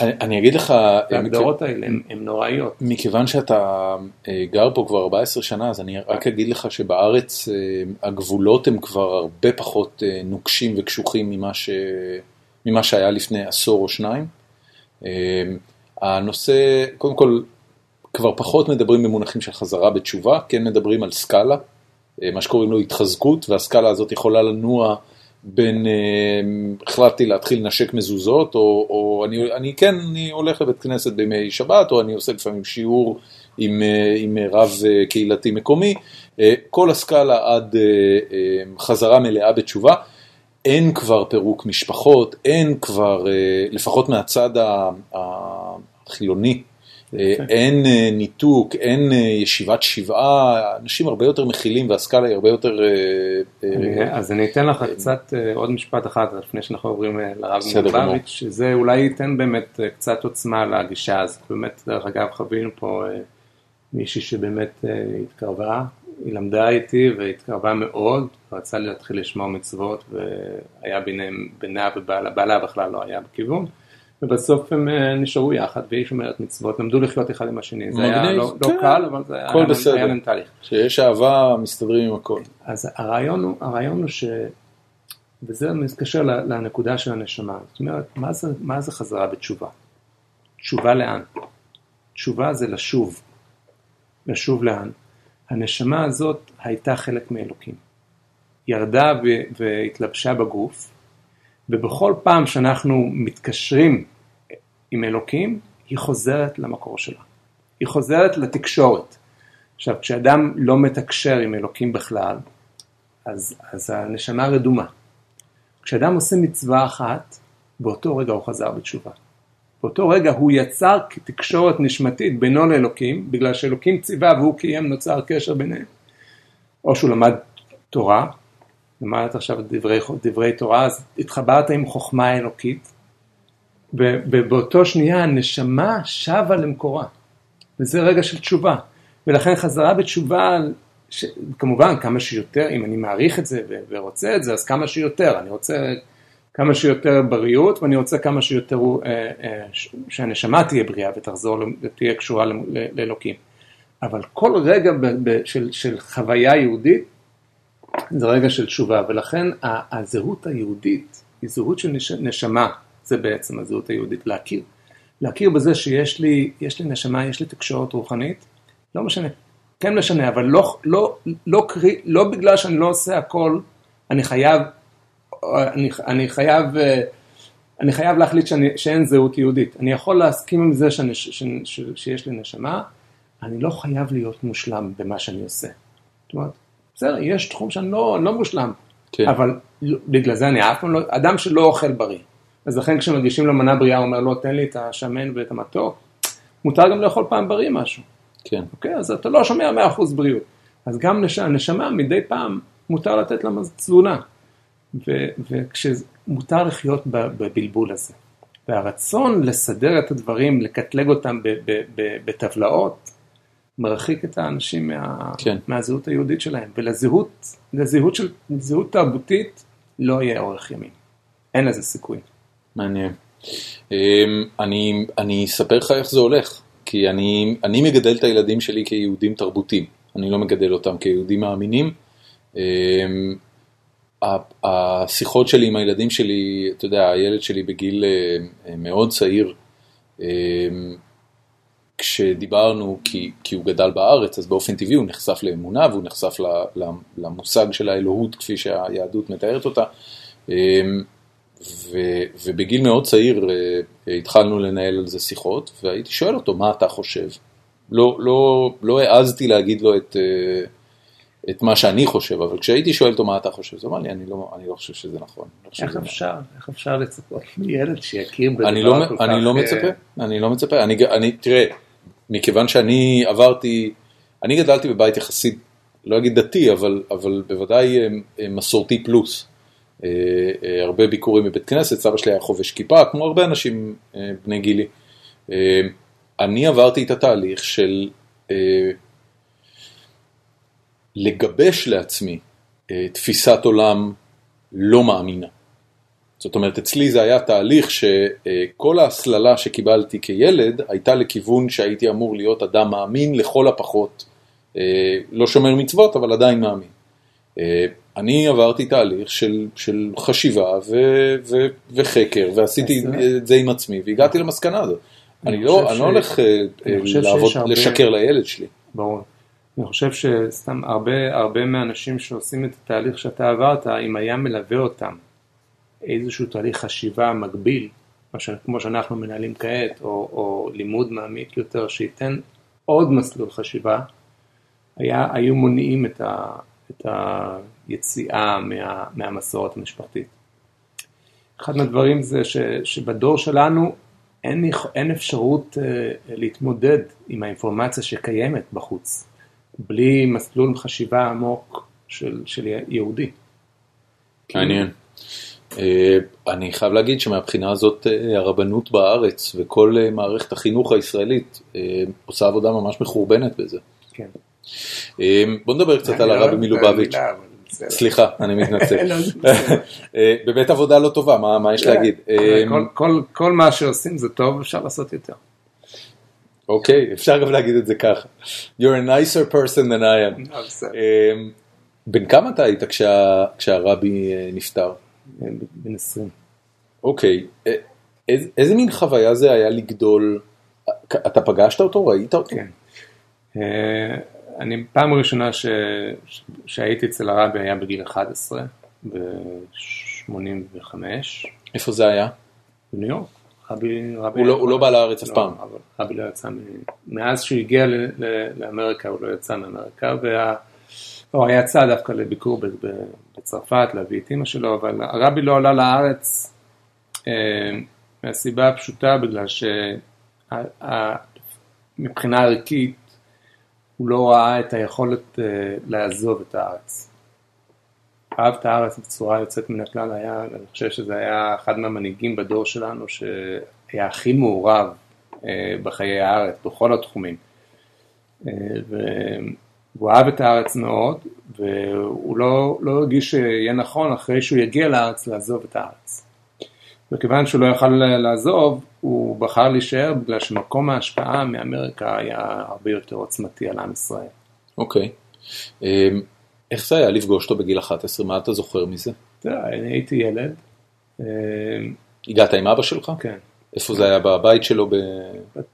A: אני, אני אגיד לך, אה,
B: ההגדרות האלה הן נוראיות.
A: מכיוון שאתה אה, גר פה כבר 14 שנה, אז אני רק אגיד לך שבארץ אה, הגבולות הם כבר הרבה פחות נוקשים וקשוחים ממה, ש... ממה שהיה לפני עשור או שניים. אה, הנושא, קודם כל, כבר פחות מדברים במונחים של חזרה בתשובה, כן מדברים על סקאלה, אה, מה שקוראים לו התחזקות, והסקאלה הזאת יכולה לנוע בין, אה, החלטתי להתחיל לנשק מזוזות, או, או אני, אני כן, אני הולך לבית כנסת בימי שבת, או אני עושה לפעמים שיעור עם, אה, עם רב אה, קהילתי מקומי, כל הסקאלה עד אה, חזרה מלאה בתשובה. אין כבר פירוק משפחות, אין כבר, אה, לפחות מהצד החילוני, אה,
B: יפה.
A: אין אה, ניתוק, אין ישיבת שבעה, אנשים הרבה יותר מכילים והסקאלה היא הרבה יותר...
B: אני- אז אני אתן לך קצת עוד משפט אחד לפני שאנחנו עוברים לרב. מלובביץ', שזה אולי ייתן באמת קצת עוצמה לגישה הזאת. באמת, דרך אגב, חווינו פה מישהי שבאמת התקרבה, היא למדה איתי והתקרבה מאוד, רצה להתחיל לשמור מצוות והיה ביניהם, בינה ובעלה, בעלה בכלל לא היה בכיוון. ובסוף הם אה, נשארו יחד, והיא שומרת מצוות, למדו לחיות אחד עם השני. זה היה לא לא
A: כן.
B: קל, אבל זה היה היה-
A: בסדר.
B: היה להם תהליך.
A: שיש אהבה, מסתדרים עם הכל.
B: אז הרעיון הוא, הרעיון הוא ש... וזה מתקשר לנקודה של הנשמה. זאת אומרת, מה זה, מה זה חזרה בתשובה? תשובה לאן? תשובה זה לשוב. לשוב לאן? הנשמה הזאת הייתה חלק מאלוקים. ירדה והתלבשה בגוף, ובכל פעם שאנחנו מתקשרים עם אלוקים, היא חוזרת למקור שלה. היא חוזרת לתקשורת. עכשיו, כשאדם לא מתקשר עם אלוקים בכלל, אז, אז הנשמה רדומה. כשאדם עושה מצווה אחת, באותו רגע הוא חזר בתשובה. באותו רגע הוא יצר תקשורת נשמתית בינו לאלוקים, בגלל שאלוקים ציווה והוא קיים, נוצר קשר ביניהם. או שהוא למד תורה, למדת עכשיו דברי, דברי תורה, אז התחברת עם חוכמה אלוקית, ובאותו שנייה הנשמה שבה למקורה. וזה רגע של תשובה. ולכן חזרה בתשובה, ש... כמובן כמה שיותר, אם אני מעריך את זה ורוצה את זה, אז כמה שיותר. אני רוצה כמה שיותר בריאות, ואני רוצה כמה שיותר אה, אה, שהנשמה תהיה בריאה ותחזור, ותהיה קשורה לאלוקים. אבל כל רגע ב- ב- של, של חוויה יהודית, זה רגע של תשובה, ולכן הזהות היהודית היא זהות של נש- נשמה, זה בעצם הזהות היהודית, להכיר. להכיר בזה שיש לי, יש לי נשמה, יש לי תקשורת רוחנית, לא משנה, כן משנה, אבל לא, לא, לא, קרי, לא בגלל שאני לא עושה הכל, אני חייב, אני, אני חייב, אה, אני חייב להחליט שאני, שאין זהות יהודית. אני יכול להסכים עם זה שאני, ש, ש, ש, שיש לי נשמה, אני לא חייב להיות מושלם במה שאני עושה. זאת אומרת, בסדר, יש תחום שאני לא, לא מושלם,
A: כן.
B: אבל לא- בגלל זה אני אף פעם לא, אדם שלא אוכל בריא. אז לכן כשמגישים לו מנה בריאה, הוא אומר, לא, תן לי את השמן ואת המתוק. מותר גם לאכול פעם בריא משהו,
A: כן.
B: אוקיי? אז אתה לא שומע 100% בריאות. אז גם נש... הנשמה מדי פעם מותר לתת לה תזונה. וכשמותר לחיות בבלבול הזה. והרצון לסדר את הדברים, לקטלג אותם בטבלאות, מרחיק את האנשים מה,
A: כן.
B: מהזהות היהודית שלהם. ולזהות, לזהות של, זהות תרבותית לא יהיה אורך ימים. אין לזה סיכוי.
A: מעניין. אמ, אני, אני אספר לך איך זה הולך, כי אני, אני מגדל את הילדים שלי כיהודים תרבותיים, אני לא מגדל אותם כיהודים מאמינים. אמ, ה- השיחות שלי עם הילדים שלי, אתה יודע, הילד שלי בגיל אה, מאוד צעיר, אמ, כשדיברנו, כי, כי הוא גדל בארץ, אז באופן טבעי הוא נחשף לאמונה והוא נחשף ל- ל- למושג של האלוהות כפי שהיהדות מתארת אותה. אמ, ו, ובגיל מאוד צעיר אה, התחלנו לנהל על זה שיחות, והייתי שואל אותו, מה אתה חושב? לא, לא, לא העזתי להגיד לו את, אה, את מה שאני חושב, אבל כשהייתי שואל אותו מה אתה חושב, הוא אמר לי, אני לא, אני לא חושב שזה נכון. אני לא
B: איך
A: שזה
B: אפשר, איך אפשר לצפות מילד שיכיר
A: אני
B: בדבר
A: לא,
B: כל
A: אני
B: כך,
A: לא
B: אה,
A: מצפה, אני לא מצפה, אני, אני, תראה, מכיוון שאני עברתי, אני גדלתי בבית יחסית, לא אגיד דתי, אבל, אבל בוודאי אה, אה, מסורתי פלוס. אה, הרבה ביקורים בבית כנסת, סבא שלי היה חובש כיפה, כמו הרבה אנשים בני גילי. אני עברתי את התהליך של לגבש לעצמי תפיסת עולם לא מאמינה. זאת אומרת, אצלי זה היה תהליך שכל ההסללה שקיבלתי כילד הייתה לכיוון שהייתי אמור להיות אדם מאמין לכל הפחות, אה, לא שומר מצוות, אבל עדיין מאמין. אה, אני עברתי תהליך של, של חשיבה ו, ו, וחקר, ועשיתי את זה עם עצמי, והגעתי למסקנה הזאת.
B: אני
A: אני לא, אני
B: ש-
A: לא הולך אה,
B: אני חושב
A: לעבוד,
B: הרבה-
A: לשקר לילד שלי.
B: ברור. אני חושב שסתם הרבה, הרבה מהאנשים שעושים את התהליך שאתה עברת, אם היה מלווה אותם איזשהו תהליך חשיבה מקביל, כמו שאנחנו מנהלים כעת, או, או לימוד מעמיק יותר, שייתן עוד מסלול חשיבה, היה, היו מונעים את, ה, את היציאה מה, מהמסורת המשפחתית. אחד מהדברים זה ש, שבדור שלנו אין, אין אפשרות אה, להתמודד עם האינפורמציה שקיימת בחוץ, בלי מסלול חשיבה עמוק של, של יהודי.
A: מעניין. אה, אני חייב להגיד שמבחינה הזאת אה, הרבנות בארץ וכל אה, מערכת החינוך הישראלית עושה עבודה ממש מחורבנת בזה.
B: כן.
A: בוא נדבר קצת על הרבי מלובביץ'.
B: בסדר.
A: סליחה, אני מתנצל. [laughs]
B: לא,
A: בבית עבודה לא טובה, מה מה יש להגיד? אה,
B: כל- כל- כל מה שעושים זה טוב, אפשר לעשות יותר.
A: אוקיי, אפשר גם להגיד את זה ככה. You're a nicer person than I am.
B: אה,
A: בן כמה אתה היית כשה- כשהרבי נפטר?
B: בן 20.
A: אוקיי, אה, איזה- איזה מין חוויה זה היה לגדול? אתה פגשת אותו? ראית אותו?
B: כן. אה, אני פעם ראשונה ש- ש- שהייתי אצל הרבי היה בגיל 11, ב-85,
A: איפה זה היה?
B: בניו יורק. רבי, רבי,
A: הוא לא- הוא לא בא לארץ אף
B: לא,
A: פעם.
B: רבי לא יצא, מאז שהוא הגיע ל- ל- לאמריקה הוא לא יצא מאמריקה, הוא היה יצא דווקא לביקור בצרפת, להביא את אימא שלו, אבל הרבי לא עלה לארץ אה, מהסיבה הפשוטה, בגלל שמבחינה ערכית הוא לא ראה את היכולת אה, לעזוב את הארץ. אהב את הארץ בצורה יוצאת מן הכלל, היה, אני חושב שזה היה אחד מהמנהיגים בדור שלנו שהיה הכי מעורב אה, בחיי הארץ, בכל התחומים. אה, והוא אהב את הארץ מאוד, והוא לא, לא הרגיש שיהיה נכון אחרי שהוא יגיע לארץ לעזוב את הארץ. וכיוון שהוא לא יכל לעזוב, הוא בחר להישאר בגלל שמקום ההשפעה מאמריקה היה הרבה יותר עוצמתי על עם ישראל.
A: אוקיי. אה, איך זה היה לפגוש אותו בגיל 11? מה אתה זוכר מזה?
B: יודע, אני הייתי ילד, אה,
A: הגעת עם אבא שלך?
B: כן.
A: איפה זה היה? בבית שלו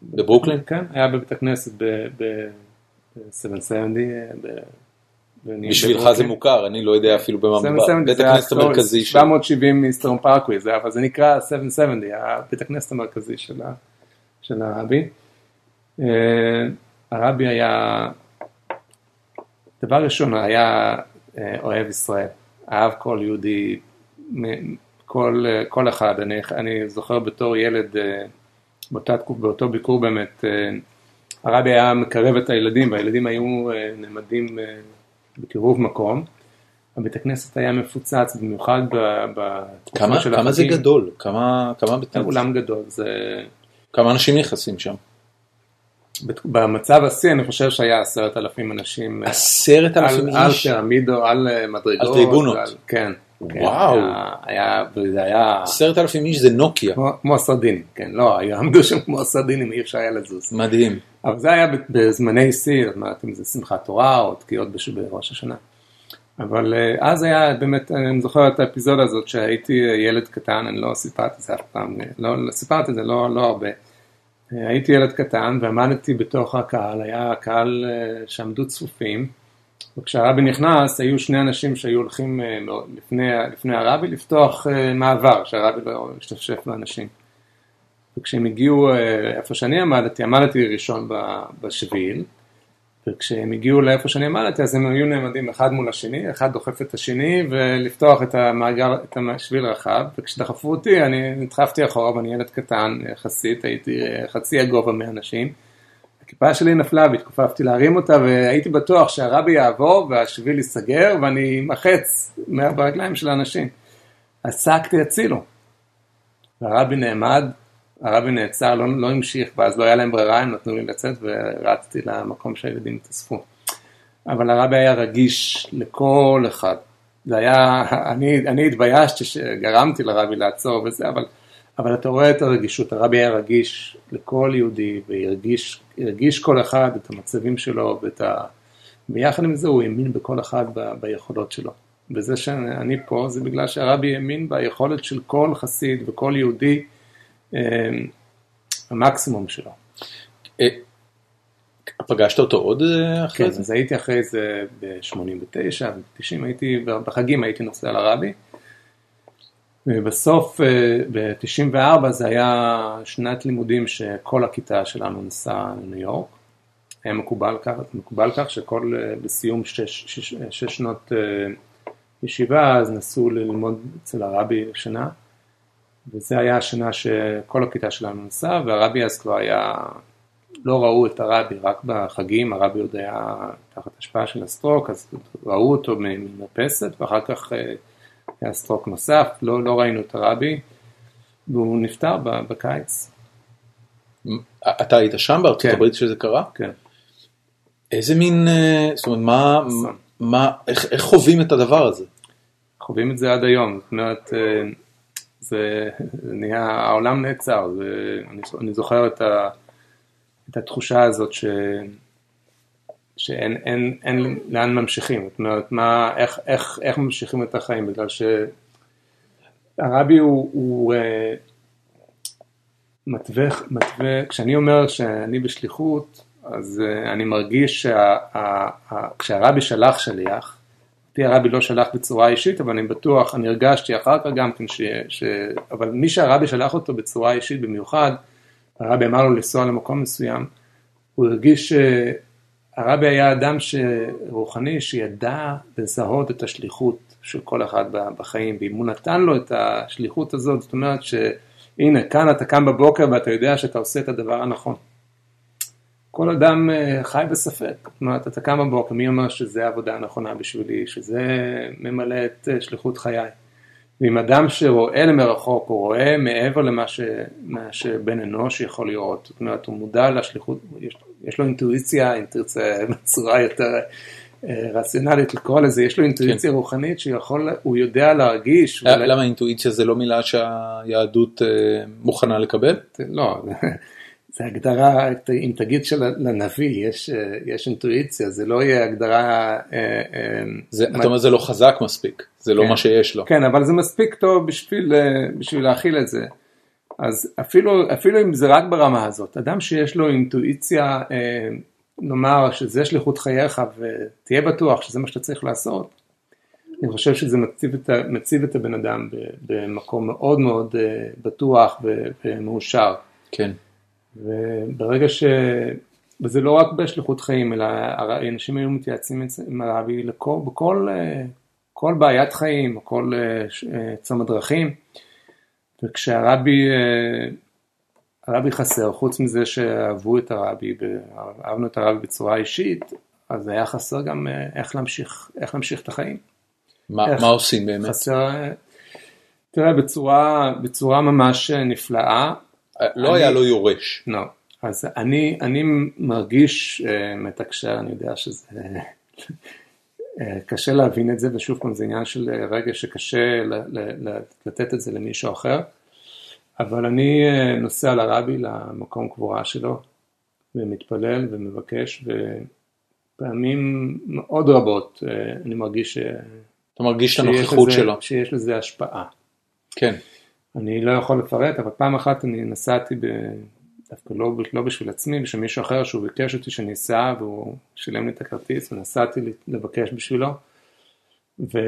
A: בברוקלין?
B: כן, היה בבית הכנסת ב-770.
A: בשבילך זה מוכר, אני לא יודע אפילו במה מדובר. בית הכנסת המרכזי של...
B: 770 מיסטרון פארקווי, זה אבל זה נקרא 770, בית הכנסת המרכזי של הרבי. אה, הרבי היה, דבר ראשון, היה אה, אוהב ישראל, אהב כל יהודי, כל, אה, כל אחד, אני, אני זוכר בתור ילד, אה, באותה באותו ביקור באמת, אה, הרבי היה מקרב את הילדים, והילדים היו אה, נעמדים אה, בקירוב מקום. הבית הכנסת היה מפוצץ, במיוחד בתקופה
A: כמה
B: של
A: כמה זה
B: החגים.
A: גדול? כמה כמה בית כנסת?
B: אולם גדול, זה...
A: כמה אנשים נכנסים שם?
B: במצב השיא אני חושב שהיה עשרת אלפים אנשים. אה,
A: עשרת אלפים
B: על, על
A: איש?
B: פירמידו, על מדרגות.
A: על טריבונות.
B: על, כן. כן,
A: וואו.
B: היה, היה, וזה היה
A: עשרת אלפים איש זה נוקיה.
B: כמו, כמו הסרדינים, כן, לא, היו עמדו שם כמו הסרדינים, אי אפשר היה לזוז.
A: מדהים.
B: אבל זה היה בזמני שיא, זאת אומרת, אם זה שמחת תורה או תקיעות בראש השנה. אבל אה, אז היה באמת, אני זוכר את האפיזודה הזאת שהייתי אה, ילד קטן, אני לא סיפרתי את זה אף פעם, אה, לא, לא סיפרתי את זה לא, לא הרבה. הייתי ילד קטן ועמדתי בתוך הקהל, היה קהל שעמדו צפופים, וכשהרבי נכנס היו שני אנשים שהיו הולכים לפני, לפני הרבי לפתוח מעבר, שהרבי לא השתפשף באנשים. וכשהם הגיעו אה, איפה שאני עמדתי, עמדתי ראשון בשביל, וכשהם הגיעו לאיפה שאני עמדתי, אז הם היו נעמדים אחד מול השני, אחד דוחף את השני, ולפתוח את המעגל, את השביל רחב, וכשדחפו אותי, אני נדחפתי אחורה, ואני ילד קטן יחסית, הייתי אה, חצי הגובה מהאנשים. הכיפה שלי נפלה והתכופפתי להרים אותה, והייתי בטוח שהרבי יעבור והשביל ייסגר, ואני מחץ ברגליים של האנשים. אז צעקתי הצילו. והרבי נעמד, הרבי נעצר, לא, לא המשיך, ואז לא היה להם ברירה, הם נתנו לי לצאת ורצתי למקום שהילדים התאספו. אבל הרבי היה רגיש לכל אחד. זה היה, אני, אני התביישתי שגרמתי לרבי לעצור וזה, אבל, אבל אתה רואה את הרגישות, הרבי היה רגיש לכל יהודי, והרגיש הרגיש כל אחד את המצבים שלו, ואת ה... ביחד עם זה הוא האמין בכל אחד ב, ביכולות שלו. וזה שאני פה, זה בגלל שהרבי האמין ביכולת של כל חסיד וכל יהודי, המקסימום שלו.
A: אה, פגשת אותו עוד אה, אחרי
B: כן,
A: זה?
B: אז הייתי אחרי זה ב-89, ב-90, הייתי, בחגים הייתי נוסע לרבי. ובסוף, ב-94 זה היה שנת לימודים שכל הכיתה שלנו נסעה לניו יורק. היה מקובל כך, מקובל כך שכל, אה, בסיום שש, שש, שש שנות אה, ישיבה, אז נסעו ללמוד אצל הרבי שנה. וזה היה השנה שכל הכיתה שלנו נסעה, והרבי אז כבר היה, לא ראו את הרבי, רק בחגים, הרבי עוד היה תחת השפעה של הסטרוק, אז ראו אותו ממרפסת, ואחר כך אה, היה סטרוק נוסף, לא, לא ראינו את הרבי, והוא נפטר בקיץ.
A: אתה היית שם בארצות
B: כן.
A: הברית שזה קרה?
B: כן.
A: איזה מין, אה, זאת אומרת, מה,
B: אסון.
A: מה, איך, איך חווים את הדבר הזה?
B: חווים את זה עד היום, זאת אומרת, אה, זה נהיה, העולם נעצר, זה, אני, אני זוכר את, ה, את התחושה הזאת ש, שאין אין, אין לאן ממשיכים, זאת אומרת, מה, איך, איך, איך ממשיכים את החיים, בגלל שהרבי הוא, הוא אה, מתווה, מתווה, כשאני אומר שאני בשליחות, אז אה, אני מרגיש שכשהרבי שלח שליח, אותי הרבי לא שלח בצורה אישית, אבל אני בטוח, אני הרגשתי אחר כך גם כן ש... ש... אבל מי שהרבי שלח אותו בצורה אישית במיוחד, הרבי אמר לו לנסוע למקום מסוים, הוא הרגיש שהרבי היה אדם רוחני שידע לזהות את השליחות של כל אחד בחיים, ואם הוא נתן לו את השליחות הזאת, זאת אומרת שהנה, כאן אתה קם בבוקר ואתה יודע שאתה עושה את הדבר הנכון. כל אדם אה, חי בספק, זאת אומרת, אתה קם בבוקר, מי אומר שזה העבודה הנכונה בשבילי, שזה ממלא את אה, שליחות חיי. ואם אדם שרואה למרחוק, הוא רואה מעבר למה ש, שבן אנוש יכול לראות, זאת אומרת, הוא מודע לשליחות, יש, יש לו אינטואיציה, אם תרצה, [laughs] בצורה יותר אה, רציונלית לקרוא לזה, יש לו אינטואיציה כן. רוחנית שיכול, הוא יודע להרגיש.
A: למה אינטואיציה זה לא מילה שהיהדות מוכנה לקבל?
B: לא. [laughs] זה הגדרה, אם תגיד שלנביא יש, יש אינטואיציה, זה לא יהיה הגדרה... אה,
A: אה, זה, מה... אתה אומר זה לא חזק מספיק, זה לא כן, לא מה שיש לו.
B: כן, אבל זה מספיק טוב בשביל, אה, בשביל להכיל את זה. אז אפילו, אפילו אם זה רק ברמה הזאת, אדם שיש לו אינטואיציה, נאמר שזה שליחות חייך ותהיה בטוח שזה מה שאתה צריך לעשות, אני חושב שזה מציב את, מציב את הבן אדם במקום מאוד מאוד בטוח ומאושר.
A: כן.
B: וברגע ש... וזה לא רק בשליחות חיים, אלא אנשים היו מתייעצים עם הרבי בכל כל בעיית חיים, כל אה, צומת דרכים, וכשהרבי, אה, הרבי חסר, חוץ מזה שאהבו את הרבי, אהבנו את הרבי בצורה אישית, אז היה חסר גם אה, איך להמשיך, איך להמשיך את החיים.
A: מה, איך, מה עושים באמת?
B: חסר, תראה, בצורה, בצורה ממש נפלאה.
A: לא היה לו יורש.
B: לא. אז אני, אני מרגיש uh, מתקשר, אני יודע שזה uh, קשה להבין את זה, ושוב פעם זה עניין של רגע שקשה לתת את זה למישהו אחר, אבל אני נוסע לרבי, למקום קבורה שלו, ומתפלל ומבקש, ופעמים מאוד רבות אני מרגיש ש...
A: אתה מרגיש את הנוכחות שלו.
B: שיש לזה השפעה.
A: כן.
B: אני לא יכול לפרט, אבל פעם אחת אני נסעתי, ב... דווקא לא, לא בשביל עצמי, בשביל מישהו אחר שהוא ביקש אותי שאני אסע והוא שילם לי את הכרטיס ונסעתי לבקש בשבילו. ו...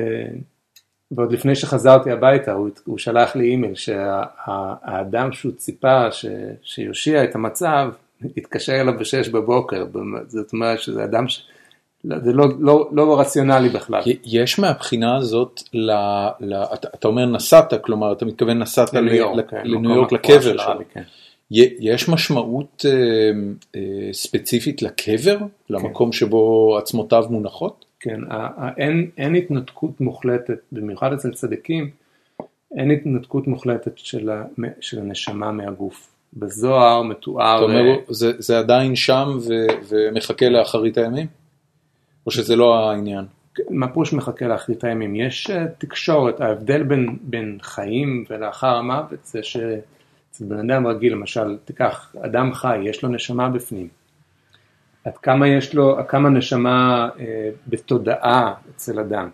B: ועוד לפני שחזרתי הביתה הוא, הוא שלח לי אימייל שהאדם שה... שהוא ציפה ש... שיושיע את המצב, התקשר אליו בשש בבוקר, זאת אומרת שזה אדם ש... לא, זה לא, לא, לא רציונלי בכלל.
A: יש מהבחינה הזאת, ל, ל, אתה, אתה אומר נסעת, כלומר אתה מתכוון נסעת לניו יורק, כן, לניו יורק לקבר שלו. כן. יש משמעות אה, אה, ספציפית לקבר, כן. למקום שבו עצמותיו מונחות?
B: כן, אין, אין התנתקות מוחלטת, במיוחד אצל צדיקים, אין התנתקות מוחלטת של, של הנשמה מהגוף. בזוהר מתואר...
A: אתה אומר, זה, זה עדיין שם ו, ומחכה לאחרית הימים? או שזה לא העניין?
B: מה פירוש מחכה לאחרית הימים? יש אה, תקשורת, ההבדל בין, בין חיים ולאחר המוות זה שאצל בן אדם רגיל, למשל, תיקח אדם חי, יש לו נשמה בפנים. עד כמה יש לו, כמה נשמה אה, בתודעה אצל אדם.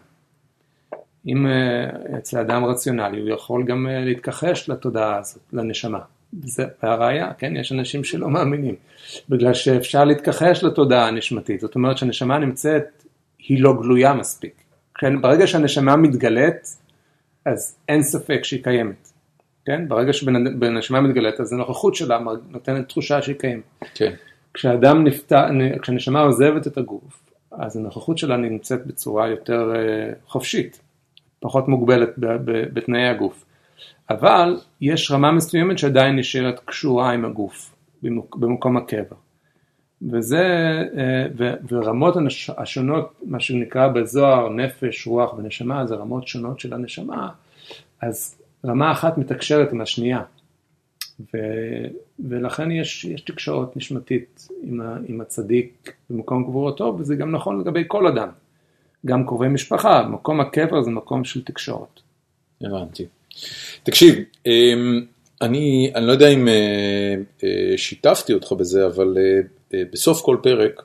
B: אם אה, אצל אדם רציונלי, הוא יכול גם אה, להתכחש לתודעה הזאת, לנשמה. זה הראיה, כן, יש אנשים שלא מאמינים, בגלל שאפשר להתכחש לתודעה הנשמתית, זאת אומרת שהנשמה נמצאת, היא לא גלויה מספיק. כן, ברגע שהנשמה מתגלית, אז אין ספק שהיא קיימת. כן, ברגע שהנשמה מתגלית, אז הנוכחות שלה נותנת תחושה שהיא קיימת.
A: כן.
B: כשאדם נפתח, כשהנשמה עוזבת את הגוף, אז הנוכחות שלה נמצאת בצורה יותר אה, חופשית, פחות מוגבלת בתנאי הגוף. אבל יש רמה מסוימת שעדיין נשארת קשורה עם הגוף במקום הקבע. וזה, אה, ורמות השונות, מה שנקרא בזוהר נפש, רוח ונשמה, זה רמות שונות של הנשמה, אז רמה אחת מתקשרת עם השנייה. ו, ולכן יש, יש תקשורת נשמתית עם, ה, עם הצדיק במקום קבורתו, וזה גם נכון לגבי כל אדם. גם קרובי משפחה, מקום הקבר זה מקום של תקשורת.
A: הבנתי. תקשיב, אמ, אני, אני לא יודע אם אה, אה, שיתפתי אותך בזה, אבל אה, בסוף כל פרק,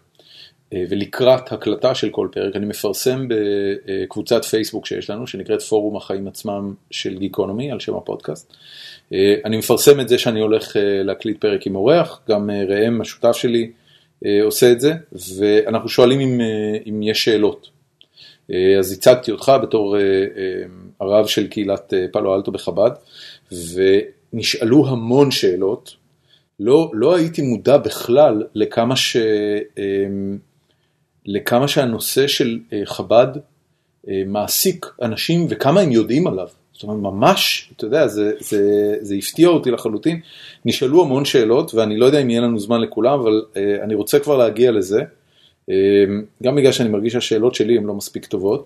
A: ולקראת הקלטה של כל פרק, אני מפרסם בקבוצת פייסבוק שיש לנו, שנקראת פורום החיים עצמם של גיקונומי, על שם הפודקאסט. אני מפרסם את זה שאני הולך להקליט פרק עם אורח, גם ראם, השותף שלי, עושה את זה, ואנחנו שואלים אם, אם יש שאלות. אז הצגתי אותך בתור הרב של קהילת פאלו אלטו בחב"ד, ונשאלו המון שאלות. לא, לא הייתי מודע בכלל לכמה, ש, לכמה שהנושא של אה, חב"ד אה, מעסיק אנשים וכמה הם יודעים עליו. זאת אומרת, ממש, אתה יודע, זה, זה, זה הפתיע אותי לחלוטין. נשאלו המון שאלות, ואני לא יודע אם יהיה לנו זמן לכולם, אבל אה, אני רוצה כבר להגיע לזה. אמ, גם בגלל שאני מרגיש שהשאלות שלי הן לא מספיק טובות,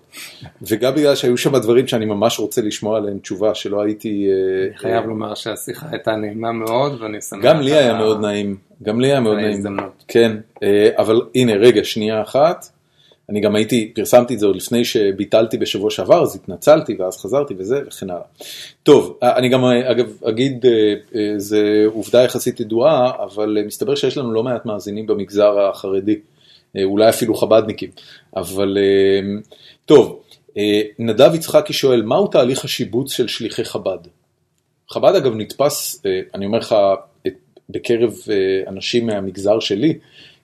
A: וגם בגלל שהיו שם דברים שאני ממש רוצה לשמוע עליהם תשובה, שלא הייתי...
B: אה, אני חייב לומר שהשיחה הייתה נעימה מאוד, ואני שמח...
A: גם לי היה מאוד נעים, גם לי היה מאוד נעים. כן, אה, אבל הנה, רגע, שנייה אחת. אני גם הייתי, פרסמתי את זה עוד לפני שביטלתי בשבוע שעבר, אז התנצלתי ואז חזרתי וזה וכן הלאה. טוב, אני גם אגב אגיד, אה, זו עובדה יחסית ידועה, אבל מסתבר שיש לנו לא מעט מאזינים במגזר החרדי. אה, אולי אפילו חבדניקים, אבל אה, טוב, אה, נדב יצחקי שואל, מהו תהליך השיבוץ של שליחי חב"ד? חב"ד אגב נתפס, אני אומר לך, בקרב אנשים מהמגזר שלי,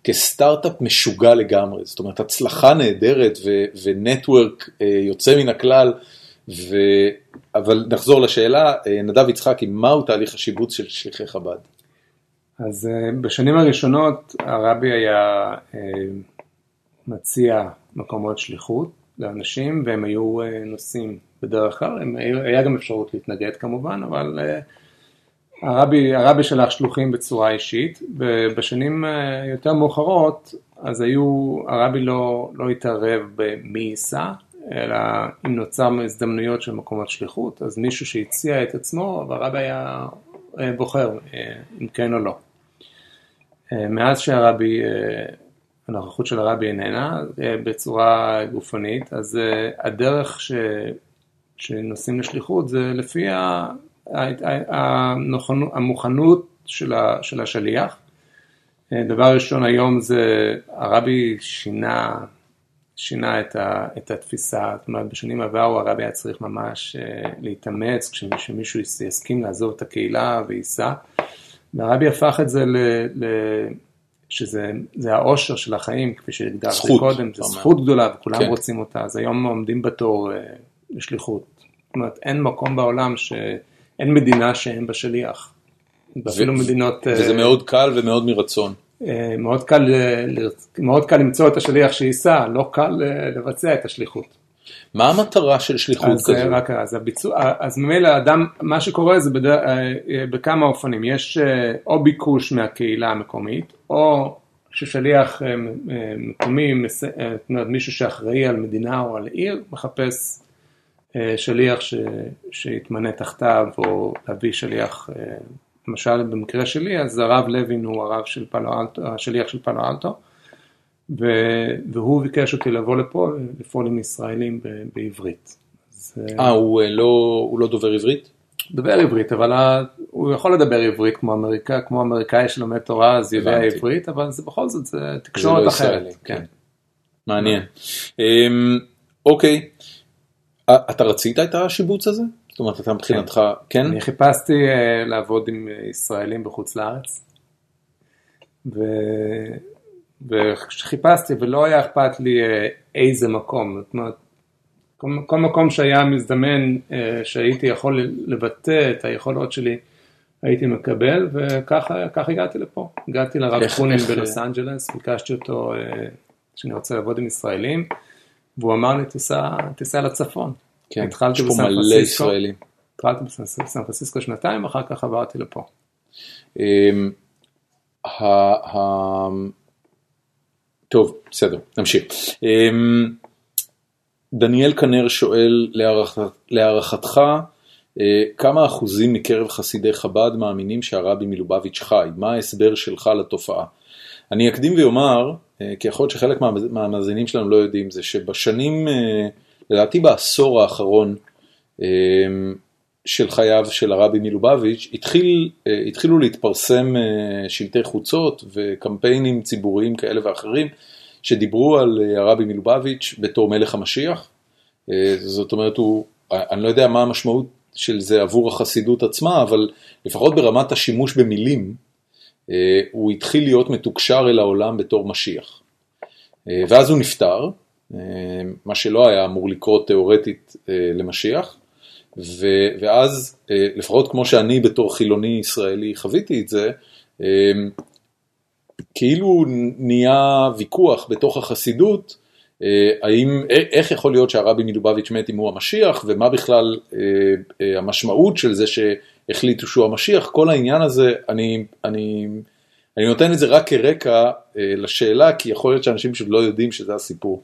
A: כסטארט-אפ משוגע לגמרי, זאת אומרת הצלחה נהדרת ונטוורק יוצא מן הכלל, ו... אבל נחזור לשאלה, נדב יצחקי, מהו תהליך השיבוץ של שליחי חב"ד?
B: אז אה, בשנים הראשונות הרבי היה אה, מציע מקומות שליחות לאנשים והם היו אה, נוסעים. בדרך כלל, היה גם אפשרות להתנגד כמובן, אבל הרבי, הרבי שלח שלוחים בצורה אישית, ובשנים יותר מאוחרות אז היו, הרבי לא, לא התערב במי ייסע, אלא אם נוצר הזדמנויות של מקומות שליחות, אז מישהו שהציע את עצמו, והרבי היה בוחר אם כן או לא. אה, מאז שהרבי, אה, הנוכחות של הרבי איננה אה, בצורה גופנית, אז הדרך ש, שנוסעים לשליחות זה לפי המוכנות של, של השליח. דבר ראשון היום זה, הרבי שינה, שינה את, ה, את התפיסה, זאת אומרת בשנים עברו הרבי היה צריך ממש להתאמץ כשמישהו יסכים לעזוב את הקהילה וייסע. והרבי הפך את זה ל... ל שזה העושר של החיים, כפי שהגדרתי קודם, זו זכות גדולה וכולם כן. רוצים אותה, אז היום עומדים בתור uh, לשליחות. זאת אומרת, אין מקום בעולם שאין מדינה שאין בה שליח.
A: ואפילו מדינות... וזה uh, מאוד קל ומאוד מרצון.
B: Uh, מאוד קל, מאוד קל למצוא את השליח שייסע, לא קל לבצע את השליחות.
A: מה המטרה של שליחות
B: כזו? אז רק אז הביצוע, אז ממילא אדם, מה שקורה זה בד... אה, בכמה אופנים, יש אה, או ביקוש מהקהילה המקומית, או ששליח אה, מקומי, מישהו שאחראי על מדינה או על עיר, מחפש שליח ש... שיתמנה תחתיו, או להביא שליח, למשל במקרה שלי, אז הרב לוין הוא הרב של פלו אלטו, השליח של פלו אלטו. והוא ביקש אותי לבוא לפה לפעול עם ישראלים בעברית.
A: אה, הוא, אה, לא, הוא לא דובר עברית?
B: דובר עברית, אבל הוא יכול לדבר עברית כמו אמריקאי, כמו אמריקאי שלומד תורה אז יודע עברית, אבל זה בכל זאת, זה תקשורת לא אחרת. ישראלי, כן.
A: מעניין. אמ, אוקיי, אתה רצית את השיבוץ הזה? זאת אומרת, אתה מבחינתך, כן?
B: אני חיפשתי אה, לעבוד עם ישראלים בחוץ לארץ. וחיפשתי ולא היה אכפת לי אה, איזה מקום, זאת אומרת, כל, כל מקום שהיה מזדמן אה, שהייתי יכול לבטא את היכולות שלי הייתי מקבל וככה הגעתי לפה, הגעתי לרב חונין בלוס אנג'לס, ביקשתי אותו אה, שאני רוצה לעבוד עם ישראלים והוא אמר לי תיסע לצפון,
A: כן, התחלתי בסן פרנסיסקו,
B: התחלתי בסן פרנסיסקו שנתיים, אחר כך עברתי לפה.
A: אמ, טוב, בסדר, נמשיך. אמ, דניאל כנר שואל, להערכתך, אה, כמה אחוזים מקרב חסידי חב"ד מאמינים שהרבי מלובביץ' חי? מה ההסבר שלך לתופעה? אני אקדים ואומר, אה, כי יכול להיות שחלק מה- מהמאזינים שלנו לא יודעים, זה שבשנים, אה, לדעתי בעשור האחרון אה, של חייו של הרבי מלובביץ', התחיל, אה, התחילו להתפרסם אה, שלטי חוצות וקמפיינים ציבוריים כאלה ואחרים, שדיברו על הרבי מלובביץ' בתור מלך המשיח. זאת אומרת, הוא, אני לא יודע מה המשמעות של זה עבור החסידות עצמה, אבל לפחות ברמת השימוש במילים, הוא התחיל להיות מתוקשר אל העולם בתור משיח. ואז הוא נפטר, מה שלא היה אמור לקרות תיאורטית אה, למשיח, ואז, אה, לפחות כמו שאני בתור חילוני ישראלי חוויתי את זה, אה, כאילו נהיה ויכוח בתוך החסידות, האם, איך יכול להיות שהרבי מלובביץ' מת אם הוא המשיח, ומה בכלל המשמעות של זה שהחליטו שהוא המשיח, כל העניין הזה, אני, אני, אני נותן את זה רק כרקע לשאלה, כי יכול להיות שאנשים פשוט לא יודעים שזה הסיפור.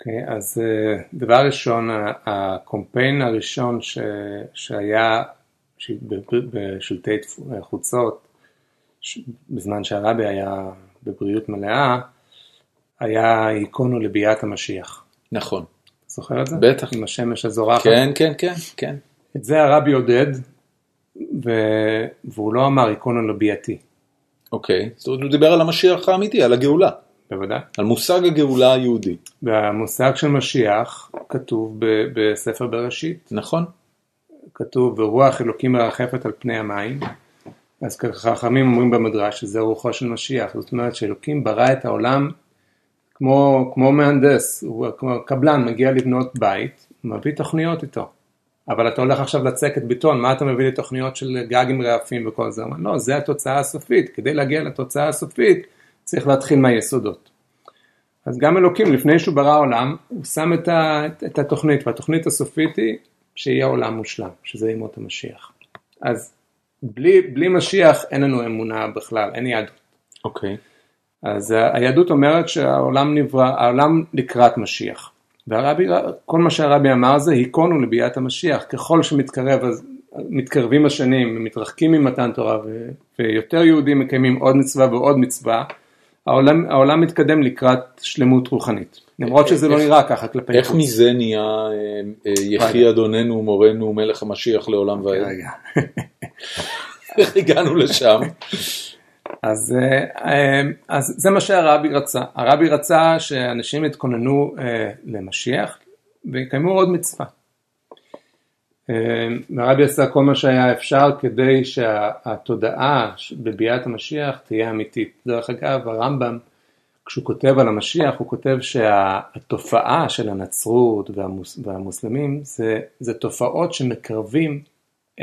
B: אוקיי, אז אה, דבר ראשון, הקומפיין הראשון ש, שהיה ש- בשלטי חוצות, ש- בזמן שהרבי היה בבריאות מלאה, היה איקונו לביאת המשיח.
A: נכון.
B: זוכר את זה?
A: בטח.
B: עם השמש הזורחת.
A: כן, כן, כן, כן.
B: את זה הרבי עודד, ו... והוא לא אמר איקונו לביאתי,
A: אוקיי. זאת אומרת, הוא דיבר על המשיח האמיתי, על הגאולה,
B: בוודאי.
A: על מושג הגאולה היהודי.
B: והמושג של משיח כתוב ב- בספר בראשית,
A: נכון?
B: כתוב ורוח אלוקים מרחפת על פני המים, אז ככה חכמים אומרים במדרש שזה רוחו של משיח, זאת אומרת שאלוקים ברא את העולם כמו, כמו מהנדס, הוא כמו קבלן מגיע לבנות בית, מביא תוכניות איתו. אבל אתה הולך עכשיו לצקת בטון, מה אתה מביא לי תוכניות של גג עם רעפים וכל זה? לא, זה התוצאה הסופית, כדי להגיע לתוצאה הסופית צריך להתחיל מהיסודות. אז גם אלוקים, לפני שהוא ברא עולם, הוא שם את, ה, את, את התוכנית, והתוכנית הסופית היא שיהיה עולם מושלם, שזה ימות המשיח. אז בלי, בלי משיח אין לנו אמונה בכלל, אין יהדות.
A: אוקיי.
B: אז ה- היהדות אומרת שהעולם נברא, העולם לקראת משיח. והרבי, כל מה שהרבי אמר זה היכונו לביאת המשיח, ככל שמתקרב, אז מתקרבים השנים ומתרחקים ממתן תורה ו, ויותר יהודים מקיימים עוד מצווה ועוד מצווה, העולם, העולם מתקדם לקראת שלמות רוחנית. למרות שזה לא
A: איך-
B: נראה ככה כלפי
A: איך
B: חוץ.
A: מזה נהיה אה, אה, יחי אדוננו מורנו מלך המשיח לעולם ועד? איך הגענו לשם?
B: אז, אה, אז זה מה שהרבי רצה. הרבי רצה שאנשים יתכוננו למשיח ויקיימו עוד מצווה. והרבי עשה כל מה שהיה אפשר כדי שהתודעה בביאת המשיח תהיה אמיתית. דרך אגב, הרמב"ם, כשהוא כותב על המשיח, הוא כותב שהתופעה של הנצרות והמוס, והמוסלמים זה, זה תופעות שמקרבים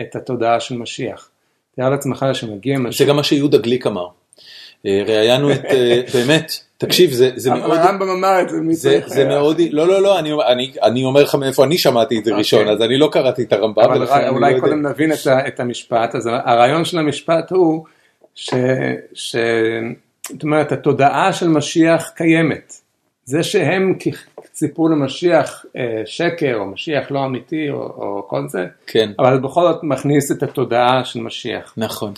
B: את התודעה של משיח. תאר לעצמך שמגיע
A: זה
B: משיח.
A: גם מה שיהודה גליק אמר. אה, ראיינו את, אה, [laughs] באמת, תקשיב, זה זה
B: אבל
A: מאוד...
B: הרמב"ם אמר את זה, מי
A: זה,
B: צריך
A: זה? מאוד, לא, לא, לא, אני, אני, אני אומר לך מאיפה אני שמעתי את זה ראשון,
B: אוקיי.
A: אז אני לא קראתי את הרמב"ם,
B: אבל
A: ולכן אני לא
B: אולי
A: יודע.
B: קודם נבין את, ה, את המשפט, אז הרעיון של המשפט הוא, ש, ש, זאת אומרת, התודעה של משיח קיימת. זה שהם ציפו למשיח אה, שקר, או משיח לא אמיתי, או, או כל זה,
A: כן,
B: אבל בכל זאת מכניס את התודעה של משיח.
A: נכון.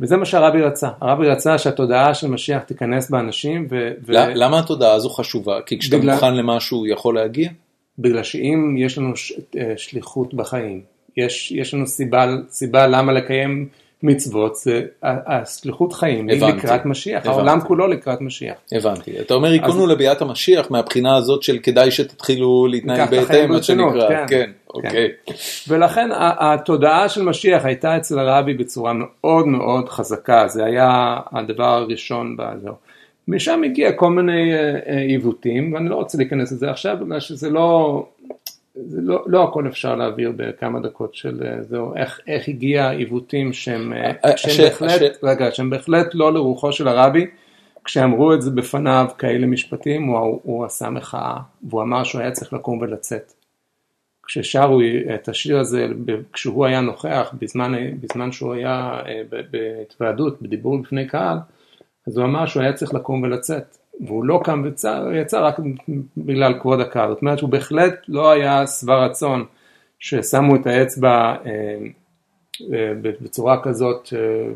B: וזה מה שהרבי רצה. הרבי רצה שהתודעה של משיח תיכנס באנשים, ו... ו...
A: למה התודעה הזו חשובה? כי כשאתה
B: בגלל-
A: מוכן למשהו הוא יכול להגיע?
B: בגלל שאם יש לנו ש... אה, שליחות בחיים, יש, יש לנו סיבה, סיבה למה לקיים מצוות, זה השליחות חיים היא. לקראת משיח,
A: הבנתי.
B: העולם כולו לקראת משיח.
A: הבנתי. אתה אומר עיכונו לביאת המשיח מהבחינה הזאת של כדאי שתתחילו
B: החיים
A: בהתאם, מה שנקרא.
B: כן.
A: כן, אוקיי.
B: ולכן ה- התודעה של משיח הייתה אצל הרבי בצורה מאוד מאוד חזקה, זה היה הדבר הראשון בזה. משם הגיע כל מיני אה, אה, עיוותים, ואני לא רוצה להיכנס לזה עכשיו, בגלל שזה לא, לא, לא הכל אפשר להעביר בכמה דקות של אה, זהו, איך, איך הגיע עיוותים שהם, אה,
A: הש-
B: שהם בהחלט,
A: הש-
B: רגע, שהם בהחלט לא לרוחו של הרבי, כשאמרו את זה בפניו כאלה משפטים, הוא, הוא עשה מחאה, והוא אמר שהוא היה צריך לקום ולצאת. כששרו את השיר הזה, כשהוא היה נוכח, בזמן, בזמן שהוא היה אה, בהתוועדות, בדיבור בפני קהל, אז הוא אמר שהוא היה צריך לקום ולצאת. והוא לא קם ויצא, יצא רק בגלל כבוד הקהל. זאת אומרת שהוא בהחלט לא היה שבע רצון ששמו את האצבע אה, אה, בצורה כזאת, אה,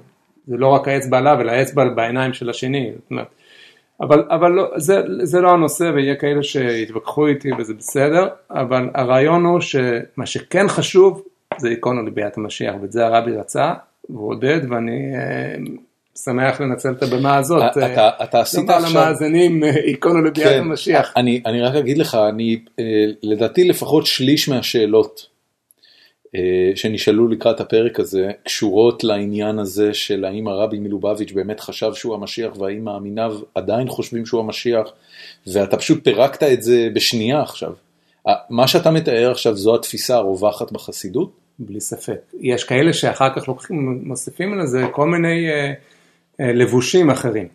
B: זה לא רק האצבע עליו, אלא האצבע בעיניים של השני. זאת אומרת, אבל, אבל לא, זה, זה לא הנושא ויהיה כאלה שיתווכחו איתי וזה בסדר, אבל הרעיון הוא שמה שכן חשוב זה עקרונו לביאת המשיח, ואת זה הרבי רצה, והוא עודד, ואני אה, שמח לנצל את הבמה הזאת.
A: אתה,
B: אה,
A: אתה עשית
B: לומר
A: עכשיו...
B: למאזינים עקרונו לביאת
A: כן,
B: המשיח.
A: אני, אני רק אגיד לך, אני, אה, לדעתי לפחות שליש מהשאלות אה, שנשאלו לקראת הפרק הזה קשורות לעניין הזה של האם הרבי מלובביץ' באמת חשב שהוא המשיח והאם מאמיניו עדיין חושבים שהוא המשיח ואתה פשוט פירקת את זה בשנייה עכשיו. אה, מה שאתה מתאר עכשיו זו התפיסה הרווחת בחסידות?
B: בלי ספק. יש כאלה שאחר כך לוקחים, מוסיפים לזה כל מיני אה, אה, לבושים אחרים.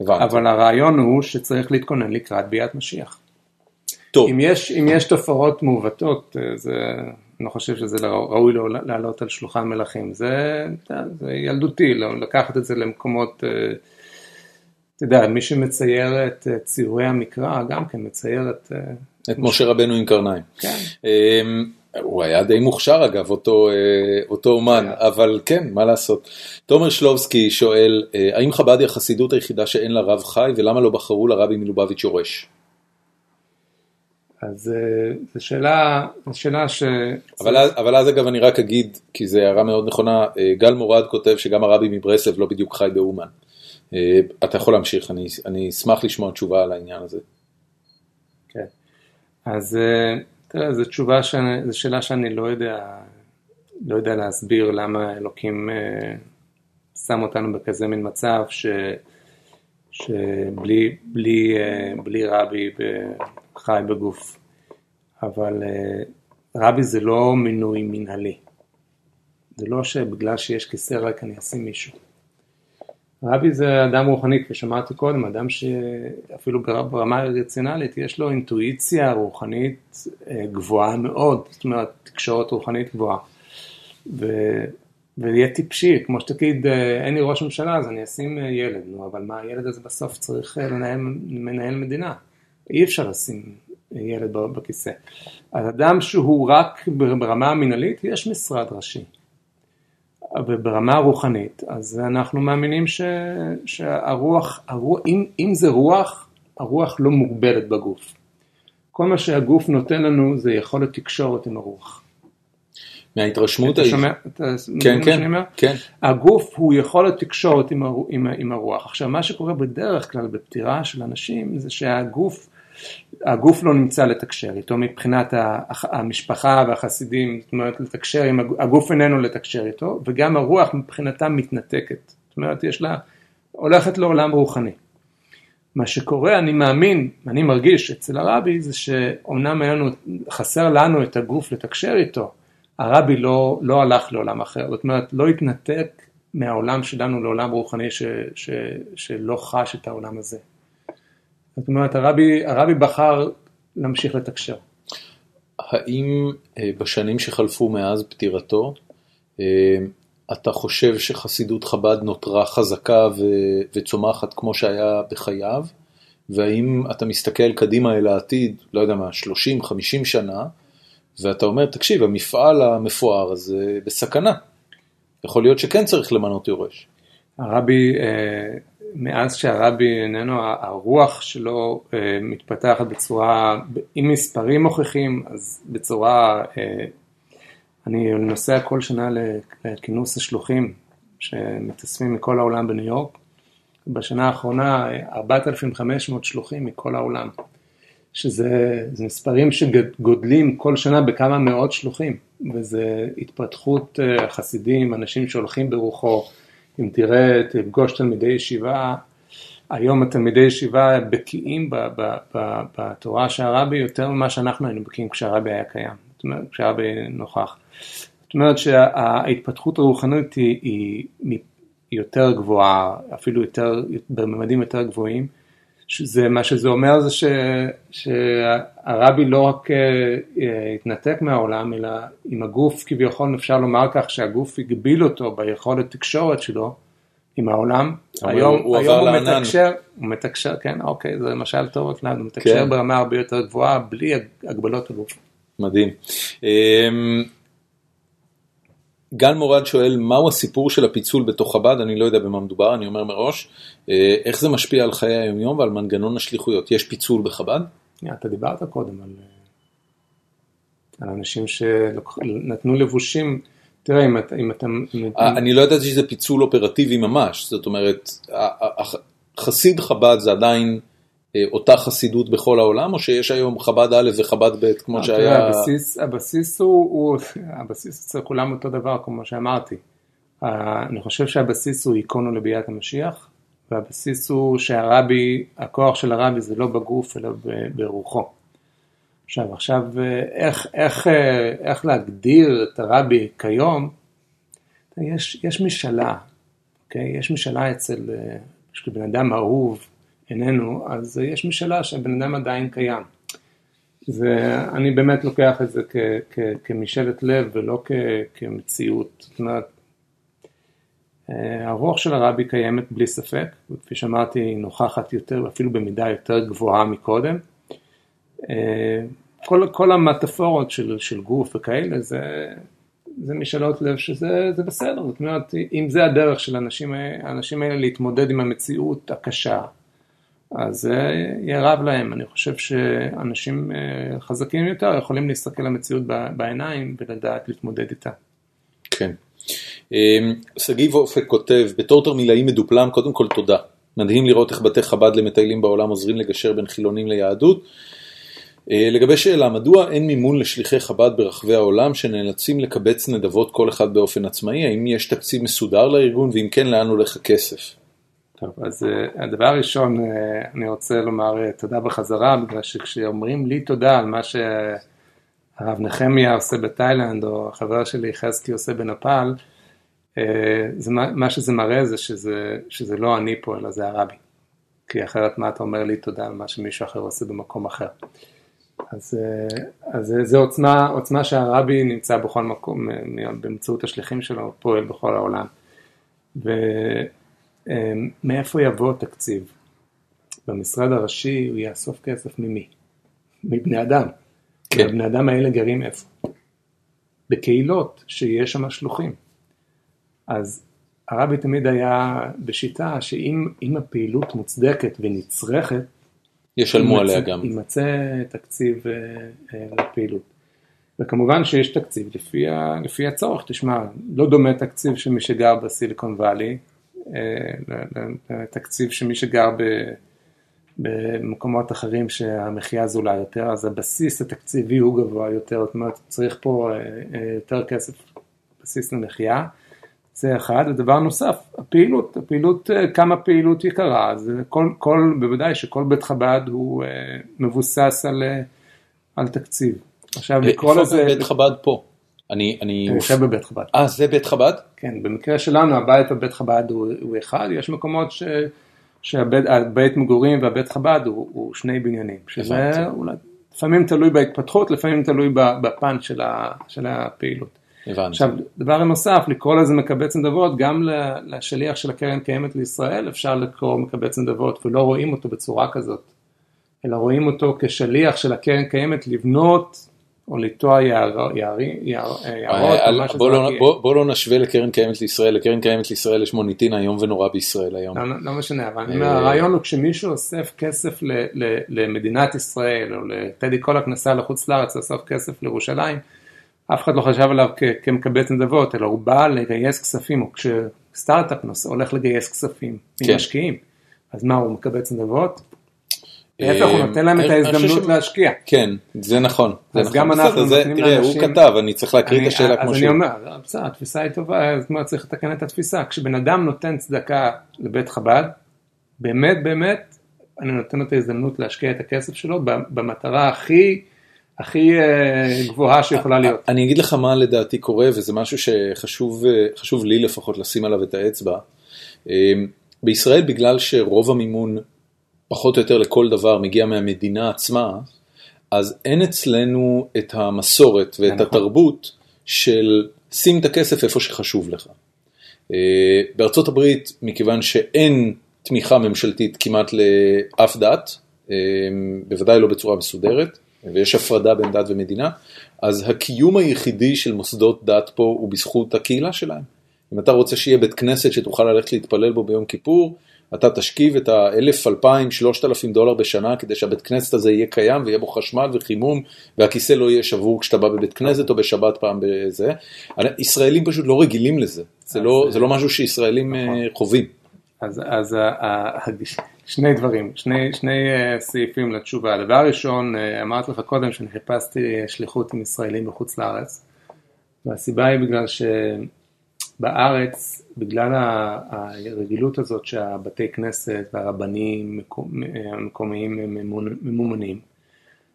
A: הבנתי.
B: אבל הרעיון הוא שצריך להתכונן לקראת ביאת משיח.
A: טוב,
B: אם יש, אם יש תופעות מעוותות, אה, זה, אני לא חושב שזה לא- ראוי לא לעלות על שולחן מלכים. זה, זה ילדותי, לא, לקחת את זה למקומות, אה, אתה יודע, מי שמצייר את אה, ציורי המקרא, גם כן מצייר את... אה,
A: את משה רבנו עם קרניים.
B: כן.
A: הוא היה די מוכשר אגב, אותו, אה, אותו אומן, אבל כן, מה לעשות. תומר שלובסקי שואל, אה, האם חב"ד היא החסידות היחידה שאין לה רב חי, ולמה לא בחרו לרבי מלובביץ' יורש?
B: אז אה, זו שאלה, זו שאלה ש...
A: אבל אז, אבל אז אגב אני רק אגיד, כי זו הערה מאוד נכונה, גל מורד כותב שגם הרבי מברסלב לא בדיוק חי באומן. אתה יכול להמשיך, אני, אני אשמח לשמוע תשובה על העניין הזה.
B: כן. אז תראה, זו תשובה, שאני, זו שאלה שאני לא יודע, לא יודע להסביר למה אלוקים אה, שם אותנו בכזה מין מצב ש, שבלי בלי, אה, בלי רבי חי בגוף. אבל אה, רבי זה לא מינוי מנהלי. זה לא שבגלל שיש כיסא ריק אני אשים מישהו. רבי זה אדם רוחני, כפי שאמרתי קודם, אדם שאפילו בר- ברמה רציונלית יש לו אינטואיציה רוחנית אה, גבוהה מאוד, זאת אומרת תקשורת רוחנית גבוהה. ו... ויהיה טיפשי, כמו שתגיד אה, אין לי ראש ממשלה אז אני אשים אה, ילד, נו אבל מה הילד הזה בסוף צריך לנהל, מנהל מדינה, אי אפשר לשים ילד בכיסא. אז אדם שהוא רק ברמה המינהלית יש משרד ראשי. וברמה הרוחנית, אז אנחנו מאמינים ש, שהרוח, הרוח אם, אם זה רוח, הרוח לא מוגבלת בגוף. כל מה שהגוף נותן לנו זה יכולת תקשורת עם הרוח.
A: מההתרשמות
B: אתה
A: ההיא-
B: שומע? אתה
A: כן, כן? כן.
B: הגוף הוא יכולת תקשורת עם, עם, עם הרוח. עכשיו, מה שקורה בדרך כלל בפטירה של אנשים זה שהגוף, הגוף לא נמצא לתקשר איתו מבחינת המשפחה והחסידים, זאת אומרת לתקשר עם הגוף, איננו לתקשר איתו, וגם הרוח מבחינתם מתנתקת. זאת אומרת, יש לה, הולכת לעולם רוחני. מה שקורה, אני מאמין, אני מרגיש אצל הרבי, זה שאומנם היה לנו, חסר לנו את הגוף לתקשר איתו, הרבי לא, לא הלך לעולם אחר, זאת אומרת, לא התנתק מהעולם שלנו לעולם רוחני ש, ש, שלא חש את העולם הזה. זאת אומרת, הרבי, הרבי בחר להמשיך לתקשר.
A: האם אה, בשנים שחלפו מאז פטירתו, אה, אתה חושב שחסידות חב"ד נותרה חזקה ו- וצומחת כמו שהיה בחייו? והאם אתה מסתכל קדימה אל העתיד, לא יודע מה, 30-50 שנה, ואתה אומר, תקשיב, המפעל המפואר הזה בסכנה. יכול להיות שכן צריך למנות יורש.
B: הרבי, אה, מאז שהרבי איננו, הרוח שלו אה, מתפתחת בצורה, עם מספרים מוכיחים, אז בצורה, אה, אני נוסע כל שנה לכינוס השלוחים שמתאספים מכל העולם בניו יורק. בשנה האחרונה 4,500 שלוחים מכל העולם, שזה זה מספרים שגודלים כל שנה בכמה מאות שלוחים, וזה התפתחות אה, חסידים, אנשים שהולכים ברוחו, אם תראה, תפגוש תלמידי ישיבה, היום התלמידי ישיבה בקיאים בתורה של הרבי יותר ממה שאנחנו היינו בקיאים כשהרבי היה קיים, זאת אומרת, כשהרבי נוכח. זאת אומרת שההתפתחות הרוחנית היא, היא יותר גבוהה, אפילו יותר, בממדים יותר גבוהים. שזה, מה שזה אומר זה ש, שהרבי לא רק אה, אה, התנתק מהעולם, אלא עם הגוף כביכול אפשר לומר כך שהגוף הגביל אותו ביכולת תקשורת שלו עם העולם. היום
A: הוא
B: היום הוא
A: לענן.
B: מתקשר, הוא מתקשר, כן, אוקיי, זה משל טוב אצלנו, הוא מתקשר
A: כן.
B: ברמה הרבה יותר גבוהה, בלי הגבלות הגוף.
A: מדהים. גל מורד שואל, מהו הסיפור של הפיצול בתוך חב"ד? אני לא יודע במה מדובר, אני אומר מראש. אה, איך זה משפיע על חיי היומיום ועל מנגנון השליחויות? יש פיצול בחב"ד?
B: אתה דיברת קודם על, על אנשים שנתנו לבושים, תראה אם אתה... אם אתה
A: אני לא ידעתי שזה פיצול אופרטיבי ממש, זאת אומרת, חסיד חב"ד זה עדיין... אותה חסידות בכל העולם, או שיש היום חב"ד א' וחב"ד ב', כמו שהיה...
B: הבסיס, הבסיס הוא, הבסיס אצל כולם אותו דבר, כמו שאמרתי. אני חושב שהבסיס הוא איקונו לביאת המשיח, והבסיס הוא שהרבי, הכוח של הרבי זה לא בגוף, אלא ברוחו. עכשיו, עכשיו, איך, איך, איך להגדיר את הרבי כיום? יש, יש משאלה, אוקיי? יש משאלה אצל, בן אדם אהוב, איננו, אז יש משאלה שהבן אדם עדיין קיים. ואני באמת לוקח את זה כ, כ, כמשאלת לב ולא כ, כמציאות. זאת אומרת, אה, הרוח של הרבי קיימת בלי ספק, וכפי שאמרתי, היא נוכחת יותר, אפילו במידה יותר גבוהה מקודם. אה, כל, כל המטאפורות של, של גוף וכאלה, זה, זה משאלות לב שזה בסדר, זאת אומרת, אם זה הדרך של האנשים האלה להתמודד עם המציאות הקשה, אז זה יערב להם. אני חושב שאנשים אה, חזקים יותר יכולים להסתכל למציאות בעיניים ולדעת להתמודד איתה.
A: כן. אמ, שגיב אופק כותב, בתור תרמילאי מדופלם, קודם כל תודה. מדהים לראות איך בתי חב"ד למטיילים בעולם עוזרים לגשר בין חילונים ליהדות. אה, לגבי שאלה, מדוע אין מימון לשליחי חב"ד ברחבי העולם שנאלצים לקבץ נדבות כל אחד באופן עצמאי? האם יש תקציב מסודר לארגון, ואם כן, לאן הולך הכסף?
B: טוב, אז uh, הדבר הראשון, uh, אני רוצה לומר uh, תודה בחזרה, בגלל שכשאומרים לי תודה על מה שהרב נחמיה עושה בתאילנד, או החבר שלי חזקי עושה בנפאל, זה, מה שזה מראה זה שזה, שזה לא אני פה, אלא זה הרבי. כי אחרת מה אתה אומר לי תודה על מה שמישהו אחר עושה במקום אחר. אז, אז זה עוצמה, עוצמה שהרבי נמצא בכל מקום, באמצעות השליחים שלו, פועל בכל העולם. ו... אמ, מאיפה יבוא תקציב? במשרד הראשי הוא יאסוף כסף ממי? מבני אדם. כן. בני אדם האלה גרים איפה? בקהילות שיש שם שלוחים. אז הרבי תמיד היה בשיטה שאם הפעילות מוצדקת ונצרכת,
A: ישלמו עליה גם.
B: יימצא תקציב אה, אה, לפעילות. וכמובן שיש תקציב לפי, לפי הצורך, תשמע, לא דומה תקציב של מי שגר בסיליקון וואלי, לתקציב שמי שגר במקומות אחרים שהמחיה זולה יותר, אז הבסיס התקציבי הוא גבוה יותר, זאת אומרת צריך פה אה, אה, יותר כסף, בסיס למחיה, זה אחד, ודבר נוסף, הפעילות, הפעילות, אה, כמה פעילות יקרה, אז כל, כל, בוודאי שכל בית חב"ד הוא מבוסס על, על תקציב.
A: עכשיו לקרוא לזה... איפה בית חב"ד פה? אני, אני...
B: אני יושב בבית חב"ד.
A: אה, זה בית חב"ד?
B: כן, במקרה שלנו הבית בבית חב"ד הוא, הוא אחד, יש מקומות ש, שהבית מגורים והבית חב"ד הוא, הוא שני בניינים, שזה אולי, לפעמים תלוי בהתפתחות, לפעמים תלוי בפן של, ה, של הפעילות.
A: הבנתי.
B: עכשיו, דבר נוסף, לקרוא לזה מקבץ נדבות, גם לשליח של הקרן קיימת לישראל אפשר לקרוא מקבץ נדבות, ולא רואים אותו בצורה כזאת, אלא רואים אותו כשליח של הקרן קיימת לבנות או לטוע יערות,
A: בוא לא, בוא לא נשווה לקרן קיימת לישראל, לקרן קיימת לישראל יש מוניטין איום ונורא בישראל היום.
B: לא, לא משנה, אבל אומר, הרעיון הוא כשמישהו אוסף כסף למדינת ישראל, או לטדי קולק נסע לחוץ לארץ לאסוף כסף לירושלים, אף אחד לא חשב עליו כמקבץ נדבות, אלא הוא בא לגייס כספים, או כשסטארט-אפ הולך לגייס כספים ממשקיעים, אז מה, הוא מקבץ נדבות? להפך, הוא נותן להם את ההזדמנות להשקיע.
A: כן, זה נכון.
B: אז גם אנחנו נותנים
A: לאנשים... תראה, הוא כתב, אני צריך להקריא את השאלה כמו
B: שהיא. אז אני אומר, בסדר, התפיסה היא טובה, זאת אומרת, צריך לתקן את התפיסה. כשבן אדם נותן צדקה לבית חב"ד, באמת באמת, אני נותן לו את ההזדמנות להשקיע את הכסף שלו במטרה הכי... הכי גבוהה שיכולה להיות.
A: אני אגיד לך מה לדעתי קורה, וזה משהו שחשוב לי לפחות לשים עליו את האצבע. בישראל, בגלל שרוב המימון פחות או יותר לכל דבר מגיע מהמדינה עצמה, אז אין אצלנו את המסורת ואת נכון. התרבות של שים את הכסף איפה שחשוב לך. אה, בארצות הברית, מכיוון שאין תמיכה ממשלתית כמעט לאף דת, אה, בוודאי לא בצורה מסודרת, ויש הפרדה בין דת ומדינה, אז הקיום היחידי של מוסדות דת פה הוא בזכות הקהילה שלהם. אם אתה רוצה שיהיה בית כנסת שתוכל ללכת להתפלל בו ביום כיפור, אתה תשכיב את האלף, אלפיים, שלושת אלפים דולר בשנה כדי שהבית כנסת הזה יהיה קיים ויהיה בו חשמל וחימום והכיסא לא יהיה שבור כשאתה בא בבית כנסת או בשבת פעם בזה. ישראלים פשוט לא רגילים לזה, זה לא, זה לא משהו שישראלים נכון. חווים.
B: אז, אז שני דברים, שני, שני סעיפים לתשובה. הדבר הראשון, אמרתי לך קודם שאני חיפשתי שליחות עם ישראלים בחוץ לארץ, והסיבה היא בגלל ש... בגלל הרגילות הזאת שהבתי כנסת והרבנים המקומיים ממומנים,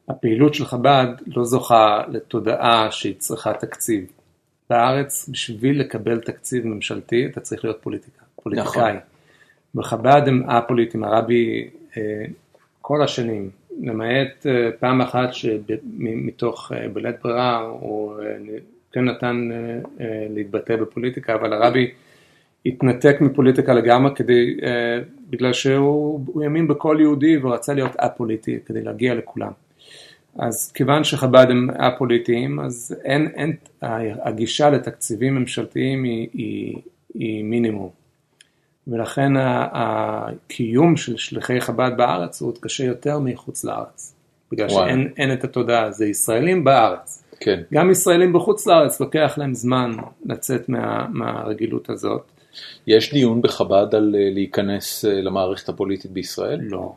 B: הפעילות של חב"ד לא זוכה לתודעה שהיא צריכה תקציב. בארץ, בשביל לקבל תקציב ממשלתי, אתה צריך להיות פוליטיקה, פוליטיקאי. נכון. בחב"ד הם א-פוליטיים, הרבי אה, כל השנים, למעט אה, פעם אחת שמתוך אה, בלית ברירה הוא כן נתן להתבטא בפוליטיקה, אבל הרבי התנתק מפוליטיקה לגמרי כדי, אה, בגלל שהוא האמין בכל יהודי והוא רצה להיות א-פוליטי כדי להגיע לכולם. אז כיוון שחב"ד הם א-פוליטיים, אז אין, אין, הגישה לתקציבים ממשלתיים היא, היא, היא מינימום. ולכן הקיום של שליחי חב"ד בארץ הוא עוד קשה יותר מחוץ לארץ. בגלל וואי. שאין את התודעה, זה ישראלים בארץ.
A: כן.
B: גם ישראלים בחוץ לארץ לוקח להם זמן לצאת מה, מהרגילות הזאת.
A: יש דיון בחב"ד על אה, להיכנס אה, למערכת הפוליטית בישראל?
B: לא.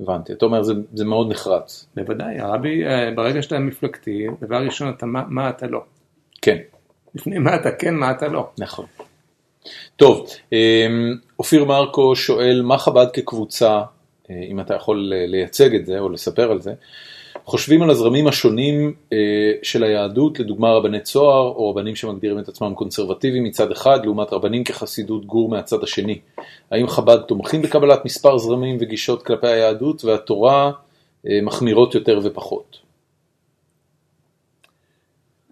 A: הבנתי, אתה אומר זה, זה מאוד נחרץ.
B: בוודאי, הרבי, אה, ברגע שאתה מפלגתי, דבר ראשון אתה מה, מה אתה לא.
A: כן.
B: לפני מה אתה כן, מה אתה לא.
A: נכון. טוב, אופיר מרקו שואל, מה חב"ד כקבוצה, אם אתה יכול לייצג את זה או לספר על זה, חושבים על הזרמים השונים אה, של היהדות, לדוגמה רבני צוהר או רבנים שמגדירים את עצמם קונסרבטיביים מצד אחד, לעומת רבנים כחסידות גור מהצד השני. האם חב"ד תומכים בקבלת מספר זרמים וגישות כלפי היהדות והתורה אה, מחמירות יותר ופחות?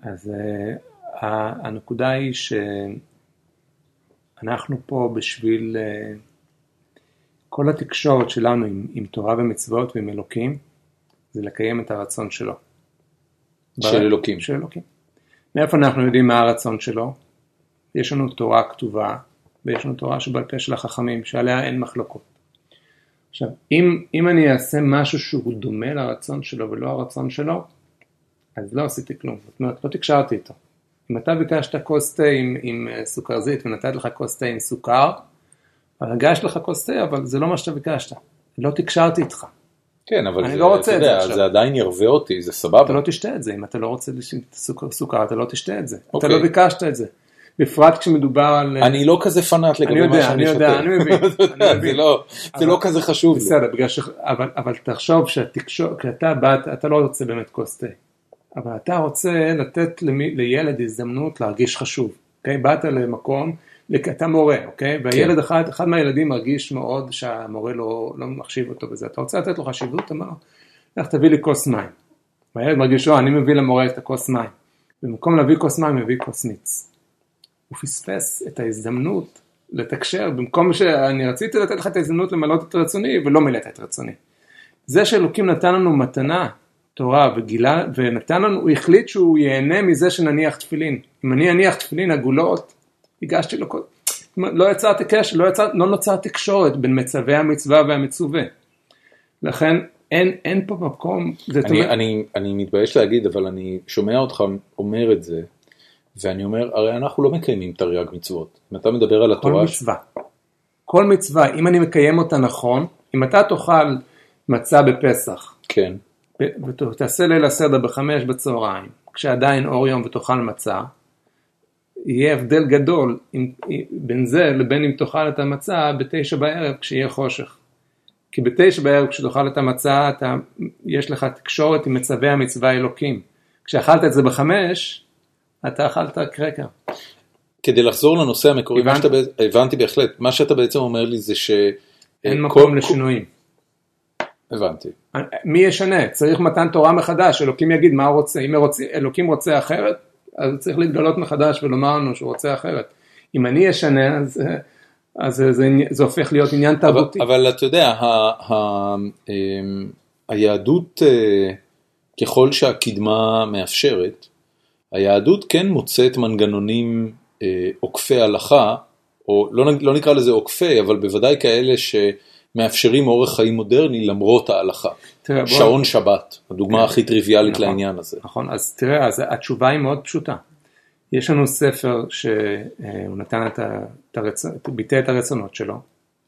B: אז אה, הנקודה היא שאנחנו פה בשביל כל התקשורת שלנו עם, עם תורה ומצוות ועם אלוקים, זה לקיים את הרצון שלו.
A: של אלוקים.
B: של אלוקים. מאיפה אנחנו יודעים מה הרצון שלו? יש לנו תורה כתובה, ויש לנו תורה שבעל פה של החכמים, שעליה אין מחלוקות. עכשיו, אם, אם אני אעשה משהו שהוא דומה לרצון שלו ולא הרצון שלו, אז לא עשיתי כלום, זאת אומרת, לא תקשרתי איתו. אם אתה ביקשת כוס תה עם, עם אה, סוכרזית ונתתי לך כוס תה עם סוכר, הגשת לך כוס תה, אבל זה לא מה שאתה ביקשת. לא תקשרתי איתך.
A: כן, אבל זה, לא רוצה אתה יודע, זה עדיין ירווה אותי, זה סבבה.
B: אתה לא תשתה את זה, אם אתה לא רוצה סוכר, סוכר אתה לא תשתה את זה. אתה אוקיי. לא ביקשת את זה. בפרט כשמדובר על...
A: אני לא כזה פנאט לגבי מה שאני שותה.
B: אני יודע, [laughs] אני מבין.
A: זה לא כזה חשוב לי.
B: בסדר, בגלל ש... אבל תחשוב שהתקשורת, כשאתה באת, אתה לא רוצה באמת כוס תה. אבל אתה רוצה לתת לילד הזדמנות להרגיש חשוב. אוקיי? באת למקום אתה מורה, אוקיי? והילד כן. אחד, אחד מהילדים מרגיש מאוד שהמורה לא, לא מחשיב אותו בזה. אתה רוצה לתת לו חשיבות? אומר, לך תביא לי כוס מים. והילד מרגיש, או, אני מביא למורה את הכוס מים. במקום להביא כוס מים, מביא כוס מיץ. הוא פספס את ההזדמנות לתקשר, במקום שאני רציתי לתת לך את ההזדמנות למלות את רצוני, ולא מילאת את רצוני. זה שאלוקים נתן לנו מתנה, תורה, וגילה, ונתן לנו, הוא החליט שהוא ייהנה מזה שנניח תפילין. אם אני אניח תפילין עגולות, הגשתי לו כל... לא יצרתי קשר, לא, יצר, לא נוצר תקשורת בין מצווי המצווה והמצווה. לכן אין, אין פה מקום.
A: אני, תומע... אני, אני מתבייש להגיד, אבל אני שומע אותך אומר את זה, ואני אומר, הרי אנחנו לא מקיימים תרי"ג מצוות. אם אתה מדבר על התורה...
B: כל מצווה. כל מצווה, אם אני מקיים אותה נכון, אם אתה תאכל מצה בפסח,
A: כן.
B: ותעשה ליל הסדר בחמש בצהריים, כשעדיין אור יום ותאכל מצה, יהיה הבדל גדול עם, בין זה לבין אם תאכל את המצה בתשע בערב כשיהיה חושך. כי בתשע בערב כשתאכל את המצה אתה, יש לך תקשורת עם מצווי המצווה האלוקים. כשאכלת את זה בחמש, אתה אכלת קרקר.
A: כדי לחזור לנושא המקורי, הבנ... שאתה, הבנתי בהחלט, מה שאתה בעצם אומר לי זה ש...
B: אין מקום כל... לשינויים.
A: הבנתי.
B: מי ישנה? צריך מתן תורה מחדש, אלוקים יגיד מה הוא רוצה, אם אלוקים רוצה אחרת, אז הוא צריך להתגלות מחדש ולומר לנו שהוא רוצה אחרת. אם אני אשנה, אז, אז זה, זה, זה הופך להיות עניין תרבותי.
A: אבל, אבל אתה יודע, ה, ה, אמ, היהדות אה, ככל שהקדמה מאפשרת, היהדות כן מוצאת מנגנונים אה, עוקפי הלכה, או לא, לא נקרא לזה עוקפי, אבל בוודאי כאלה שמאפשרים אורח חיים מודרני למרות ההלכה.
B: תראה, בוא-
A: שעון שבת, הדוגמה
B: כן.
A: הכי טריוויאלית
B: נכון.
A: לעניין הזה.
B: נכון, אז תראה, אז התשובה היא מאוד פשוטה. יש לנו ספר שהוא נתן את ה... את הרצ... ביטא את הרצונות שלו.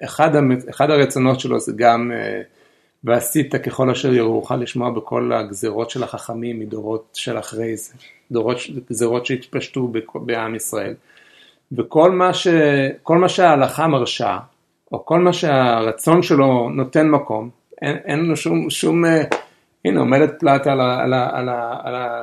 B: אחד, המ... אחד הרצונות שלו זה גם אה, ועשית ככל אשר יראוך לשמוע בכל הגזרות של החכמים מדורות של אחרי זה, דורות, גזרות שהתפשטו בעם ישראל. וכל מה, ש... מה שההלכה מרשה, או כל מה שהרצון שלו נותן מקום, אין, אין לו שום, שום, אה, הנה עומדת פלטה על, ה- על, ה- על, ה- על, ה-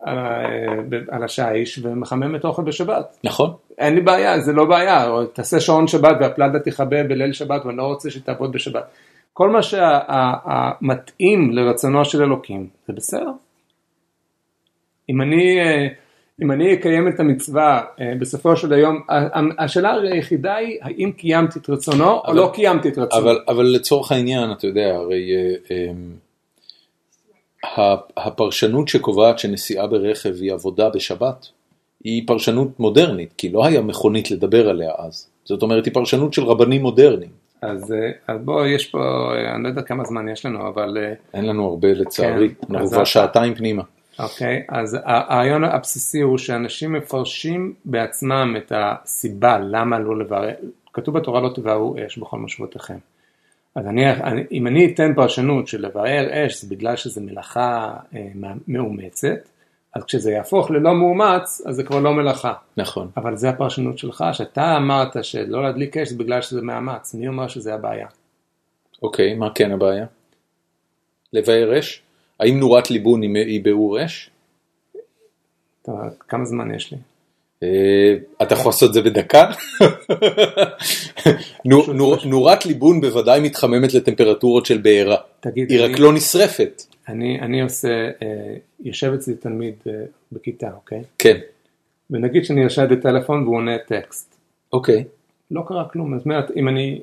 B: על, ה- על השיש ומחממת אוכל בשבת.
A: נכון?
B: אין לי בעיה, זה לא בעיה, או תעשה שעון שבת והפלטה תכבה בליל שבת ואני לא רוצה שתעבוד בשבת. כל מה שמתאים לרצונו של אלוקים, זה בסדר. אם אני, אה, אם אני אקיים את המצווה אה, בסופו של היום, השאלה היחידה היא האם קיימתי את רצונו או
A: אבל-
B: לא קיימתי את רצונו.
A: אבל, אבל לצורך העניין, אתה יודע, הרי אה, אה, הפרשנות שקובעת שנסיעה ברכב היא עבודה בשבת, היא פרשנות מודרנית, כי לא היה מכונית לדבר עליה אז. זאת אומרת, היא פרשנות של רבנים מודרניים.
B: אז, אז בוא, יש פה, אני לא יודע כמה זמן יש לנו, אבל
A: אין לנו הרבה לצערי,
B: כן,
A: אנחנו כבר שעתיים פנימה.
B: אוקיי, אז הרעיון הבסיסי הוא שאנשים מפרשים בעצמם את הסיבה למה לא לבער, כתוב בתורה לא תבערו אש בכל משמעותיכם. אז אני, אני, אם אני אתן פרשנות של לבער אש זה בגלל שזה מלאכה אה, מאומצת, אז כשזה יהפוך ללא מאומץ, אז זה כבר לא מלאכה.
A: נכון.
B: אבל זה הפרשנות שלך, שאתה אמרת שלא להדליק אש זה בגלל שזה מאמץ, מי אומר שזה הבעיה?
A: אוקיי, מה כן הבעיה? לבאר אש? האם נורת ליבון היא ביעור אש?
B: כמה זמן יש לי?
A: אה, אתה יכול לעשות את זה בדקה? [laughs] נו- נו- נורת ליבון בוודאי מתחממת לטמפרטורות של בעירה.
B: תגיד,
A: היא רק לא נשרפת.
B: אני, עושה, אה, יושב אצלי תלמיד אה, בכיתה, אוקיי?
A: כן,
B: ונגיד שאני יושב בטלפון והוא עונה טקסט.
A: אוקיי.
B: לא קרה כלום, זאת אומרת, אם אני,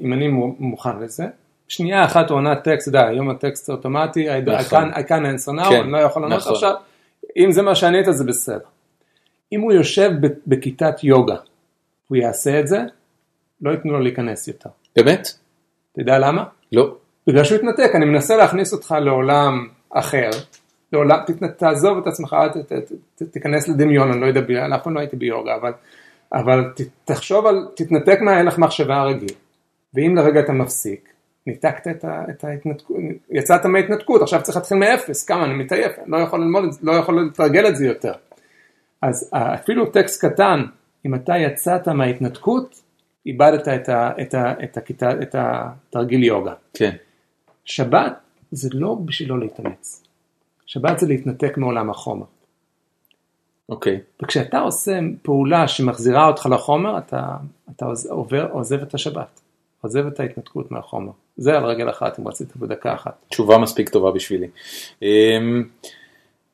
B: מוכן לזה, שנייה אחת הוא עונה טקסט, יודע, היום הטקסט אוטומטי, I,
A: נכון.
B: can't answer now,
A: כן,
B: אני לא יכול לענות
A: נכון.
B: עכשיו, אם זה מה שענית זה בסדר. אם הוא יושב בכיתת יוגה, הוא יעשה את זה, לא ייתנו לו להיכנס יותר.
A: באמת?
B: אתה יודע למה?
A: לא.
B: בגלל שהוא התנתק, אני מנסה להכניס אותך לעולם אחר, לעולם. תעזוב את עצמך, ת, ת, ת, ת, תיכנס לדמיון, אני לא יודע, אף פעם לא הייתי ביוגה, אבל, אבל ת, תחשוב על, תתנתק מההלך מחשבה הרגיל, ואם לרגע אתה מפסיק, ניתקת את, ה, את ההתנתקות, יצאת מההתנתקות, עכשיו צריך להתחיל מאפס, כמה, אני מתעייף, אני לא יכול ללמוד את זה, לא יכול לתרגל את זה יותר. אז אפילו טקסט קטן, אם אתה יצאת מההתנתקות, איבדת את, ה, את, ה, את, הכיתה, את התרגיל יוגה.
A: כן.
B: שבת זה לא בשביל לא להתאמץ. שבת זה להתנתק מעולם החומר.
A: אוקיי.
B: וכשאתה עושה פעולה שמחזירה אותך לחומר, אתה, אתה עוז- עובר, עוזב את השבת. עוזב את ההתנתקות מהחומר. זה על רגל אחת, אם רצית בדקה אחת.
A: תשובה מספיק טובה בשבילי. אמ,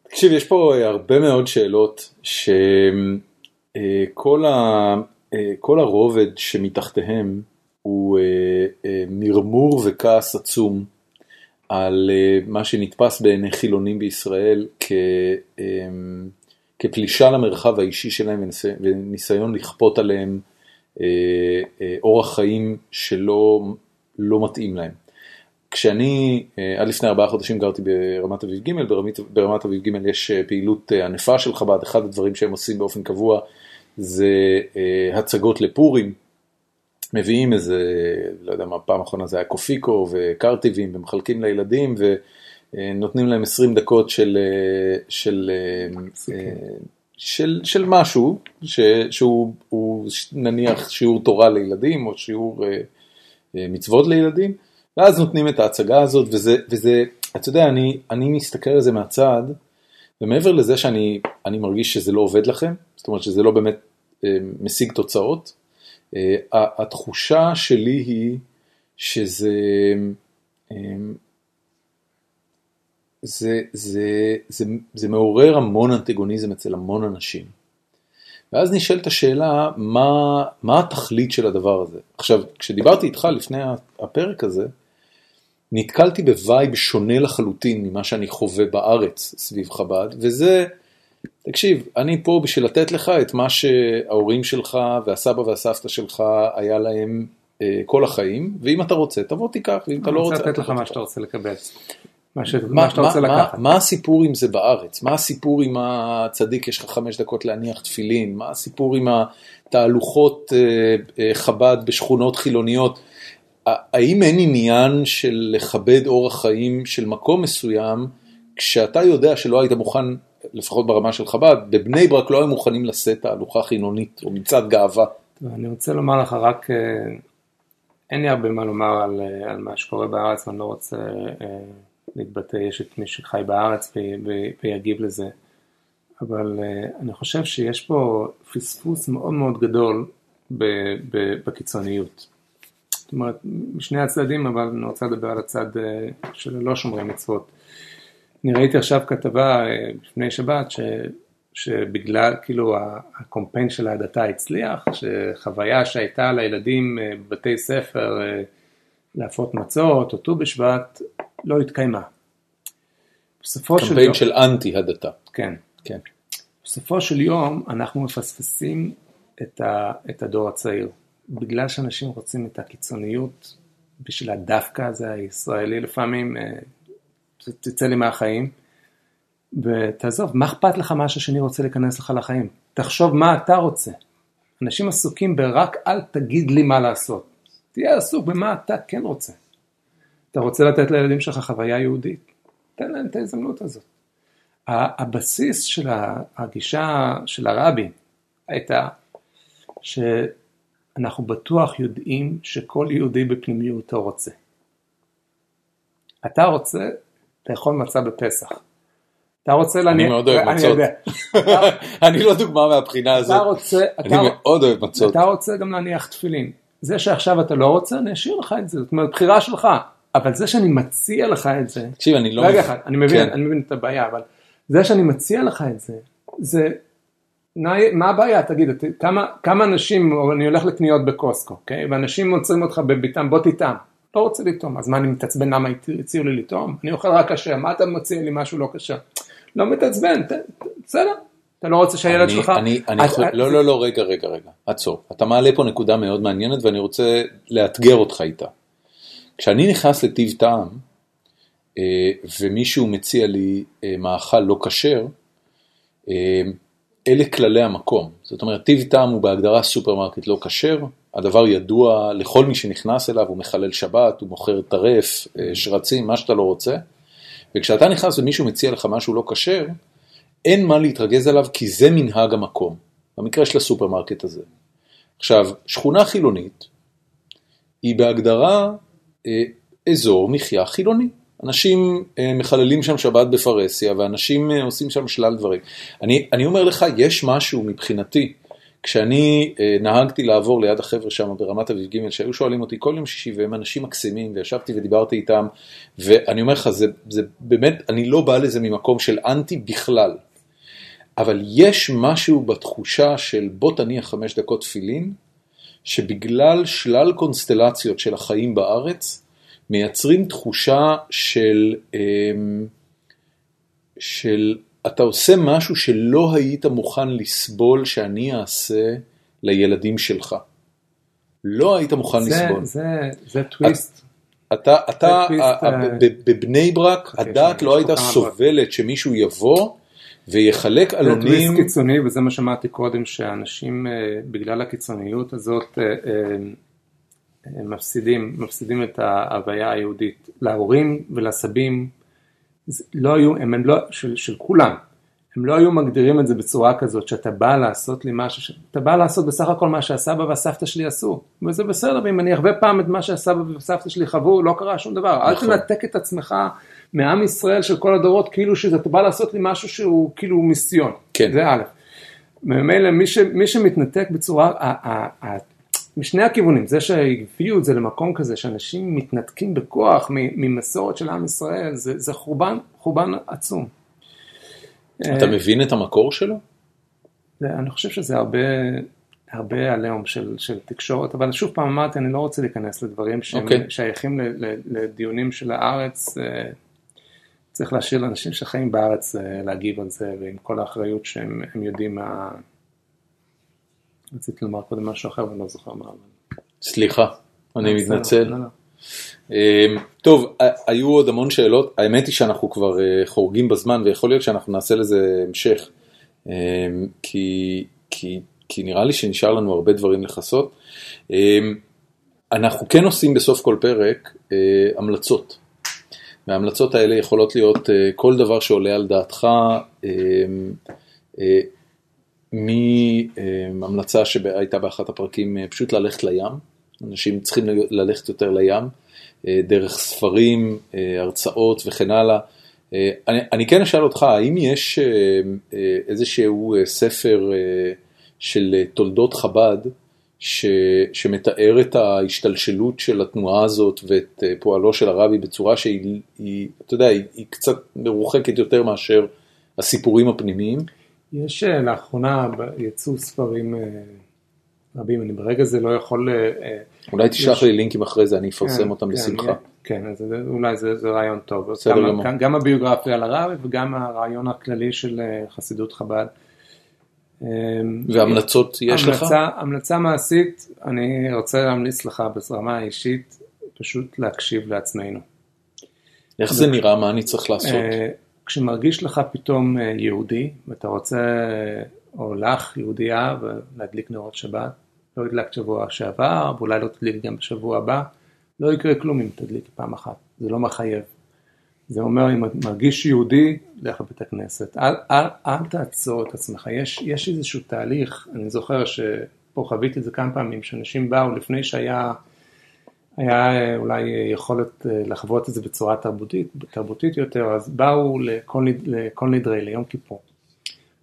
A: תקשיב, יש פה אה, הרבה מאוד שאלות שכל ה... אה, הרובד שמתחתיהם הוא אה, אה, מרמור וכעס עצום על אה, מה שנתפס בעיני חילונים בישראל כ, אמ, כפלישה למרחב האישי שלהם וניס- וניסיון לכפות עליהם אה, אה, אורח חיים שלא לא מתאים להם. כשאני אה, עד לפני ארבעה חודשים גרתי ברמת אביב ג', ברמת, ברמת אביב ג' יש אה, פעילות אה, ענפה של חב"ד, אחד הדברים שהם עושים באופן קבוע זה הצגות לפורים, מביאים איזה, לא יודע מה, פעם אחרונה זה היה קופיקו וקרטיבים ומחלקים לילדים ונותנים להם 20 דקות של, של, אה, של, של משהו ש, שהוא הוא נניח שיעור תורה לילדים או שיעור מצוות לילדים. ואז נותנים את ההצגה הזאת, וזה, וזה אתה יודע, אני, אני מסתכל על זה מהצד, ומעבר לזה שאני אני מרגיש שזה לא עובד לכם, זאת אומרת שזה לא באמת אה, משיג תוצאות, אה, התחושה שלי היא שזה אה, זה, זה, זה, זה מעורר המון אנטגוניזם אצל המון אנשים. ואז נשאלת השאלה, מה, מה התכלית של הדבר הזה? עכשיו, כשדיברתי איתך לפני הפרק הזה, נתקלתי ב vibe שונה לחלוטין ממה שאני חווה בארץ סביב חב"ד, וזה, תקשיב, אני פה בשביל לתת לך את מה שההורים שלך והסבא והסבתא שלך היה להם אה, כל החיים, ואם אתה רוצה, תבוא תיקח, ואם אתה לא רוצה...
B: אני רוצה לתת לך מה שאתה. רוצה לקבל. מה ש-
A: מה-
B: מה שאתה רוצה
A: מה- מה-
B: לקחת.
A: מה הסיפור עם זה בארץ? מה הסיפור עם הצדיק, יש לך חמש דקות להניח תפילין? מה הסיפור עם התהלוכות אה, אה, חב"ד בשכונות חילוניות? האם אין עניין של לכבד אורח חיים של מקום מסוים, כשאתה יודע שלא היית מוכן, לפחות ברמה של חב"ד, בבני ברק לא היו מוכנים לשאת תהלוכה חילונית או מצעד גאווה?
B: אני רוצה לומר לך רק, אה, אין לי הרבה מה לומר על, על מה שקורה בארץ, ואני לא רוצה להתבטא, יש את מי שחי בארץ ויגיב לזה, אבל אה, אני חושב שיש פה פספוס מאוד מאוד גדול בקיצוניות. זאת אומרת, משני הצדדים, אבל אני רוצה לדבר על הצד אה, של לא שומרי מצוות. אני ראיתי עכשיו כתבה אה, לפני שבת, ש, שבגלל כאילו הקומפיין של ההדתה הצליח, שחוויה שהייתה לילדים בבתי ספר להפות מצות או ט"ו בשבט, לא התקיימה. בסופו של
A: קמפיין
B: יום,
A: של אנטי הדתה.
B: כן,
A: כן.
B: בסופו של יום אנחנו מפספסים את, ה, את הדור הצעיר. בגלל שאנשים רוצים את הקיצוניות בשביל הדווקא הזה הישראלי לפעמים, אה, תצא לי מהחיים, ותעזוב, מה אכפת לך מה שהשני רוצה להיכנס לך לחיים? תחשוב מה אתה רוצה. אנשים עסוקים ברק אל תגיד לי מה לעשות. תהיה עסוק במה אתה כן רוצה. אתה רוצה לתת לילדים שלך חוויה יהודית? תן להם את ההזדמנות הזאת. הבסיס של הגישה של הרבי הייתה שאנחנו בטוח יודעים שכל יהודי בפנימיותו רוצה. אתה רוצה לאכול מצה בפסח. אתה רוצה להניח...
A: מאוד אוהב
B: אני
A: מצות. [laughs] אני לא דוגמה מהבחינה הזאת.
B: אתה רוצה...
A: אני מאוד אוהב מצות.
B: אתה רוצה גם להניח תפילין. זה שעכשיו אתה לא רוצה, אני אשאיר לך את זה, זאת אומרת, בחירה שלך. אבל זה שאני מציע לך את זה,
A: תקשיב, אני לא...
B: רגע. אחד, אני מבין,
A: כן.
B: אני מבין את הבעיה, אבל זה שאני מציע לך את זה, זה, מה- הבעיה, תגיד, את- כמה, כמה אנשים, אני הולך לקניות בקוסקו, אוקיי, ואנשים עוצרים אותך בביתם, בוא תטעם, לא רוצה לטעום, אז מה אני מתעצבן למה הציעו לי לטעום? אני אוכל רק כשר, מה אתה מציע לי משהו לא כשר? לא מתעצבן, בסדר, אתה לא רוצה שהילד שלך...
A: אני, אני, חו- לא, לא, לא, רגע, רגע, רגע, עצור. אתה מעלה פה נקודה מאוד מעניינת ואני רוצה לאתגר אותך איתה. כשאני נכנס לטיב טעם, אה, ומישהו מציע לי אה, מאכל לא כשר, אה, אלה כללי המקום. זאת אומרת, טיב טעם הוא בהגדרה סופרמרקט לא כשר, הדבר ידוע לכל מי שנכנס אליו, הוא מחלל שבת, הוא מוכר טרף, שרצים, מה שאתה לא רוצה. וכשאתה נכנס ומישהו מציע לך משהו לא כשר, אין מה להתרגז עליו כי זה מנהג המקום, במקרה של הסופרמרקט הזה. עכשיו, שכונה חילונית היא בהגדרה אזור מחיה חילוני. אנשים אה, מחללים שם שבת בפרהסיה ואנשים אה, עושים שם שלל דברים. אני, אני אומר לך, יש משהו מבחינתי, כשאני אה, נהגתי לעבור ליד החבר'ה שם ברמת אביב ג' שהיו שואלים אותי כל יום שישי והם אנשים מקסימים וישבתי ודיברתי איתם ואני אומר לך, זה, זה באמת, אני לא בא לזה ממקום של אנטי בכלל. אבל יש משהו בתחושה של בוא תניח חמש דקות תפילין, שבגלל שלל קונסטלציות של החיים בארץ, מייצרים תחושה של, אמ, של אתה עושה משהו שלא היית מוכן לסבול שאני אעשה לילדים שלך. לא היית מוכן
B: זה,
A: לסבול.
B: זה, זה טוויסט.
A: אתה, אתה,
B: אה,
A: בבני ברק, הדעת לא הייתה סובלת שמישהו יבוא ויחלק
B: זה
A: עלונים.
B: טוויסט קיצוני, וזה מה שאמרתי קודם, שאנשים אה, בגלל הקיצוניות הזאת אה, אה, מפסידים, מפסידים את ההוויה היהודית. להורים ולסבים, זה לא היו, הם, הם לא, של, של כולם, הם לא היו מגדירים את זה בצורה כזאת, שאתה בא לעשות לי משהו, אתה בא לעשות בסך הכל מה שהסבא והסבתא שלי עשו, וזה בסדר, ואם אני אחווה פעם את מה שהסבא והסבתא שלי חוו, לא קרה שום דבר. אל
A: נכון.
B: תנתק את עצמך מעם ישראל של כל הדורות, כאילו שאתה בא לעשות לי משהו שהוא כאילו מיסיון.
A: כן.
B: זה א'. ממילא מי, ש, מי שמתנתק בצורה, ה, ה, ה, משני הכיוונים, זה שהביאו את זה למקום כזה, שאנשים מתנתקים בכוח ממסורת של עם ישראל, זה, זה חורבן, חורבן עצום.
A: אתה מבין את המקור שלו?
B: אני חושב שזה הרבה, הרבה עליהום של, של תקשורת, אבל שוב פעם אמרתי, אני לא רוצה להיכנס לדברים שהם
A: אוקיי.
B: שייכים ל, ל, לדיונים של הארץ. צריך להשאיר לאנשים שחיים בארץ אה, להגיב על זה, ועם כל האחריות שהם הם יודעים מה... רציתי לומר קודם משהו אחר ואני לא זוכר מה.
A: סליחה, אני
B: בסדר,
A: מתנצל.
B: לא, לא.
A: אמ, טוב, היו עוד המון שאלות, האמת היא שאנחנו כבר אה, חורגים בזמן ויכול להיות שאנחנו נעשה לזה המשך, אמ, כי, כי, כי נראה לי שנשאר לנו הרבה דברים לכסות. אמ, אנחנו כן עושים בסוף כל פרק אה, המלצות, וההמלצות האלה יכולות להיות אה, כל דבר שעולה על דעתך, אמ, אה, מהמלצה שהייתה באחת הפרקים, אה, פשוט ללכת לים, אנשים צריכים ללכת יותר לים, אה, דרך ספרים, אה, הרצאות וכן הלאה. אה, אני, אני כן אשאל אותך, האם יש אה, אה, איזשהו אה, ספר אה, של אה, תולדות חב"ד ש, שמתאר את ההשתלשלות של התנועה הזאת ואת אה, פועלו של הרבי בצורה שהיא, היא, אתה יודע, היא, היא קצת מרוחקת יותר מאשר הסיפורים הפנימיים?
B: יש אה, לאחרונה יצאו ספרים אה, רבים, אני ברגע זה לא יכול...
A: אולי תשלח
B: יש-
A: לי לינקים אחרי זה, אני אפרסם
B: כן,
A: אותם
B: כן,
A: בשמחה.
B: כן, אז אולי זה, זה רעיון טוב.
A: בסדר
B: גם,
A: גמור.
B: גם, גם הביוגרפיה על הרב וגם הרעיון הכללי של חסידות חב"ד. אה,
A: והמלצות יש לך?
B: המלצה, המלצה מעשית, אני רוצה להמליץ לך ברמה האישית, פשוט להקשיב לעצמנו.
A: איך זה נראה? מה אני צריך לעשות?
B: אה, כשמרגיש לך פתאום אה, יהודי, ואתה רוצה, או לך, יהודייה, ולהדליק נרות שבת, לא הדלקת שבוע שעבר, ואולי לא תדליק גם בשבוע הבא, לא יקרה כלום אם תדליק פעם אחת, זה לא מחייב. זה אומר, אם אתה מרגיש יהודי, לך לבית הכנסת. אל, אל, אל תעצור את עצמך, יש, יש איזשהו תהליך, אני זוכר שפה חוויתי את זה כמה פעמים, שאנשים באו לפני שהיה היה אה, אולי יכולת אה, לחוות את זה בצורה תרבותית, תרבותית יותר, אז באו לכל, לכל נדרי, ליום כיפור.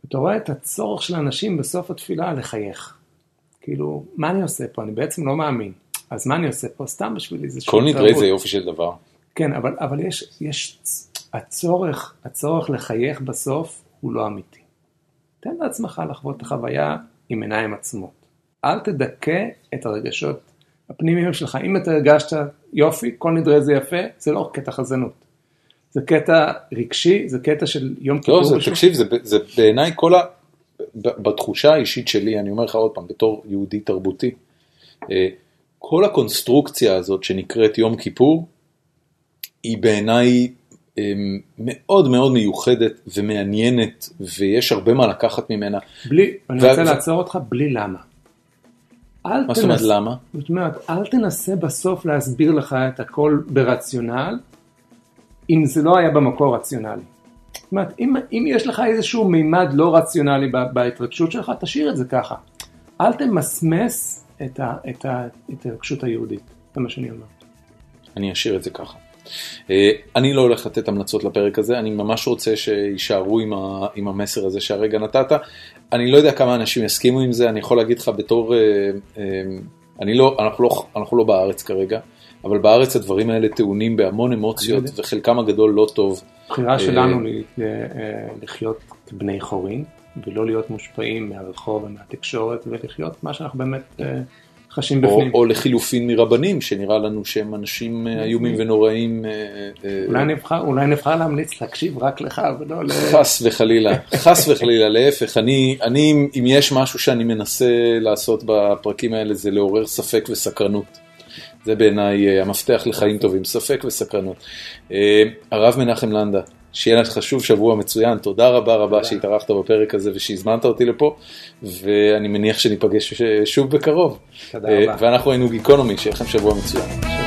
B: אתה רואה את הצורך של האנשים בסוף התפילה לחייך. כאילו, מה אני עושה פה? אני בעצם לא מאמין. אז מה אני עושה פה? סתם בשביל איזשהו
A: כל נדרי זה יופי של דבר.
B: כן, אבל, אבל יש, יש הצורך, הצורך לחייך בסוף הוא לא אמיתי. תן לעצמך לחוות את החוויה עם עיניים עצמות. אל תדכא את הרגשות הפנימיים שלך. אם אתה הרגשת יופי, כל נדרי זה יפה, זה לא קטע חזנות. זה קטע רגשי, זה קטע של יום כיפור.
A: לא, זה,
B: בשביל-
A: תקשיב, זה, זה בעיניי כל ה... בתחושה האישית שלי, אני אומר לך עוד פעם, בתור יהודי תרבותי, אה, כל הקונסטרוקציה הזאת שנקראת יום כיפור, היא בעיניי אה, מאוד מאוד מיוחדת ומעניינת, ויש הרבה מה לקחת ממנה.
B: בלי, אני רוצה לעצור אותך בלי למה.
A: מה זאת אומרת, למה?
B: זאת אומרת, אל תנסה בסוף להסביר לך את הכל ברציונל, אם זה לא היה במקור רציונלי. זאת אומרת, אם, אם יש לך איזשהו מימד לא רציונלי בהתרגשות שלך, תשאיר את זה ככה. אל תמסמס את ההתרגשות היהודית, זה מה שאני אומר.
A: אני אשאיר את זה ככה. אה, אני לא הולך לתת המלצות לפרק הזה, אני ממש רוצה שיישארו עם, ה, עם המסר הזה שהרגע נתת. אני לא יודע כמה אנשים יסכימו עם זה, אני יכול להגיד לך בתור, אה, אה, אני לא, אנחנו, לא, אנחנו לא בארץ כרגע, אבל בארץ הדברים האלה טעונים בהמון אמוציות. וחלקם הגדול לא טוב.
B: הבחירה שלנו לחיות כבני חורין, ולא להיות מושפעים מהרחוב ומהתקשורת, ולחיות מה שאנחנו באמת חשים
A: או,
B: בפנים.
A: או לחילופין מרבנים, שנראה לנו שהם אנשים אה, איומים ונוראים. אה, אה,
B: אולי נבחר, אולי נבחר להמליץ להקשיב רק לך ולא ל...
A: חס וחלילה, חס וחלילה, להפך, אני, אני, אם יש משהו שאני מנסה לעשות בפרקים האלה זה לעורר ספק וסקרנות. זה בעיניי המפתח לחיים טובים, ספק וסקרנות. הרב מנחם לנדה, שיהיה לך שוב שבוע מצוין, תודה רבה רבה שהתארחת בפרק הזה ושהזמנת אותי לפה, ואני מניח שניפגש אה, שוב בקרוב.
B: תודה
A: אה,
B: רבה.
A: ואנחנו היינו גיקונומי, שיהיה לכם שבוע מצוין.